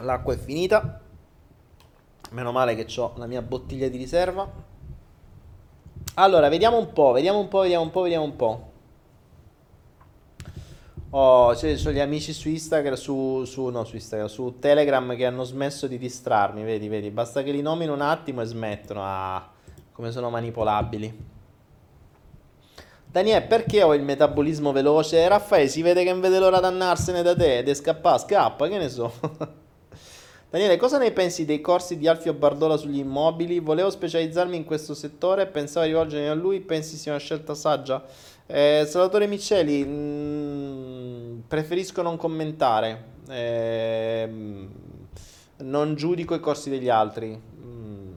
L'acqua è finita, meno male che ho la mia bottiglia di riserva. Allora, vediamo un po', vediamo un po', vediamo un po', vediamo un po'. Oh, ci sono gli amici su Instagram, su, su, no, su Instagram, su Telegram che hanno smesso di distrarmi, vedi, vedi, basta che li nomino un attimo e smettono. Ah, come sono manipolabili. Daniele, perché ho il metabolismo veloce? Raffaele, si vede che non vede l'ora di andarsene da te, ed scappa, scappa, che ne so. <laughs> Daniele, cosa ne pensi dei corsi di Alfio Bardola sugli immobili? Volevo specializzarmi in questo settore, pensavo di rivolgermi a lui, pensi sia una scelta saggia? Eh, Salvatore Miceli, mh, mm, preferisco non commentare, eh, non giudico i corsi degli altri. Mm,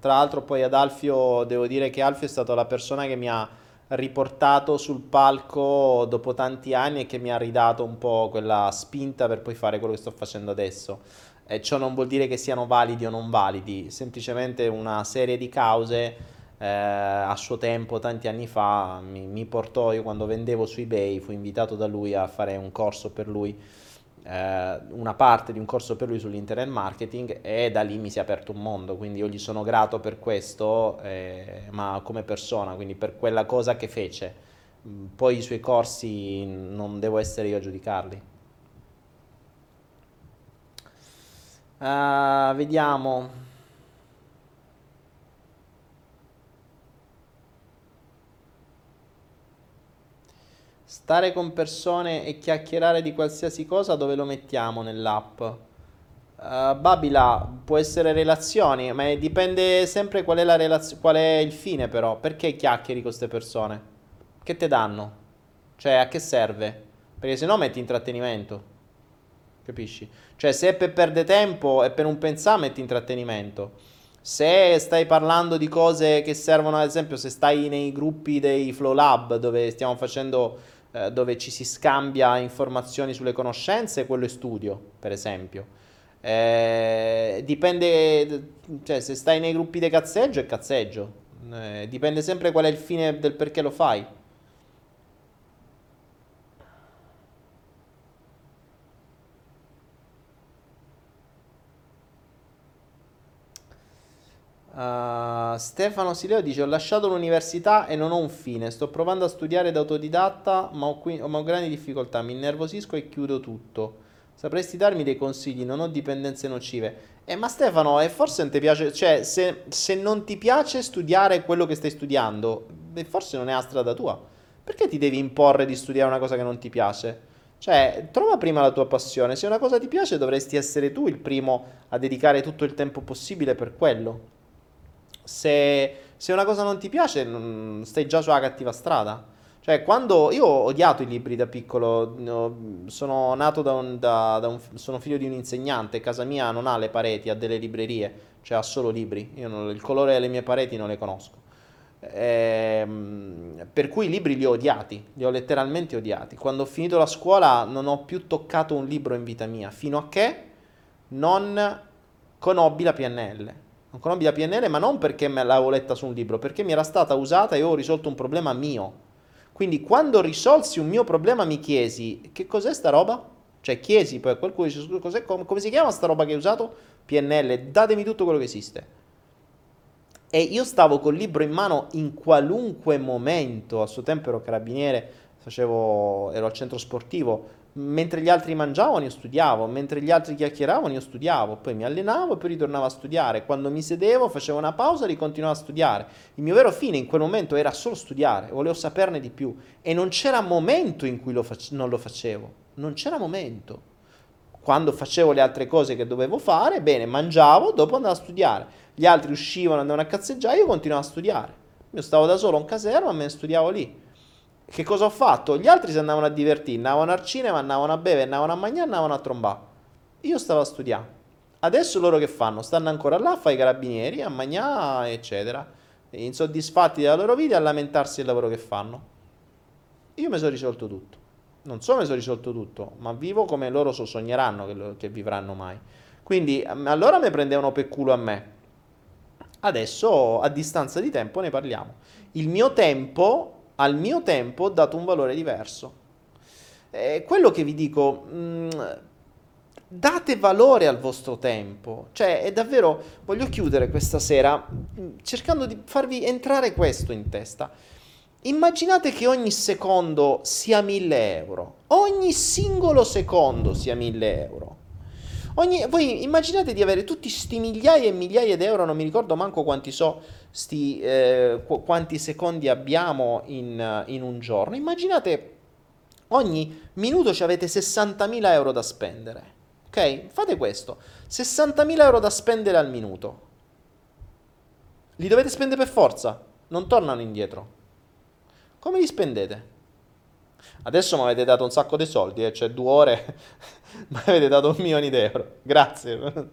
tra l'altro poi ad Alfio devo dire che Alfio è stata la persona che mi ha riportato sul palco dopo tanti anni e che mi ha ridato un po' quella spinta per poi fare quello che sto facendo adesso. E ciò non vuol dire che siano validi o non validi, semplicemente una serie di cause eh, a suo tempo, tanti anni fa, mi, mi, portò, io quando vendevo su eBay, fui invitato da lui a fare un corso per lui, eh, una parte di un corso per lui sull'internet marketing e da lì mi si è aperto un mondo, quindi io gli sono grato per questo, eh, ma come persona, quindi per quella cosa che fece. Poi i suoi corsi non devo essere io a giudicarli. Uh, vediamo. Stare con persone e chiacchierare di qualsiasi cosa dove lo mettiamo nell'app? Uh, Babila può essere relazioni, ma dipende sempre qual è, la relaz- qual è il fine però. Perché chiacchieri con queste persone? Che te danno? Cioè a che serve? Perché se no metti intrattenimento. Capisci? Cioè, se per perdere tempo e per un pensare, metti intrattenimento. Se stai parlando di cose che servono, ad esempio, se stai nei gruppi dei Flow Lab dove stiamo facendo, eh, dove ci si scambia informazioni sulle conoscenze, quello è studio, per esempio. Eh, dipende, cioè, se stai nei gruppi di cazzeggio, è cazzeggio. Eh, dipende sempre qual è il fine del perché lo fai. Uh, Stefano Sileo dice: Ho lasciato l'università e non ho un fine. Sto provando a studiare da autodidatta, ma ho, qui, ma ho grandi difficoltà. Mi innervosisco e chiudo tutto. Sapresti darmi dei consigli? Non ho dipendenze nocive. Eh, ma Stefano, e forse non ti piace, cioè, se, se, non ti piace studiare quello che stai studiando, beh, forse non è la strada tua. Perché ti devi imporre di studiare una cosa che non ti piace? Cioè, trova prima la tua passione. Se una cosa ti piace, dovresti essere tu il primo a dedicare tutto il tempo possibile per quello. Se, se una cosa non ti piace, non, stai già sulla cattiva strada. Cioè, quando io ho odiato i libri da piccolo, sono nato da un, da, da un, sono figlio di un insegnante, casa mia non ha le pareti, ha delle librerie, cioè ha solo libri. Non, il colore delle mie pareti non le conosco. Ehm, per cui i libri li ho odiati, li ho letteralmente odiati. Quando ho finito la scuola non ho più toccato un libro in vita mia, fino a che non conobbi la PNL. Conobbi la PNL, ma non perché me l'avevo letta su un libro, perché mi era stata usata e ho risolto un problema mio. Quindi quando risolsi un mio problema mi chiesi che cos'è sta roba? Cioè chiesi poi a qualcuno, come, come si chiama sta roba che hai usato? PNL, datemi tutto quello che esiste. E io stavo col libro in mano in qualunque momento, a suo tempo ero carabiniere, facevo, ero al centro sportivo, mentre gli altri mangiavano io studiavo, mentre gli altri chiacchieravano io studiavo, poi mi allenavo e poi ritornavo a studiare, quando mi sedevo facevo una pausa e ricontinuavo a studiare. Il mio vero fine in quel momento era solo studiare, volevo saperne di più e non c'era momento in cui lo fac- non lo facevo, non c'era momento. Quando facevo le altre cose che dovevo fare, bene, mangiavo, dopo andavo a studiare gli altri uscivano, andavano a cazzeggiare, io continuavo a studiare. Io stavo da solo in caserma, me ne studiavo lì. Che cosa ho fatto? Gli altri si andavano a divertire, andavano al cinema, andavano a bere, andavano a mangiare, andavano a trombare. Io stavo a studiare. Adesso loro che fanno? Stanno ancora là a fare i carabinieri, a mangiare, eccetera. Insoddisfatti della loro vita, a lamentarsi del lavoro che fanno. Io mi sono risolto tutto. Non so mi sono risolto tutto, ma vivo come loro so sogneranno che, che vivranno mai. Quindi allora mi prendevano per culo a me. Adesso a distanza di tempo ne parliamo. Il mio tempo, al mio tempo ho dato un valore diverso. È quello che vi dico, mh, mm, date valore al vostro tempo. Cioè, è davvero, voglio chiudere questa sera mm, cercando di farvi entrare questo in testa. Immaginate che ogni secondo sia 1000 euro. Ogni singolo secondo sia 1000 euro. Ogni, voi immaginate di avere tutti questi migliaia e migliaia di euro, non mi ricordo manco quanti so, sti, eh, qu- quanti secondi abbiamo in, in, un giorno. Immaginate ogni minuto ci avete 60.000 euro da spendere. Ok? Fate questo. 60.000 euro da spendere al minuto. Li dovete spendere per forza, non tornano indietro. Come li spendete? Adesso mi avete dato un sacco di soldi, eh? cioè due ore <laughs> mi avete dato un milione di euro. Grazie, <laughs>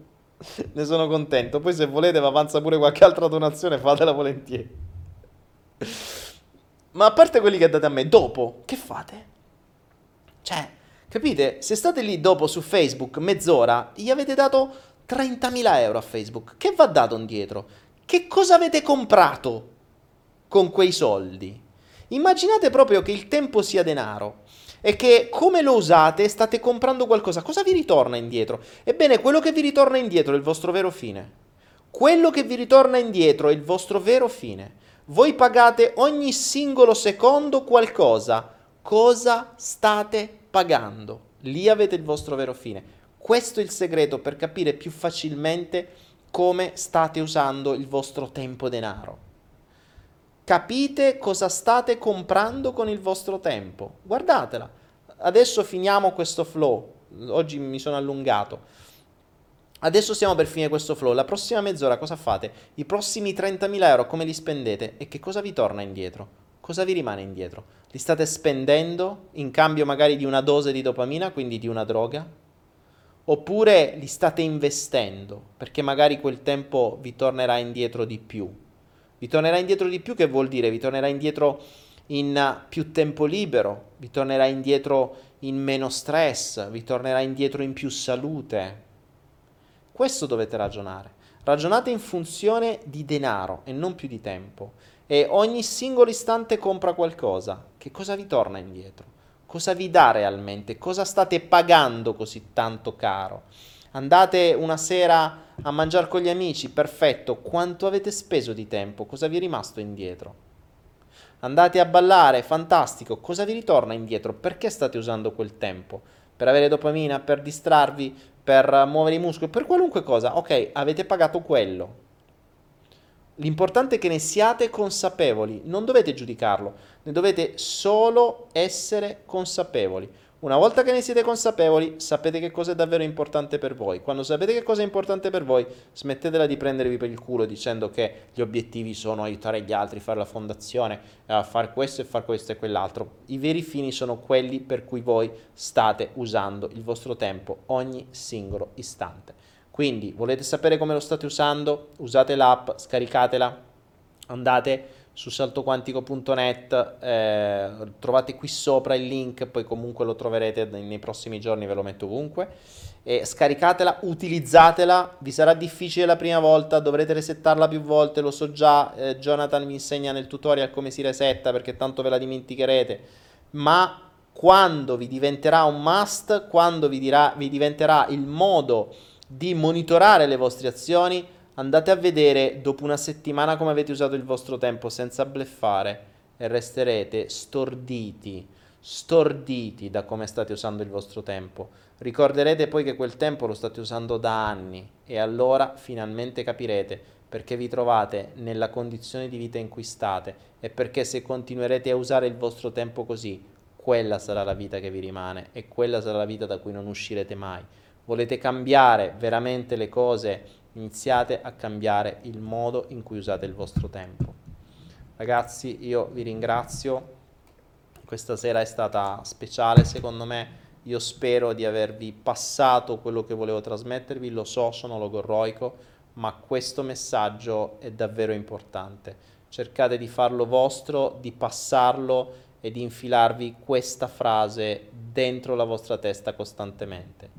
ne sono contento. Poi se volete vi avanza pure qualche altra donazione, fatela volentieri. Ma a parte quelli che date a me, dopo, che fate? Cioè, capite? Se state lì dopo su Facebook mezz'ora, gli avete dato 30.000 euro a Facebook. Che va dato indietro? Che cosa avete comprato con quei soldi? Immaginate proprio che il tempo sia denaro e che come lo usate state comprando qualcosa. Cosa vi ritorna indietro? Ebbene, quello che vi ritorna indietro è il vostro vero fine. Quello che vi ritorna indietro è il vostro vero fine. Voi pagate ogni singolo secondo qualcosa. Cosa state pagando? Lì avete il vostro vero fine. Questo è il segreto per capire più facilmente come state usando il vostro tempo denaro. Capite cosa state comprando con il vostro tempo. Guardatela. Adesso finiamo questo flow. Oggi mi sono allungato. Adesso stiamo per finire questo flow. La prossima mezz'ora cosa fate? I prossimi 30.000 euro come li spendete? E che cosa vi torna indietro? Cosa vi rimane indietro? Li state spendendo in cambio magari di una dose di dopamina, quindi di una droga? Oppure li state investendo perché magari quel tempo vi tornerà indietro di più? Vi tornerà indietro di più che vuol dire? Vi tornerà indietro in più tempo libero, vi tornerà indietro in meno stress, vi tornerà indietro in più salute. Questo dovete ragionare. Ragionate in funzione di denaro e non più di tempo. E ogni singolo istante compra qualcosa. Che cosa vi torna indietro? Cosa vi dà realmente? Cosa state pagando così tanto caro? Andate una sera a mangiare con gli amici, perfetto. Quanto avete speso di tempo? Cosa vi è rimasto indietro? Andate a ballare, fantastico. Cosa vi ritorna indietro? Perché state usando quel tempo? Per avere dopamina, per distrarvi, per muovere i muscoli, per qualunque cosa. Ok, avete pagato quello. L'importante è che ne siate consapevoli, non dovete giudicarlo, ne dovete solo essere consapevoli. Una volta che ne siete consapevoli, sapete che cosa è davvero importante per voi. Quando sapete che cosa è importante per voi, smettetela di prendervi per il culo dicendo che gli obiettivi sono aiutare gli altri, fare la fondazione, eh, fare questo e fare questo e quell'altro. I veri fini sono quelli per cui voi state usando il vostro tempo ogni singolo istante. Quindi, volete sapere come lo state usando? Usate l'app, scaricatela, andate su saltoquantico.net, eh, trovate qui sopra il link, poi comunque lo troverete nei prossimi giorni, ve lo metto ovunque. E scaricatela, utilizzatela, vi sarà difficile la prima volta, dovrete resettarla più volte, lo so già, eh, Jonathan vi insegna nel tutorial come si resetta perché tanto ve la dimenticherete, ma quando vi diventerà un must, quando vi, dirà, vi diventerà il modo di monitorare le vostre azioni, andate a vedere dopo una settimana come avete usato il vostro tempo senza bleffare e resterete storditi, storditi da come state usando il vostro tempo. Ricorderete poi che quel tempo lo state usando da anni e allora finalmente capirete perché vi trovate nella condizione di vita in cui state e perché se continuerete a usare il vostro tempo così, quella sarà la vita che vi rimane e quella sarà la vita da cui non uscirete mai. Volete cambiare veramente le cose iniziate a cambiare il modo in cui usate il vostro tempo. Ragazzi, io vi ringrazio. Questa sera è stata speciale secondo me. Io spero di avervi passato quello che volevo trasmettervi, lo so, sono logorroico, ma questo messaggio è davvero importante. Cercate di farlo vostro, di passarlo e di infilarvi questa frase dentro la vostra testa costantemente.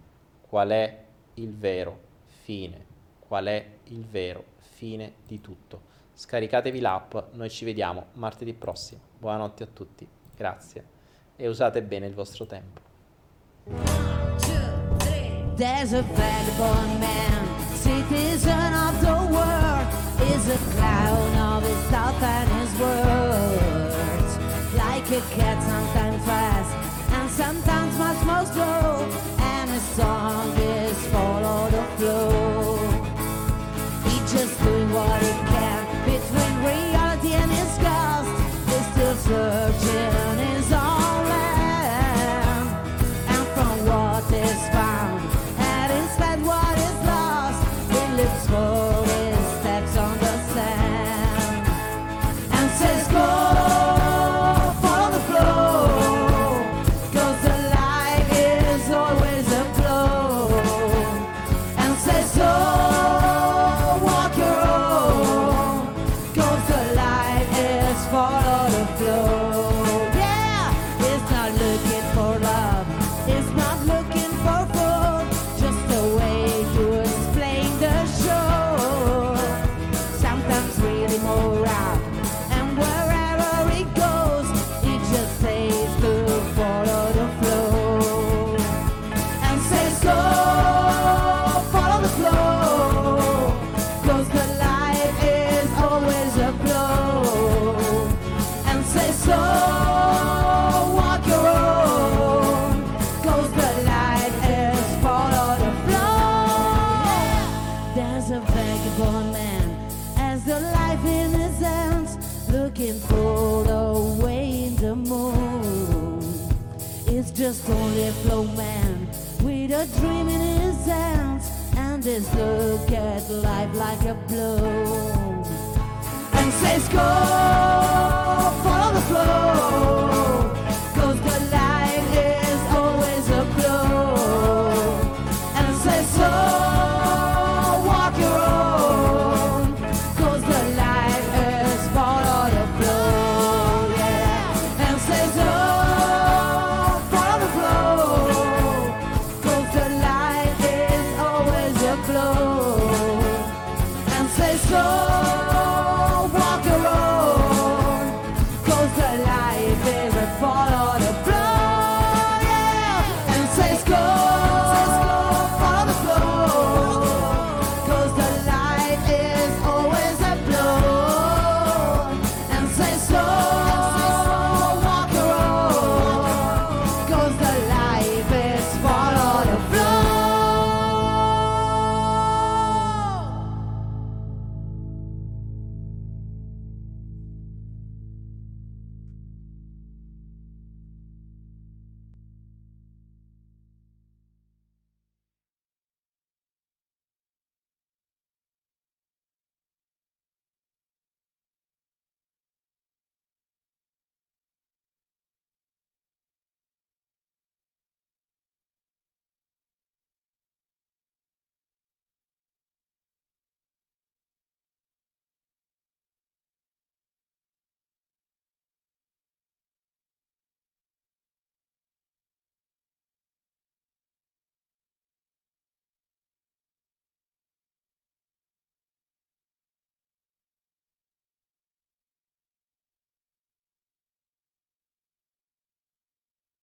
Qual è il vero fine? Qual è il vero fine di tutto. Scaricatevi l'app, noi ci vediamo martedì prossimo. Buonanotte a tutti, grazie e usate bene il vostro tempo. A a. Like a cat, sometimes fast, and sometimes much more slow, and his song is follow the flow. What he can between reality and his ghost. He's still searching only flow man. With a dream in his hands and his look at life like a blow. And says go follow the flow